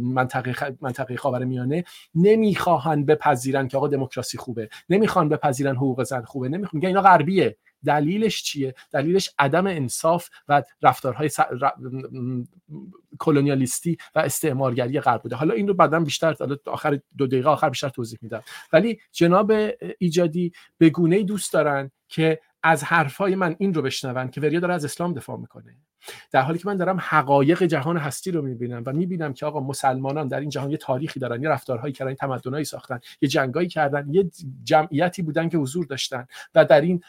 منطقه منطقه خاورمیانه نمی‌خواهند بپذیرن که آقا دموکراسی خوبه نمی‌خوان بپذیرن حقوق زن خوبه نمی‌خوان اینا غربیه. دلیلش چیه؟ دلیلش عدم انصاف و رفتارهای س... کلونیالیستی و استعمارگری غرب بوده. حالا این رو بعدا بیشتر آخر دو دقیقه آخر بیشتر توضیح میدم. ولی جناب ایجادی به گونه دوست دارن که از حرفای من این رو بشنون که وریا داره از اسلام دفاع می‌کنه. در حالی که من دارم حقایق جهان هستی رو می‌بینم و می‌بینم که آقا مسلمانان در این جهان یه تاریخی دارن یه رفتارهایی کردن تمدنایی ساختن یه جنگایی کردن یه جمعیتی بودن که حضور داشتن و در این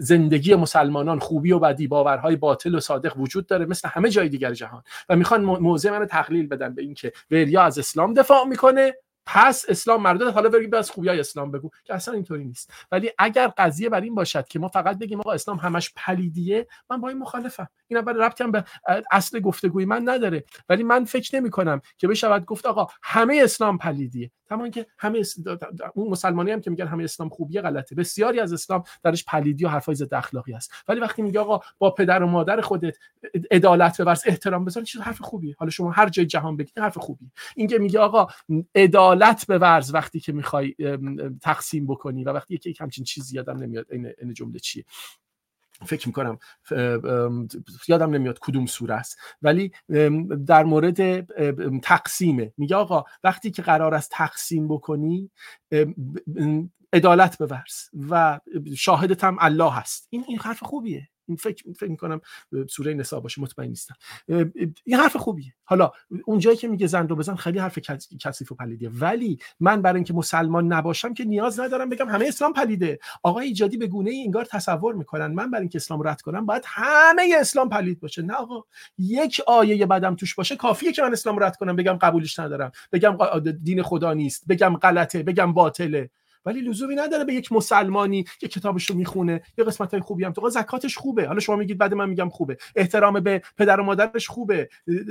زندگی مسلمانان خوبی و بدی باورهای باطل و صادق وجود داره مثل همه جای دیگر جهان. و می‌خوان موضع من تقلیل بدن به اینکه وریا از اسلام دفاع می‌کنه پس اسلام مردود حالا بریم از خوبی های اسلام بگو که اصلا اینطوری نیست. ولی اگر قضیه بر این باشد که ما فقط بگیم آقا اسلام همش پلیدیه من با این مخالفم. این اول ربطی هم به اصل گفتگوی من نداره. ولی من فکر نمی کنم که بشود گفت آقا همه اسلام پلیدیه. تمام که همه اون مسلمانی هم که میگن همه اسلام خوبیه غلطه. بسیاری از اسلام درش پلیدی و حرفای ضد اخلاقی هست. ولی وقتی میگه آقا با پدر و مادر خودت عدالت بورز احترام بذار چیز حرف خوبیه. حالا شما هر جای جهان بگید حرف خوبی اینکه میگه آقا عدالت ورز وقتی که می‌خوای تقسیم بکنی و وقتی یکی همچین چیزی یادم نمیاد این جمله چیه. فکر می‌کنم یادم نمیاد کدوم سوره است. ولی در مورد تقسیمه. میگه آقا وقتی که قرار است تقسیم بکنی عدالت بورز و شاهدت هم الله هست. این این حرف خوبیه. این فکر فکر می‌کنم سوره نساء باشه مطمئن نیستم. این حرف خوبیه. حالا اونجایی که میگه زن رو بزن خیلی حرف کثیف و پلیدیه. ولی من برای اینکه مسلمان نباشم که نیاز ندارم بگم همه اسلام پلیده. آقای ایجادی به گونه ای انگار تصور می‌کنن من برای اینکه اسلام رد کنم باید همه اسلام پلید باشه. نه آقا یک آیه بدم توش باشه کافیه که من اسلام رد کنم. بگم قبولش ندارم. بگم دین خدا نیست. بگم غلطه. بگم باطله. ولی لزومی نداره به یک مسلمانی که کتابش رو می‌خونه یه قسمت های خوبی هم. تو زکاتش خوبه. حالا شما میگید بعد من میگم خوبه. احترام به پدر و مادرش خوبه.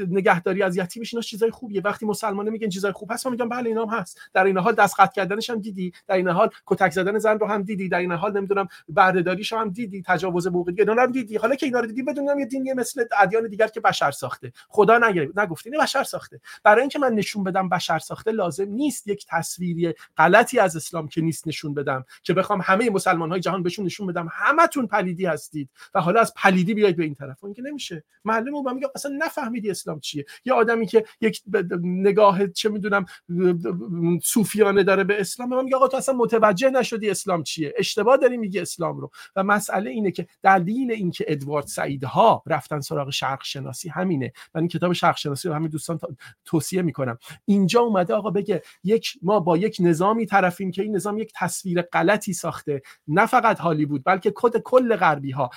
نگهداری از یتیمش اینا چیزای خوبیه. وقتی مسلمانه میگن چیزای خوب هست من میگم بله اینا هم هست. در این حال دست قطع کردنش هم دیدی. در این حال کتک زدن زن رو هم دیدی. در این حال نمی‌دونم بردهداریش هم دیدی. تجاوز حقوقی اینا هم دیدی. حالا که اینا رو دیدی بدونم یه دینی مثل ادیان دیگر که بشر ساخته. خدا نگفت این بشر ساخته. برای اینکه من نشون بدم بشر ساخته لازم نیست یک تصویری غلطی از اسلام که نیست نشون بدم که بخوام همه مسلمان های جهان بهشون نشون بدم همتون پلیدی هستید و حالا از پلیدی بیاید به این طرف. این که نمیشه. معلومه با میگه اصلا نفهمیدی اسلام چیه. یه آدمی که یک نگاه چه می‌دونم صوفیانه داره به اسلام من میگه آقا تو اصلا متوجه نشدی اسلام چیه. اشتباه داری میگی اسلام رو. و مسئله اینه که دلیل اینکه ادوارد سعید ها رفتن سراغ شرق شناسی همینه. من این کتاب شرق شناسی رو همین دوستان توصیه می‌کنم. اینجا اومده آقا بگه یک ما با یک نظامی طرفیم که این نظام اسلام یک تصویر غلطی ساخته. نه فقط هالیوود بلکه کد کل غربی ها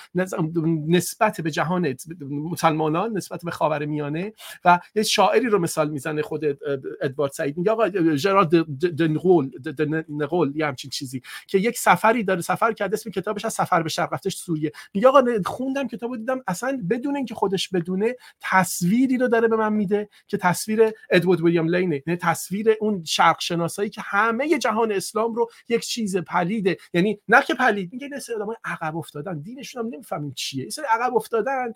نسبت به جهان مسلمانان نسبت به خاور میانه. و یه شاعری رو مثال می‌زنه خود ادوارد سعید. میگه آقا ژرارد دنقول دنقول یه همچین چیزی که یک سفری داره سفر کرده اسم کتابش از سفر به شرق رفتش سوریه. میگه آقا خوندم کتابو دیدم اصلا بدون اینکه خودش بدونه تصویری رو داره به من میده که تصویر ادوارد ویلیام لینه. یعنی تصویر اون شرق شناسایی که همه جهان اسلام رو یک چیز پلیده یعنی نه که پلید میگه این آدمای عقب افتادن. دینشون هم نمی‌فهمیم چیه. این عقب افتادن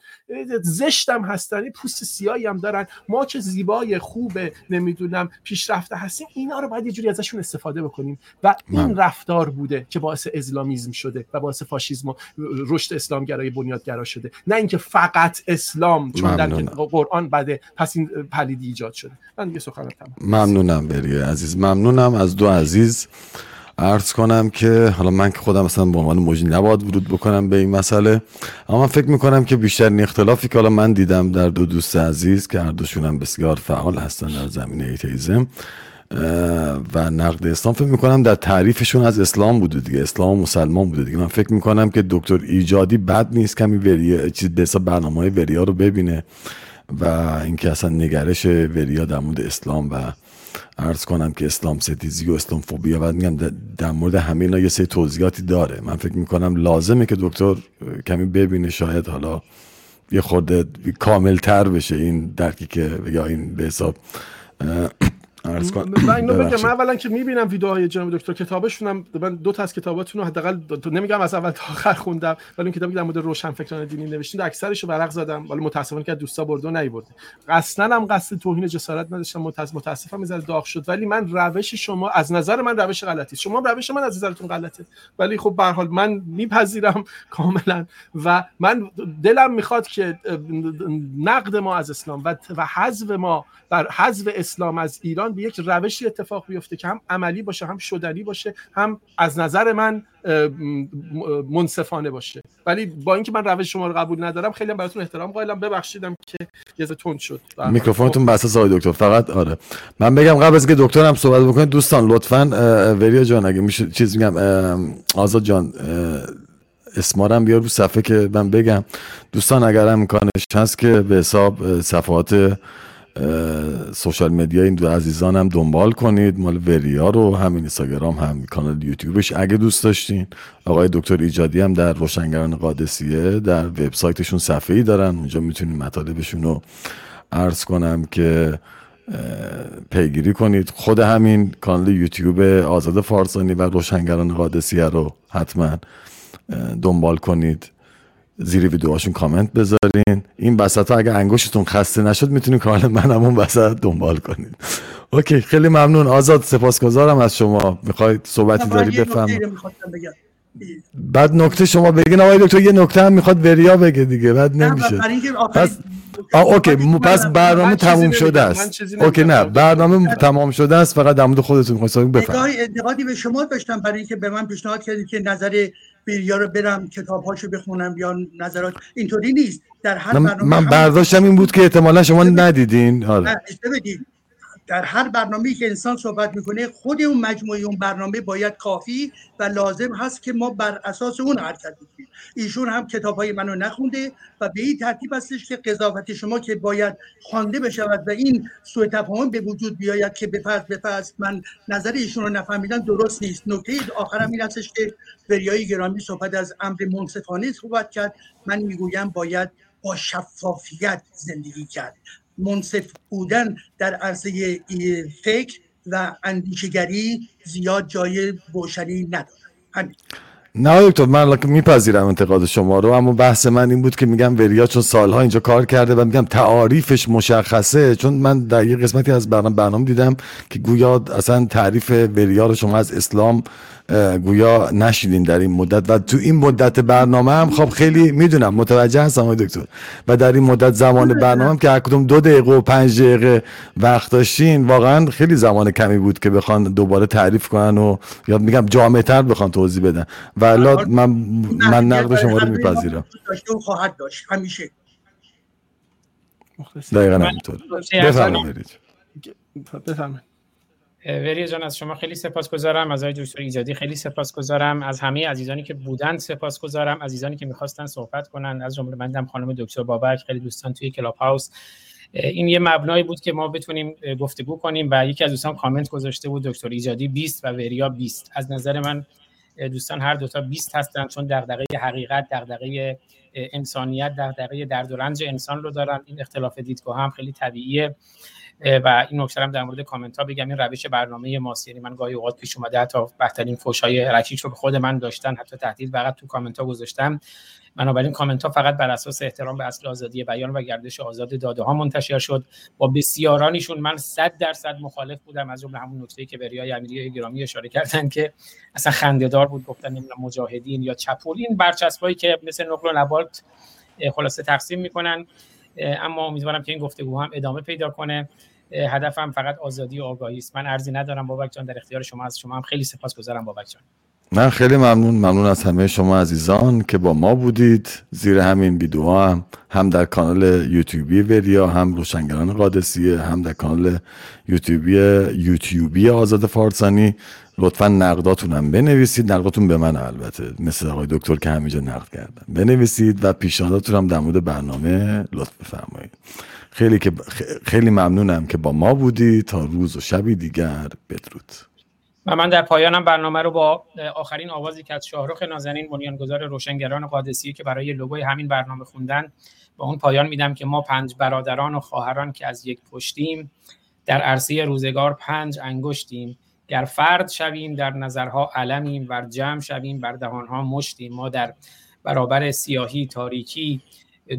زشتم هستن پوست سیاهی هم دارن. ما که زیبای خوب نمی‌دونم پیشرفته هستیم اینا رو باید یه جوری ازشون استفاده بکنیم. و این رفتار بوده که باعث اسلامیزم شده و باعث فاشیسم و رشد اسلامگرایی بنیادگرا شده. نه اینکه فقط اسلام چون در قرآن بده پس این پلیدی ایجاد شده. من دیگه سخنم ممنونم بریه عزیز. ممنونم از دو عزیز. عرض کنم که حالا من که خودم مثلا به عنوان موجی نباید ورود بکنم به این مسئله اما من فکر می‌کنم که بیشتر اختلافی که حالا من دیدم در دو دوست عزیز که هر دوشون هم بسیار فعال هستن در زمینه ایتیزم و نقد اسلام فکر می‌کنم در تعریفشون از اسلام بوده دیگه اسلام و مسلمان بوده دیگه. من فکر می‌کنم که دکتر ایجادی بد نیست کمی وریا چیز حساب برنامه های وریا رو ببینه و اینکه اصلا نگرش وریا در مورد اسلام و عرض کنم که اسلام ستیزی و اسلام فوبیا و میگم در مورد همه اینا یه سری توضیحاتی داره. من فکر می‌کنم لازمه که دکتر کمی ببینه شاید حالا یه خورده کامل تر بشه این درکی که یا این به حساب عرض من اینو بگم من اولا که می‌بینم ویدیوهای جناب دکتر کتابشون هم من دو تا از کتاباتون رو حداقل نمیگم از اول تا آخر خوندم ولی اون کتابی در مورد روشن فکران دینی نوشتین اکثرش رو ورق زدم. ولی متاسفانه که دوستا برده و نیورده. اصلا هم قصد توهین جسارت نداشتم متاسفم می‌ذاره داغ شد. ولی من روش شما از نظر من روش غلطی شما روش من از نظرتون غلطه. ولی خب به حال من میپذیرم کاملا. و من دلم می‌خواد که نقد ما از اسلام و و حذف ما بر حذف اسلام از ایران به یک روشی اتفاق بیفته که هم عملی باشه هم شدنی باشه هم از نظر من منصفانه باشه. ولی با اینکه من روش شما رو قبول ندارم خیلی هم براتون احترام قائلم. ببخشیدم که یه تند شد. میکروفونتون بسته آقای دکتر. فقط آره. من بگم قبل از که دکترم صحبت بکنه دوستان لطفا وریا جان اگه میشه چیز میگم آزاد جان اسمارم بیار رو صفحه که من بگم. دوستان اگر امکانش هست که به حساب صفحات سوشال مدیا این دو عزیزان هم دنبال کنید. مال وریا رو همین اینستاگرام هم کانال یوتیوبش. اگه دوست داشتین آقای دکتر ایجادی هم در روشنگران قادسیه در وبسایتشون صفحه ای دارن. اونجا می‌تونید مطالبشون رو عرض کنم که پیگیری کنید. خود همین کانال یوتیوب آزاد فارسانی و روشنگران قادسیه رو حتما دنبال کنید. زیر ویدیوهاشون کامنت بذارین. این وسط ها اگه انگوشتون خسته نشد می‌تونین کانال منم اون وسط دنبال کنید اوکی خیلی ممنون. آزاد سپاسگزارم از شما. می‌خواید صحبتی داری؟ بفهم بعد نکته شما بگین. آقای دکتر یه نکته هم می‌خواد وریا بگه دیگه. بعد نمیشه. پس okay. پس برنامه تموم شده است. okay نه. برنامه تمام شده است. فقط در مورد خودتون می‌خواید بفرمایید. انتقادی به شما داشتم برای اینکه به من پیشنهاد کردید که نظر بیریا رو برم کتابهاشو بخونم یا نظرات. اینطوری نیست. در هر برنامه من برداشتم این بود که احتمالا شما ندیدین. آره در هر برنامه که انسان صحبت می‌کنه خود اون مجموعه اون برنامه باید کافی و لازم هست که ما بر اساس اون حرکت بکنیم. ایشون هم کتاب های منو نخونده و به این ترتیب هستش که قضاوت شما که باید خوانده بشود و این سوء تفاهم به وجود بیاید که بفرض بفرض من نظر ایشون رو نفهمیدم درست نیست. نکته آخرم این هستش که وریای گرامی صحبت از امر منصفانه صحبت کرد. من می‌گویم باید با شفافیت زندگی کرد. منصف بودن در عرصه فکر و اندیشگری زیاد جای روشنی نداره همین. نه دکتر من میپذیرم انتقاد شما رو اما بحث من این بود که میگم وریا چون سالها اینجا کار کرده و میگم تعاریفش مشخصه چون من در یه قسمتی از برنامه, برنامه دیدم که گویا اصلا تعریف وریا رو شما از اسلام گویا نشیدین در این مدت. و تو این مدت برنامه هم خب خیلی می‌دونم متوجه هستم آقای دکتر. و در این مدت زمان برنامه هم که هر کدوم دو دقیقه و پنج دقیقه وقت داشتین واقعا خیلی زمان کمی بود که بخوان دوباره تعریف کنن و یاد میگم جامعه تر بخوان توضیح بدن. و من من نقد شما رو میپذیرم. خواهد داشت. همیشه. دقیقا همینطور بفرمایید. بفرمایید. وری جان از شما خیلی سپاسگزارم از آقای دکتر ایجادی خیلی سپاسگزارم از همه عزیزانی که بودند سپاسگزارم عزیزانی که می‌خواستن صحبت کنن از جمله بندم خانم دکتر بابک خیلی دوستان توی کلاب هاوس این یه مبنایی بود که ما بتونیم گفتگو کنیم و یکی از دوستان کامنت گذاشته بود دکتر ایجادی 20 و وریا 20 از نظر من دوستان هر دوتا 20 هستن چون دغدغه حقیقت دغدغه انسانیت دغدغه درد و رنج انسان رو دارن. این اختلاف دیدگاه هم خیلی طبیعیه. و این نکته هم در مورد کامنت ها بگم. این روش برنامه ماست یعنی من گاهی اوقات پیش اومده حتی بهترین فوش های رکیک رو به خود من داشتن حتی تهدید فقط تو کامنت ها گذاشتم. بنابراین کامنت ها فقط بر اساس احترام به اصل آزادی بیان و گردش آزاد داده ها منتشر شد. با بسیارانیشون من 100 درصد مخالف بودم از جمله همون نکته که بریای امیری گرامی اشاره کردن که اصلا خندهدار بود گفتن مجاهدین یا چپول این برچسبایی که مثل نقل و نبات خلاصه تقسیم می‌کنن. اما امیدوارم که این گفتگو هم ادامه پیدا کنه. هدفم فقط آزادی و آگاهی است. من ارزی ندارم بابک جان در اختیار شما از شما هم خیلی سپاسگزارم بابک جان. من خیلی ممنون ممنون از همه شما عزیزان که با ما بودید. زیر همین ویدیو هم هم در کانال یوتیوبی وریا هم روشنگران قادسیه هم در کانال یوتیوبی یوتیوبی آزاد فارسانی. لطفا نقداتونم بنویسید. نقداتون به من البته مثل آقای دکتر که همینجا نقد کردن. بنویسید و پیشنهاداتون هم در مورد برنامه لطف بفرمایید. خیلی که خیلی ممنونم که با ما بودی. تا روز و شبی دیگر. بدرود. و من در پایانم برنامه رو با آخرین آوازی که از شاهرخ نازنین بنیانگذار روشنگران قادسی که برای لوگوی همین برنامه خوندن با اون پایان میدم که ما پنج برادران و خواهران که از یک پشتیم در عرصه روزگار پنج انگشتیم. گر فرد شویم در نظرها علمیم. ور جمع شویم بر دهانها مشتیم. ما در برابر سیاهی تاریکی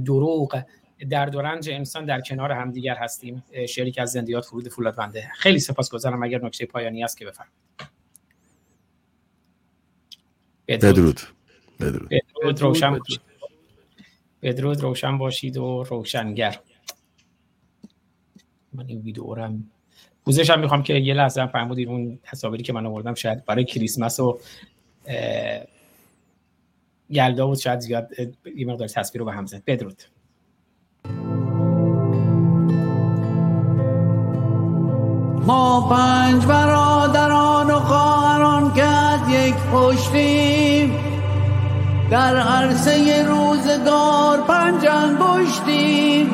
دروغ در دورنج انسان در کنار همدیگر هستیم. شعری که از زندیات فرود فولاد بنده. خیلی سپاسگزارم اگر نکته پایانی است که بفرمایید. بدرود. بدرود. بدرود. روشن باشید. بدرود روشن باشید و روشنگر. من این ویدیو رو پوزش هم می‌خوام که یه لحظه هم فرمودید اون تصاویری که من آوردم شاید برای کریسمس و یلدا بود شاید زیاد یه مقدار تصویر رو به هم زد. بدرود. ما پنج برادران و خواهران که یک پشتیم. در عرصه روزگار پنج انگشتیم.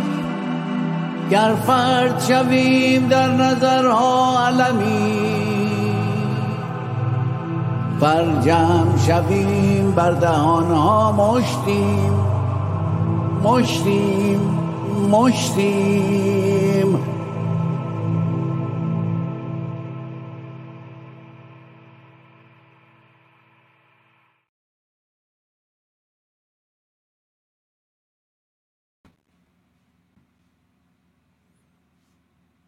گر فرد شویم در نظرها علمی فرجم شویم بر دهانها مشتیم. مشتیم مشتیم.